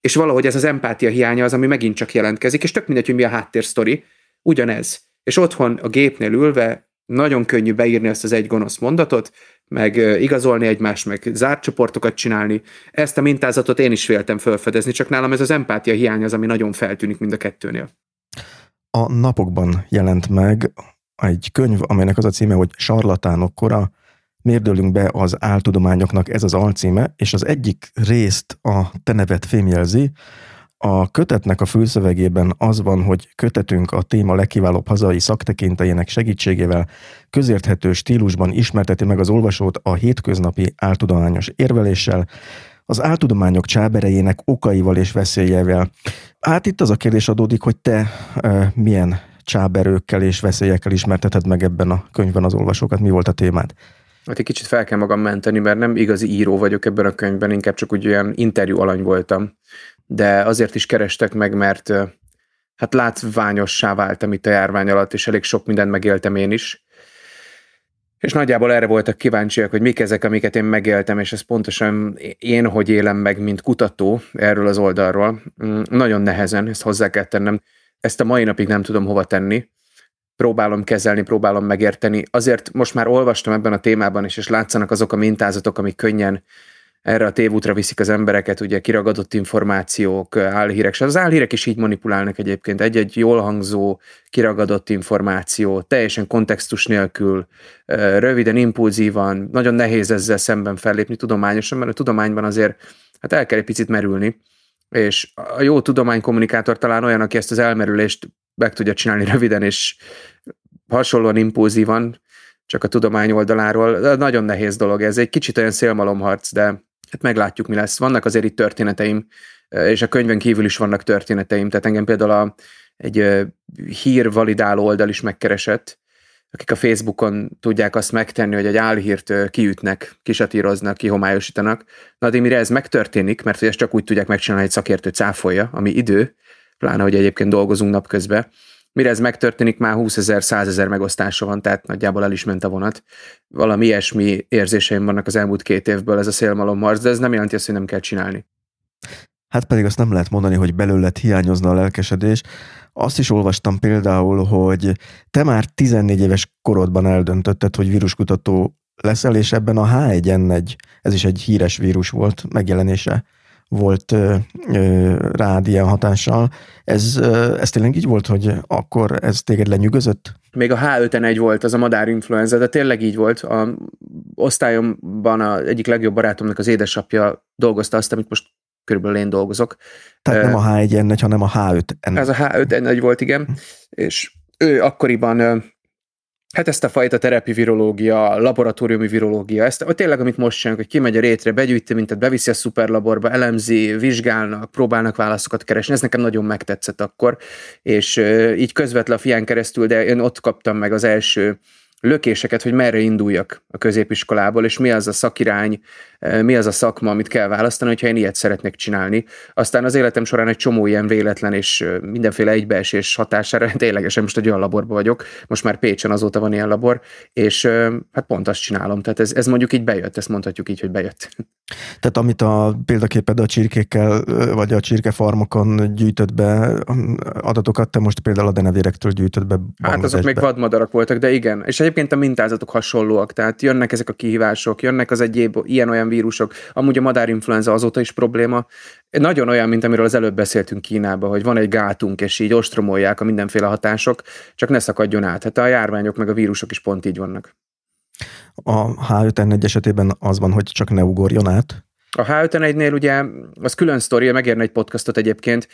És valahogy ez az empátia hiánya az, ami megint csak jelentkezik, és tök mindegy, hogy mi a háttérsztori, ugyanez. És otthon a gépnél ülve nagyon könnyű beírni azt az egy gonosz mondatot, meg igazolni egymást, meg zárt csoportokat csinálni. Ezt a mintázatot én is féltem felfedezni, csak nálam ez az empátia hiány az, ami nagyon feltűnik mind a kettőnél. A napokban jelent meg egy könyv, amelynek az a címe, hogy Sarlatánok kora, mérdőlünk be az áltudományoknak, ez az alcíme, és az egyik részt a te nevet fémjelzi, a kötetnek a fülszövegében az van, hogy kötetünk a téma legkiválóbb hazai szaktekinteinek segítségével közérthető stílusban ismerteti meg az olvasót a hétköznapi áltudományos érveléssel, az áltudományok csáberejének okaival és veszélyevel. Hát itt az a kérdés adódik, hogy te e, milyen csáberőkkel és veszélyekkel ismerteted meg ebben a könyvben az olvasókat. Mi volt a témád? Hát egy kicsit fel kell magam menteni, mert nem igazi író vagyok ebben a könyvben, inkább csak úgy olyan interjú alany voltam de azért is kerestek meg, mert hát látványossá váltam itt a járvány alatt, és elég sok mindent megéltem én is. És nagyjából erre voltak kíváncsiak, hogy mik ezek, amiket én megéltem, és ez pontosan én hogy élem meg, mint kutató erről az oldalról. Mm, nagyon nehezen, ezt hozzá kell tennem. Ezt a mai napig nem tudom hova tenni. Próbálom kezelni, próbálom megérteni. Azért most már olvastam ebben a témában is, és látszanak azok a mintázatok, amik könnyen erre a tévútra viszik az embereket, ugye kiragadott információk, álhírek, és az álhírek is így manipulálnak egyébként. Egy-egy jól hangzó, kiragadott információ, teljesen kontextus nélkül, röviden, impulzívan, nagyon nehéz ezzel szemben fellépni tudományosan, mert a tudományban azért hát el kell egy picit merülni, és a jó tudománykommunikátor talán olyan, aki ezt az elmerülést meg tudja csinálni röviden, és hasonlóan impulzívan, csak a tudomány oldaláról. Nagyon nehéz dolog ez, egy kicsit olyan szélmalomharc, de hát meglátjuk, mi lesz. Vannak azért itt történeteim, és a könyvön kívül is vannak történeteim, tehát engem például a, egy hírvalidáló oldal is megkeresett, akik a Facebookon tudják azt megtenni, hogy egy álhírt kiütnek, kisatíroznak, kihomályosítanak. Na de mire ez megtörténik, mert hogy ezt csak úgy tudják megcsinálni, hogy szakértő cáfolja, ami idő, pláne, hogy egyébként dolgozunk napközben, Mire ez megtörténik, már 20 ezer, 100 ezer megosztása van, tehát nagyjából el is ment a vonat. Valami ilyesmi érzéseim vannak az elmúlt két évből ez a szélmalom marsz, de ez nem jelenti azt, hogy nem kell csinálni. Hát pedig azt nem lehet mondani, hogy belőled hiányozna a lelkesedés. Azt is olvastam például, hogy te már 14 éves korodban eldöntötted, hogy víruskutató leszel, és ebben a H1N1, ez is egy híres vírus volt, megjelenése volt ö, ö, rád ilyen hatással. Ez, ö, ez tényleg így volt, hogy akkor ez téged lenyűgözött? Még a H5N1 volt, az a madárinfluenza, de tényleg így volt. A osztályomban a egyik legjobb barátomnak az édesapja dolgozta azt, amit most körülbelül én dolgozok. Tehát nem a H1N1, hanem a H5N1. Ez a H5N1 volt, igen. És ő akkoriban Hát ezt a fajta terepi virológia, laboratóriumi virológia, ezt tényleg, amit most csinálunk, hogy kimegy a rétre, begyűjti mintet, beviszi a szuperlaborba, elemzi, vizsgálnak, próbálnak válaszokat keresni, ez nekem nagyon megtetszett akkor, és így közvetlen a fián keresztül, de én ott kaptam meg az első lökéseket, hogy merre induljak a középiskolából, és mi az a szakirány, mi az a szakma, amit kell választani, hogyha én ilyet szeretnék csinálni. Aztán az életem során egy csomó ilyen véletlen és eh, mindenféle egybeesés hatására ténylegesen most egy olyan laborban vagyok, most már Pécsen azóta van ilyen labor, és eh, hát pont azt csinálom. Tehát ez, ez mondjuk így bejött, ezt mondhatjuk így, hogy bejött. Tehát amit a példaképed a csirkékkel, vagy a csirkefarmokon gyűjtött be adatokat, te most például a denevérektől gyűjtött be Hát azok még vadmadarak voltak, de igen. És egyébként a mintázatok hasonlóak, tehát jönnek ezek a kihívások, jönnek az egyéb ilyen-olyan vírusok. Amúgy a madárinfluenza azóta is probléma. Nagyon olyan, mint amiről az előbb beszéltünk Kínában, hogy van egy gátunk, és így ostromolják a mindenféle hatások, csak ne szakadjon át. Hát a járványok meg a vírusok is pont így vannak. A H5N1 esetében az van, hogy csak ne ugorjon át? A H5N1-nél ugye az külön sztori, megérne egy podcastot egyébként,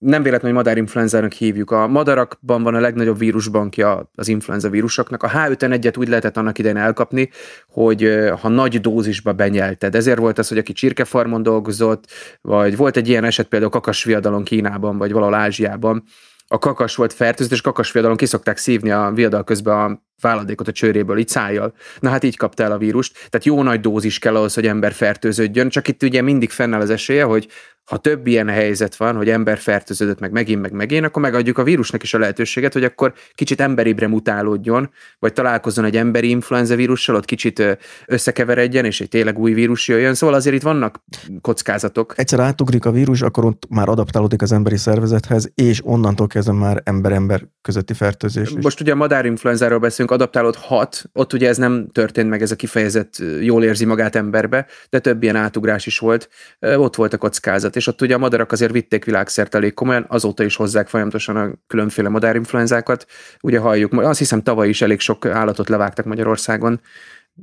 nem véletlenül, hogy madárinfluenzának hívjuk. A madarakban van a legnagyobb vírusbankja az influenza vírusoknak. A H5N1-et úgy lehetett annak idején elkapni, hogy ha nagy dózisba benyelted. Ezért volt az, hogy aki csirkefarmon dolgozott, vagy volt egy ilyen eset például kakasviadalon Kínában, vagy valahol Ázsiában, a kakas volt fertőzött, és kakasviadalon kiszokták szívni a viadal közben a váladékot a csőréből, így szájjal. Na hát így kapta el a vírust. Tehát jó nagy dózis kell ahhoz, hogy ember fertőződjön, csak itt ugye mindig fennáll az esélye, hogy ha több ilyen helyzet van, hogy ember fertőződött meg megint, meg megint, akkor megadjuk a vírusnak is a lehetőséget, hogy akkor kicsit emberibre mutálódjon, vagy találkozzon egy emberi influenza vírussal, ott kicsit összekeveredjen, és egy tényleg új vírus jöjjön. Szóval azért itt vannak kockázatok. Egyszer átugrik a vírus, akkor ott már adaptálódik az emberi szervezethez, és onnantól kezdve már ember-ember közötti fertőzés. Is. Most ugye a madárinfluenzáról beszélünk, adaptálódhat, ott ugye ez nem történt meg, ez a kifejezett jól érzi magát emberbe, de több ilyen átugrás is volt, ott volt a kockázat és ott ugye a madarak azért vitték világszerte elég komolyan, azóta is hozzák folyamatosan a különféle madárinfluenzákat. Ugye halljuk, azt hiszem tavaly is elég sok állatot levágtak Magyarországon,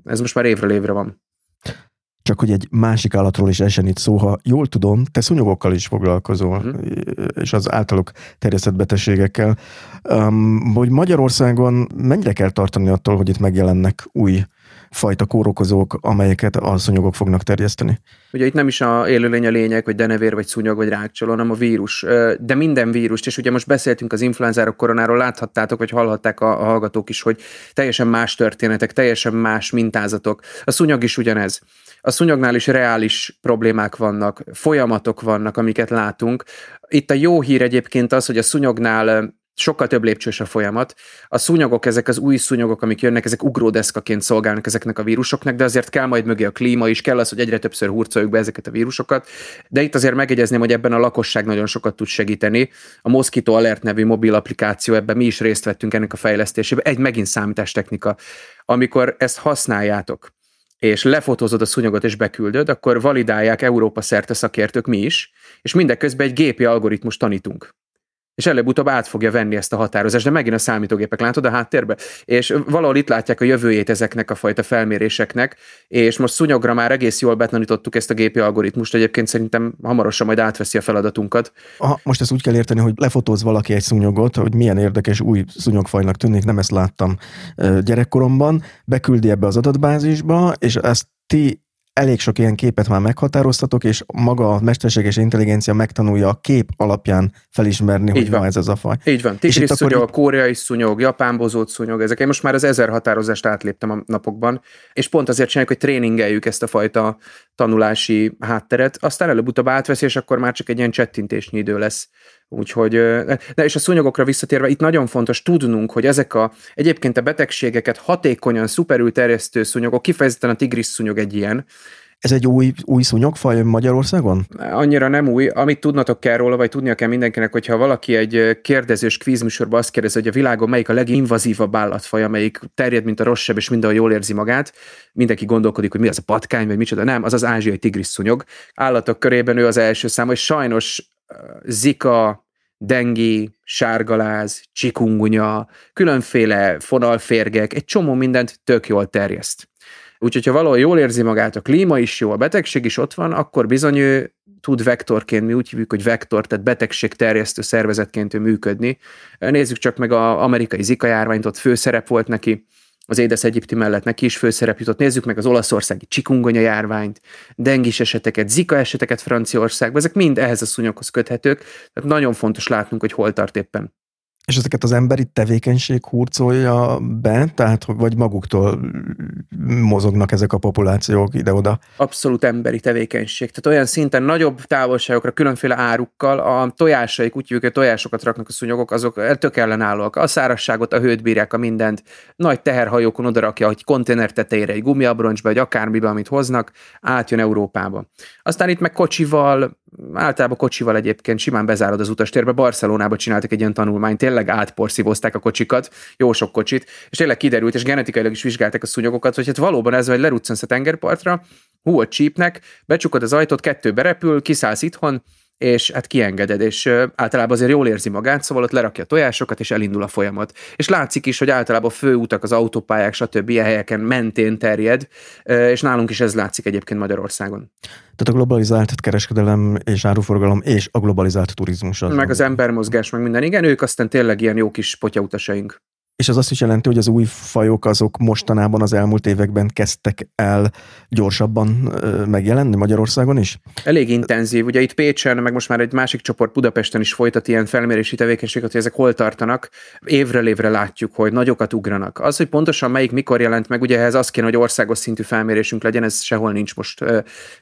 ez most már évről évre van. Csak hogy egy másik állatról is esen itt szó, ha jól tudom, te szúnyogokkal is foglalkozol, uh-huh. és az általuk terjesztett betegségekkel. Um, hogy Magyarországon mennyire kell tartani attól, hogy itt megjelennek új fajta kórokozók, amelyeket a szúnyogok fognak terjeszteni. Ugye itt nem is a élőlény a lényeg, hogy denevér, vagy szúnyog, vagy rákcsoló, hanem a vírus. De minden vírust, és ugye most beszéltünk az influenzáról, koronáról, láthattátok, vagy hallhatták a, a hallgatók is, hogy teljesen más történetek, teljesen más mintázatok. A szúnyog is ugyanez. A szúnyognál is reális problémák vannak, folyamatok vannak, amiket látunk. Itt a jó hír egyébként az, hogy a szúnyognál sokkal több lépcsős a folyamat. A szúnyogok, ezek az új szúnyogok, amik jönnek, ezek ugródeszkaként szolgálnak ezeknek a vírusoknak, de azért kell majd mögé a klíma is, kell az, hogy egyre többször hurcoljuk be ezeket a vírusokat. De itt azért megjegyezném, hogy ebben a lakosság nagyon sokat tud segíteni. A Mosquito Alert nevű mobil applikáció, ebben mi is részt vettünk ennek a fejlesztésében. Egy megint számítástechnika. Amikor ezt használjátok, és lefotózod a szúnyogot és beküldöd, akkor validálják Európa szerte szakértők mi is, és mindeközben egy gépi algoritmus tanítunk és előbb-utóbb át fogja venni ezt a határozást, de megint a számítógépek látod a háttérbe, és valahol itt látják a jövőjét ezeknek a fajta felméréseknek, és most szúnyogra már egész jól betanítottuk ezt a gépi algoritmust, egyébként szerintem hamarosan majd átveszi a feladatunkat. Aha, most ezt úgy kell érteni, hogy lefotóz valaki egy szúnyogot, hogy milyen érdekes új szúnyogfajnak tűnik, nem ezt láttam gyerekkoromban, beküldi ebbe az adatbázisba, és ezt ti elég sok ilyen képet már meghatároztatok, és maga a mesterséges intelligencia megtanulja a kép alapján felismerni, Így hogy van. ma ez az a faj. Így van. Tigris szúnyog, akkor... koreai szúnyog, japán bozót szúnyog, ezek. Én most már az ezer határozást átléptem a napokban, és pont azért csináljuk, hogy tréningeljük ezt a fajta tanulási hátteret, aztán előbb-utóbb átveszi, és akkor már csak egy ilyen csettintésnyi idő lesz. Úgyhogy, de és a szúnyogokra visszatérve, itt nagyon fontos tudnunk, hogy ezek a egyébként a betegségeket hatékonyan, szuperül terjesztő szúnyogok, kifejezetten a tigris szúnyog egy ilyen, ez egy új, új szúnyogfaj Magyarországon? Annyira nem új. Amit tudnatok kell róla, vagy tudnia kell mindenkinek, hogyha valaki egy kérdezős kvízműsorban azt kérdezi, hogy a világon melyik a leginvazívabb állatfaj, amelyik terjed, mint a rosszabb, és mindenhol jól érzi magát, mindenki gondolkodik, hogy mi az a patkány, vagy micsoda. Nem, az az ázsiai tigris szúnyog. Állatok körében ő az első szám, és sajnos Zika, dengi, sárgaláz, csikungunya, különféle fonalférgek, egy csomó mindent tök jól terjeszt. Úgyhogy, ha valahol jól érzi magát, a klíma is jó, a betegség is ott van, akkor bizony ő tud vektorként, mi úgy hívjuk, hogy vektor, tehát betegség terjesztő szervezetként ő működni. Nézzük csak meg az amerikai zika járványt, ott főszerep volt neki, az Édes Egyipti mellett neki is főszerep jutott. Nézzük meg az olaszországi csikungonya járványt, dengis eseteket, zika eseteket Franciaországban, ezek mind ehhez a szúnyoghoz köthetők, tehát nagyon fontos látnunk, hogy hol tart éppen. És ezeket az emberi tevékenység hurcolja be, tehát vagy maguktól mozognak ezek a populációk ide-oda? Abszolút emberi tevékenység. Tehát olyan szinten nagyobb távolságokra különféle árukkal a tojásaik, úgy hogy tojásokat raknak a szúnyogok, azok tök ellenállóak. A szárasságot, a hőt bírják, a mindent. Nagy teherhajókon odarakja, hogy konténer tetejére, egy gumiabroncsba, vagy akármibe, amit hoznak, átjön Európába. Aztán itt meg kocsival, általában kocsival egyébként simán bezárod az utastérbe. Barcelonába csináltak egy ilyen tanulmányt, tényleg átporszívozták a kocsikat, jó sok kocsit, és tényleg kiderült, és genetikailag is vizsgálták a szúnyogokat, hogy hát valóban ez, hogy leruccansz a tengerpartra, hú, a csípnek, becsukod az ajtót, kettő berepül, kiszállsz itthon, és hát kiengeded, és általában azért jól érzi magát, szóval ott lerakja a tojásokat, és elindul a folyamat. És látszik is, hogy általában a főutak, az autópályák, stb. ilyen helyeken mentén terjed, és nálunk is ez látszik egyébként Magyarországon. Tehát a globalizált kereskedelem és áruforgalom és a globalizált turizmus. Az meg az embermozgás, meg minden. Igen, ők aztán tényleg ilyen jó kis potyautasaink. És az azt is jelenti, hogy az új fajok azok mostanában az elmúlt években kezdtek el gyorsabban megjelenni Magyarországon is? Elég intenzív. Ugye itt Pécsen, meg most már egy másik csoport Budapesten is folytat ilyen felmérési tevékenységet, hogy ezek hol tartanak. Évről évre látjuk, hogy nagyokat ugranak. Az, hogy pontosan melyik mikor jelent meg, ugye ehhez az kéne, hogy országos szintű felmérésünk legyen, ez sehol nincs most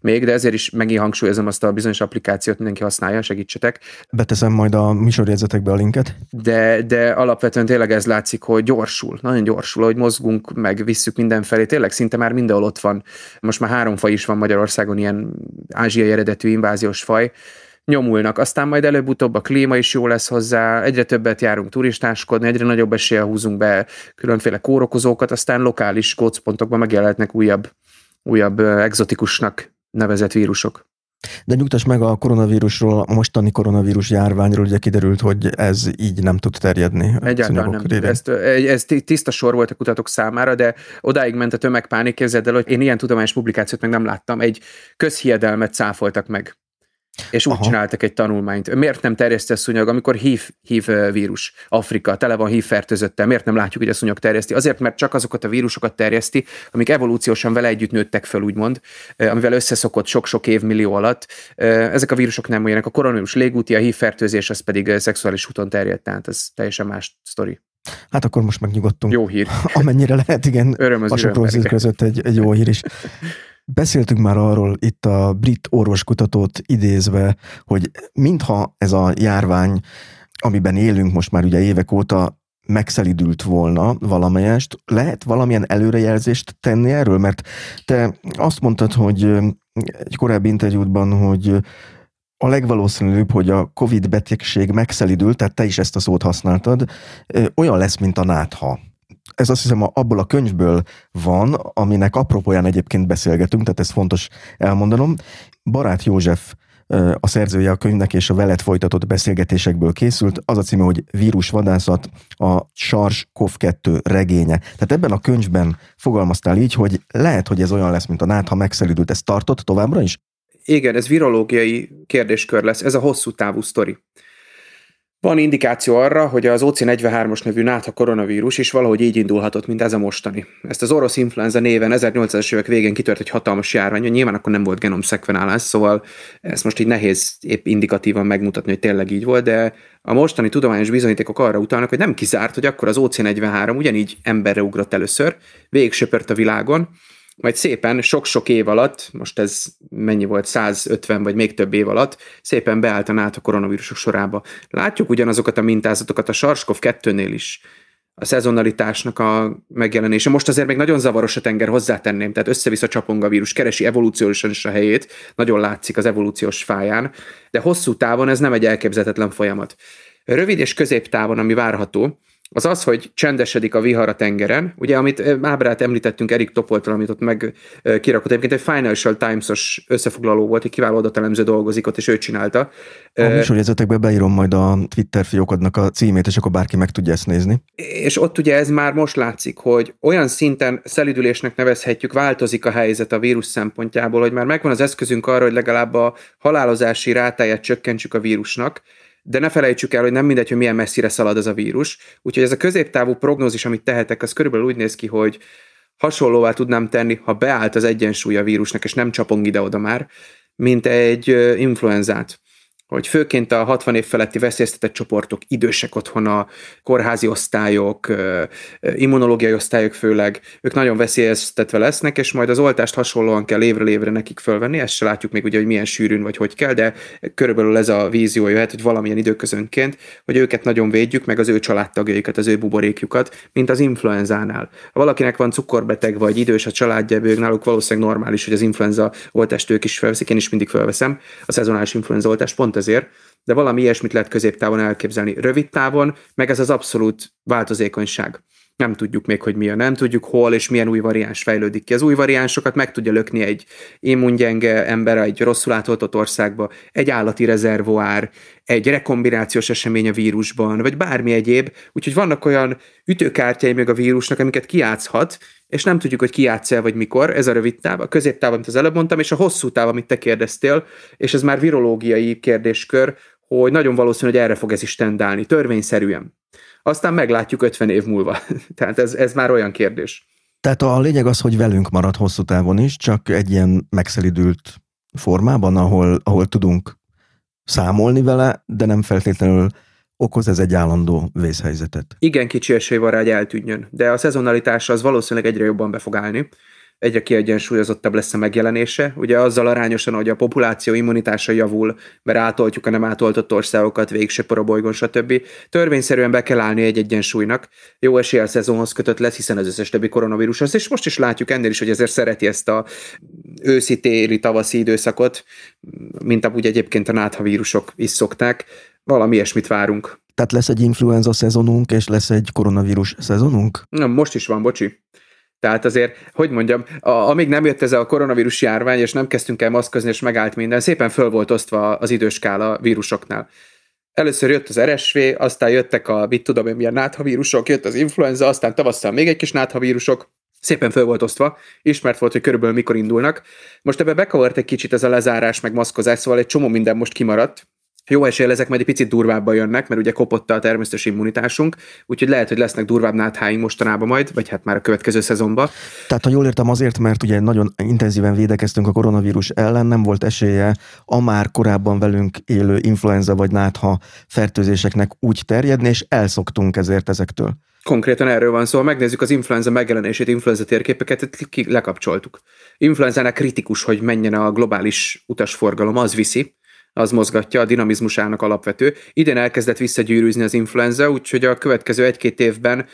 még, de ezért is megint hangsúlyozom azt a bizonyos applikációt, mindenki használja, segítsetek. Beteszem majd a műsorjegyzetekbe a linket. De, de alapvetően tényleg ez látszik, hogy gyorsul, nagyon gyorsul, hogy mozgunk, meg visszük mindenfelé, tényleg szinte már mindenhol ott van. Most már három faj is van Magyarországon, ilyen ázsiai eredetű inváziós faj, nyomulnak. Aztán majd előbb-utóbb a klíma is jó lesz hozzá, egyre többet járunk turistáskodni, egyre nagyobb eséllyel húzunk be különféle kórokozókat, aztán lokális kócpontokban megjelenhetnek újabb, újabb exotikusnak nevezett vírusok. De nyugtass meg a koronavírusról, a mostani koronavírus járványról, ugye kiderült, hogy ez így nem tud terjedni. Egyáltalán nem. Ezt, ez tiszta sor volt a kutatók számára, de odáig ment a tömegpánik, képzeld el, hogy én ilyen tudományos publikációt meg nem láttam. Egy közhiedelmet cáfoltak meg és úgy Aha. csináltak egy tanulmányt. Miért nem terjeszti a szúnyog, amikor hív, hív vírus? Afrika tele van hív fertőzöttel. Miért nem látjuk, hogy a szúnyog terjeszti? Azért, mert csak azokat a vírusokat terjeszti, amik evolúciósan vele együtt nőttek fel, úgymond, amivel összeszokott sok-sok évmillió alatt. Ezek a vírusok nem olyanak. A koronavírus légúti, a hív fertőzés, az pedig szexuális úton terjed, tehát ez teljesen más sztori. Hát akkor most megnyugodtunk. Jó hír. Amennyire lehet, igen. Öröm az a között egy, egy jó hír is. Beszéltünk már arról itt a brit orvoskutatót idézve, hogy mintha ez a járvány, amiben élünk most már ugye évek óta, megszelidült volna valamelyest, lehet valamilyen előrejelzést tenni erről? Mert te azt mondtad, hogy egy korábbi interjútban, hogy a legvalószínűbb, hogy a COVID betegség megszelidült, tehát te is ezt a szót használtad, olyan lesz, mint a nátha ez azt hiszem abból a könyvből van, aminek apropóján egyébként beszélgetünk, tehát ez fontos elmondanom. Barát József a szerzője a könyvnek és a veled folytatott beszélgetésekből készült. Az a címe, hogy Vírusvadászat, a Sars COV-2 regénye. Tehát ebben a könyvben fogalmaztál így, hogy lehet, hogy ez olyan lesz, mint a NÁT, ha megszelidült. Ez tartott továbbra is? Igen, ez virológiai kérdéskör lesz. Ez a hosszú távú sztori. Van indikáció arra, hogy az OC43-os nevű nátha koronavírus is valahogy így indulhatott, mint ez a mostani. Ezt az orosz influenza néven 1800-es évek végén kitört egy hatalmas járvány, nyilván akkor nem volt genom szekvenálás, szóval ezt most így nehéz épp indikatívan megmutatni, hogy tényleg így volt, de a mostani tudományos bizonyítékok arra utalnak, hogy nem kizárt, hogy akkor az OC43 ugyanígy emberre ugrott először, végig söpört a világon, majd szépen sok-sok év alatt, most ez mennyi volt, 150 vagy még több év alatt, szépen beálltan át a koronavírusok sorába. Látjuk ugyanazokat a mintázatokat a SARS-CoV 2-nél is, a szezonalitásnak a megjelenése. Most azért még nagyon zavaros a tenger, hozzátenném, tehát össze-vissza csapong a vírus, keresi evolúciósan is a helyét, nagyon látszik az evolúciós fáján, de hosszú távon ez nem egy elképzelhetetlen folyamat. Rövid és középtávon, ami várható, az az, hogy csendesedik a vihar a tengeren. Ugye, amit ábrát említettünk Erik Topoltól, amit ott meg kirakott, egyébként egy Financial Times-os összefoglaló volt, egy kiváló adatelemző dolgozik ott, és ő csinálta. A műsorjegyzetekbe beírom majd a Twitter fiókodnak a címét, és akkor bárki meg tudja ezt nézni. És ott ugye ez már most látszik, hogy olyan szinten szelidülésnek nevezhetjük, változik a helyzet a vírus szempontjából, hogy már megvan az eszközünk arra, hogy legalább a halálozási rátáját csökkentsük a vírusnak, de ne felejtsük el, hogy nem mindegy, hogy milyen messzire szalad ez a vírus. Úgyhogy ez a középtávú prognózis, amit tehetek, az körülbelül úgy néz ki, hogy hasonlóvá tudnám tenni, ha beállt az egyensúly a vírusnak, és nem csapong ide-oda már, mint egy influenzát hogy főként a 60 év feletti veszélyeztetett csoportok, idősek otthona, kórházi osztályok, immunológiai osztályok főleg, ők nagyon veszélyeztetve lesznek, és majd az oltást hasonlóan kell évről évre nekik fölvenni, ezt se látjuk még ugye, hogy milyen sűrűn vagy hogy kell, de körülbelül ez a vízió jöhet, hogy valamilyen időközönként, hogy őket nagyon védjük, meg az ő családtagjaikat, az ő buborékjukat, mint az influenzánál. Ha valakinek van cukorbeteg vagy idős a családja, ők náluk valószínűleg normális, hogy az influenza oltást ők is felveszik, én is mindig felveszem a szezonális influenza oltást, pont pont ezért, de valami ilyesmit lehet középtávon elképzelni. Rövid távon, meg ez az abszolút változékonyság. Nem tudjuk még, hogy milyen, nem tudjuk hol és milyen új variáns fejlődik ki. Az új variánsokat meg tudja lökni egy immungyenge ember egy rosszul átoltott országba, egy állati rezervoár, egy rekombinációs esemény a vírusban, vagy bármi egyéb. Úgyhogy vannak olyan ütőkártyái még a vírusnak, amiket kiátszhat, és nem tudjuk, hogy ki játsz el, vagy mikor, ez a rövid táv, a középtáv, amit az előbb mondtam, és a hosszú táv, amit te kérdeztél, és ez már virológiai kérdéskör, hogy nagyon valószínű, hogy erre fog ez is tendálni, törvényszerűen. Aztán meglátjuk 50 év múlva. Tehát ez, ez már olyan kérdés. Tehát a lényeg az, hogy velünk marad hosszú távon is, csak egy ilyen megszelidült formában, ahol, ahol tudunk számolni vele, de nem feltétlenül okoz ez egy állandó vészhelyzetet. Igen kicsi esély van rá, hogy eltűnjön, de a szezonalitás az valószínűleg egyre jobban be fog állni egyre kiegyensúlyozottabb lesz a megjelenése. Ugye azzal arányosan, hogy a populáció immunitása javul, mert átoltjuk a nem átoltott országokat, végsöpor a bolygón, stb. Törvényszerűen be kell állni egy egyensúlynak. Jó eséllyel szezonhoz kötött lesz, hiszen az összes többi koronavírus az, és most is látjuk ennél is, hogy ezért szereti ezt a őszi, téli, tavaszi időszakot, mint amúgy egyébként a náthavírusok is szokták. Valami ilyesmit várunk. Tehát lesz egy influenza szezonunk, és lesz egy koronavírus szezonunk? Na, most is van, bocsi. Tehát azért, hogy mondjam, a, amíg nem jött ez a koronavírus járvány, és nem kezdtünk el maszkozni, és megállt minden, szépen föl volt osztva az időskála vírusoknál. Először jött az RSV, aztán jöttek a, mit tudom én, milyen náthavírusok, jött az influenza, aztán tavasszal még egy kis náthavírusok, szépen föl volt osztva, ismert volt, hogy körülbelül mikor indulnak. Most ebbe bekavart egy kicsit ez a lezárás, meg maszkozás, szóval egy csomó minden most kimaradt, jó esélye ezek majd egy picit durvábban jönnek, mert ugye kopott a természetes immunitásunk, úgyhogy lehet, hogy lesznek durvább nátháink mostanában majd, vagy hát már a következő szezonban. Tehát, ha jól értem, azért, mert ugye nagyon intenzíven védekeztünk a koronavírus ellen, nem volt esélye a már korábban velünk élő influenza vagy nátha fertőzéseknek úgy terjedni, és elszoktunk ezért ezektől. Konkrétan erről van szó, megnézzük az influenza megjelenését, influenza térképeket, lekapcsoltuk. Influenzánál kritikus, hogy menjen a globális utasforgalom, az viszi, az mozgatja, a dinamizmusának alapvető. Idén elkezdett visszagyűrűzni az influenza, úgyhogy a következő egy-két évben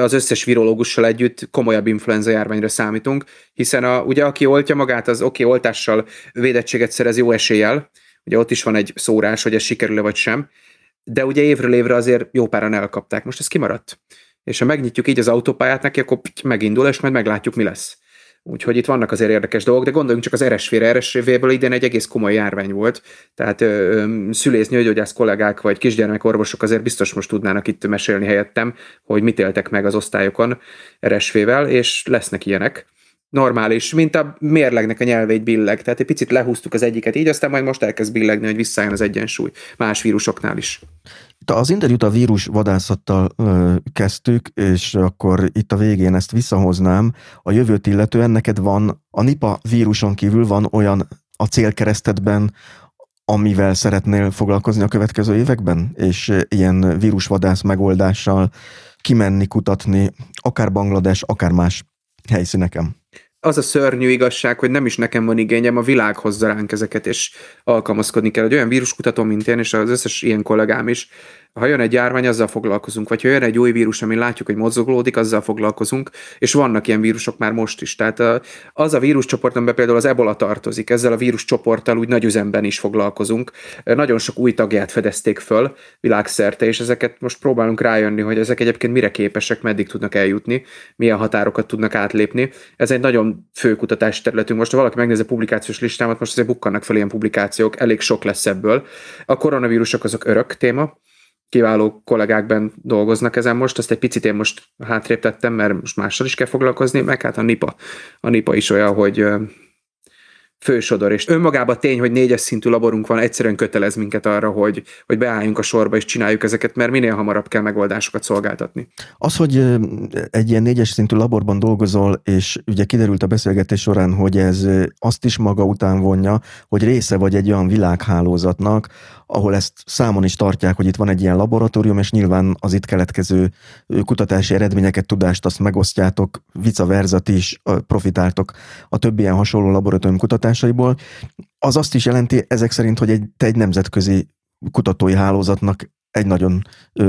az összes virológussal együtt komolyabb influenza járványra számítunk, hiszen a, ugye aki oltja magát, az oké, okay, oltással védettséget szerez jó eséllyel, ugye ott is van egy szórás, hogy ez sikerül-e vagy sem, de ugye évről évre azért jó páran elkapták. Most ez kimaradt. És ha megnyitjuk így az autópályát neki, akkor megindul, és majd meglátjuk, mi lesz. Úgyhogy itt vannak azért érdekes dolgok, de gondoljunk csak az RSV-re. RSV-ből idén egy egész komoly járvány volt, tehát ö, szülész, nőgyógyász kollégák vagy kisgyermekorvosok azért biztos most tudnának itt mesélni helyettem, hogy mit éltek meg az osztályokon RSV-vel, és lesznek ilyenek normális, mint a mérlegnek a nyelveit billeg. Tehát egy picit lehúztuk az egyiket így, aztán majd most elkezd billegni, hogy visszajön az egyensúly más vírusoknál is. Az interjút a vírus vadászattal ö, kezdtük, és akkor itt a végén ezt visszahoznám. A jövőt illetően neked van, a NIPA víruson kívül van olyan a célkeresztedben, amivel szeretnél foglalkozni a következő években, és ilyen vírusvadász megoldással kimenni, kutatni, akár Banglades, akár más helyszíneken. az a szörnyű igazság, hogy nem is nekem van igényem, a világ hozza ránk ezeket, és alkalmazkodni kell. Egy olyan víruskutató, mint én, és az összes ilyen kollégám is, ha jön egy járvány, azzal foglalkozunk, vagy ha jön egy új vírus, ami látjuk, hogy mozoglódik, azzal foglalkozunk, és vannak ilyen vírusok már most is. Tehát az a víruscsoport, amiben például az ebola tartozik, ezzel a víruscsoporttal úgy nagy üzemben is foglalkozunk. Nagyon sok új tagját fedezték föl világszerte, és ezeket most próbálunk rájönni, hogy ezek egyébként mire képesek, meddig tudnak eljutni, milyen határokat tudnak átlépni. Ez egy nagyon fő kutatási területünk. Most, ha valaki megnézi a publikációs listámat, most azért bukkannak fel ilyen publikációk, elég sok lesz ebből. A koronavírusok azok örök téma, kiváló kollégák dolgoznak ezen most, azt egy picit én most hátrébb tettem, mert most mással is kell foglalkozni, meg hát a NIPA. A NIPA is olyan, hogy fősodor, és önmagában tény, hogy négyes szintű laborunk van, egyszerűen kötelez minket arra, hogy, hogy beálljunk a sorba és csináljuk ezeket, mert minél hamarabb kell megoldásokat szolgáltatni. Az, hogy egy ilyen négyes szintű laborban dolgozol, és ugye kiderült a beszélgetés során, hogy ez azt is maga után vonja, hogy része vagy egy olyan világhálózatnak, ahol ezt számon is tartják, hogy itt van egy ilyen laboratórium, és nyilván az itt keletkező kutatási eredményeket, tudást azt megosztjátok, vice versa, is profitáltok a többi ilyen hasonló laboratórium kutatásaiból. Az azt is jelenti ezek szerint, hogy egy, te egy nemzetközi kutatói hálózatnak egy nagyon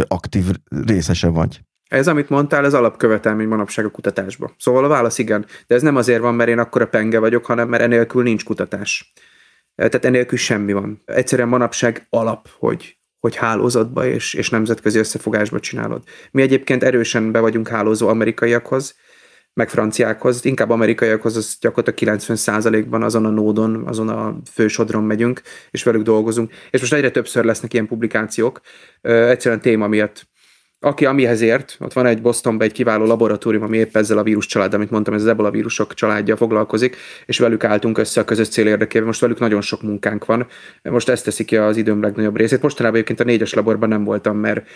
aktív részese vagy. Ez, amit mondtál, ez alapkövetelmény manapság a kutatásba. Szóval a válasz igen, de ez nem azért van, mert én akkor a penge vagyok, hanem mert enélkül nincs kutatás. Tehát enélkül semmi van. Egyszerűen manapság alap, hogy, hogy hálózatba és, és nemzetközi összefogásba csinálod. Mi egyébként erősen be vagyunk hálózó amerikaiakhoz, meg franciákhoz, inkább amerikaiakhoz, az gyakorlatilag 90%-ban azon a nódon, azon a fősodron megyünk, és velük dolgozunk. És most egyre többször lesznek ilyen publikációk, egyszerűen téma miatt aki amihez ért, ott van egy Bostonban egy kiváló laboratórium, ami épp ezzel a vírus család, amit mondtam, ez az ebola vírusok családja foglalkozik, és velük álltunk össze a közös cél érdekében. Most velük nagyon sok munkánk van. Most ezt teszik ki az időm legnagyobb részét. Mostanában egyébként a négyes laborban nem voltam, mert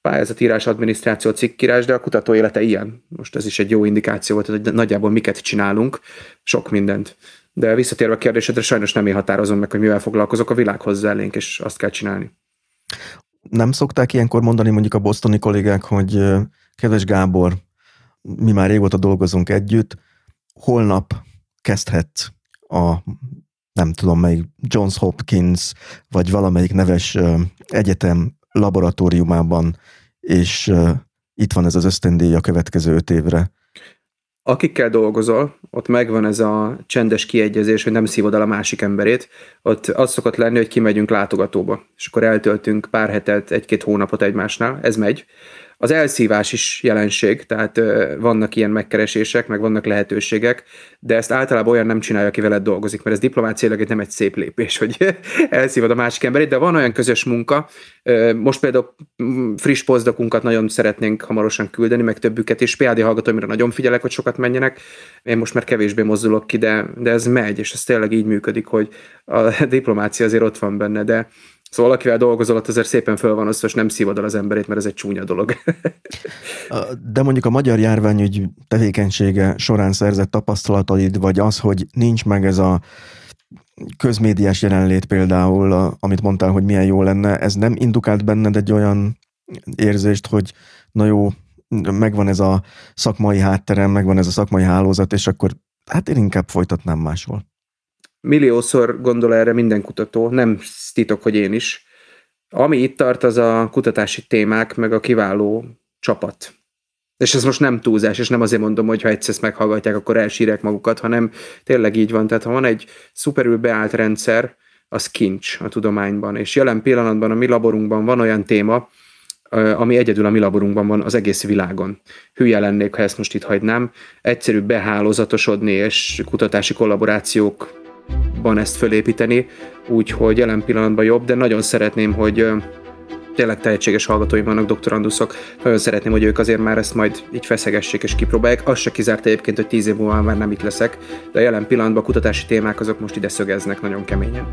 pályázatírás, adminisztráció, cikkírás, de a kutató élete ilyen. Most ez is egy jó indikáció volt, hogy nagyjából miket csinálunk, sok mindent. De visszatérve a kérdésedre, sajnos nem én határozom meg, hogy mivel foglalkozok, a világ hozzá elénk, és azt kell csinálni nem szokták ilyenkor mondani mondjuk a bosztoni kollégák, hogy kedves Gábor, mi már régóta dolgozunk együtt, holnap kezdhet a nem tudom melyik Johns Hopkins, vagy valamelyik neves egyetem laboratóriumában, és itt van ez az ösztöndíj a következő öt évre akikkel dolgozol, ott megvan ez a csendes kiegyezés, hogy nem szívod el a másik emberét, ott az szokott lenni, hogy kimegyünk látogatóba, és akkor eltöltünk pár hetet, egy-két hónapot egymásnál, ez megy. Az elszívás is jelenség, tehát vannak ilyen megkeresések, meg vannak lehetőségek, de ezt általában olyan nem csinálja, aki veled dolgozik, mert ez diplomáciailag nem egy szép lépés, hogy elszívod a másik emberét, de van olyan közös munka, most például mm, friss pozdakunkat nagyon szeretnénk hamarosan küldeni, meg többüket, és PhD hallgatóimra nagyon figyelek, hogy sokat menjenek. Én most már kevésbé mozdulok ki, de, de ez megy, és ez tényleg így működik, hogy a diplomácia azért ott van benne, de Szóval valakivel dolgozol, ott azért szépen föl van az, nem szívod el az emberét, mert ez egy csúnya dolog. De mondjuk a magyar járványügy tevékenysége során szerzett tapasztalataid, vagy az, hogy nincs meg ez a közmédiás jelenlét például, amit mondtál, hogy milyen jó lenne, ez nem indukált benned egy olyan érzést, hogy na jó, megvan ez a szakmai hátterem, megvan ez a szakmai hálózat, és akkor hát én inkább folytatnám máshol. Milliószor gondol erre minden kutató, nem titok, hogy én is. Ami itt tart, az a kutatási témák, meg a kiváló csapat. És ez most nem túlzás, és nem azért mondom, hogy ha egyszer ezt meghallgatják, akkor elsírják magukat, hanem tényleg így van. Tehát ha van egy szuperül beállt rendszer, az kincs a tudományban. És jelen pillanatban a mi laborunkban van olyan téma, ami egyedül a mi laborunkban van az egész világon. Hülye lennék, ha ezt most itt hagynám. Egyszerű behálózatosodni és kutatási kollaborációk ban ezt fölépíteni, úgyhogy jelen pillanatban jobb, de nagyon szeretném, hogy tényleg tehetséges hallgatóim vannak, doktoranduszok, nagyon szeretném, hogy ők azért már ezt majd így feszegessék és kipróbálják. Az se kizárt egyébként, hogy tíz év múlva már nem itt leszek, de jelen pillanatban a kutatási témák azok most ide szögeznek nagyon keményen.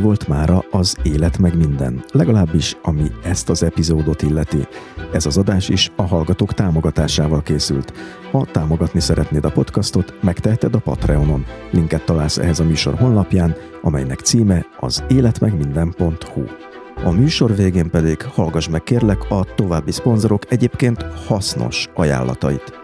Volt mára az élet meg minden, legalábbis ami ezt az epizódot illeti. Ez az adás is a hallgatók támogatásával készült. Ha támogatni szeretnéd a podcastot, megteheted a Patreonon. Linket találsz ehhez a műsor honlapján, amelynek címe az életmegminden.hu. A műsor végén pedig hallgass meg kérlek a további szponzorok egyébként hasznos ajánlatait.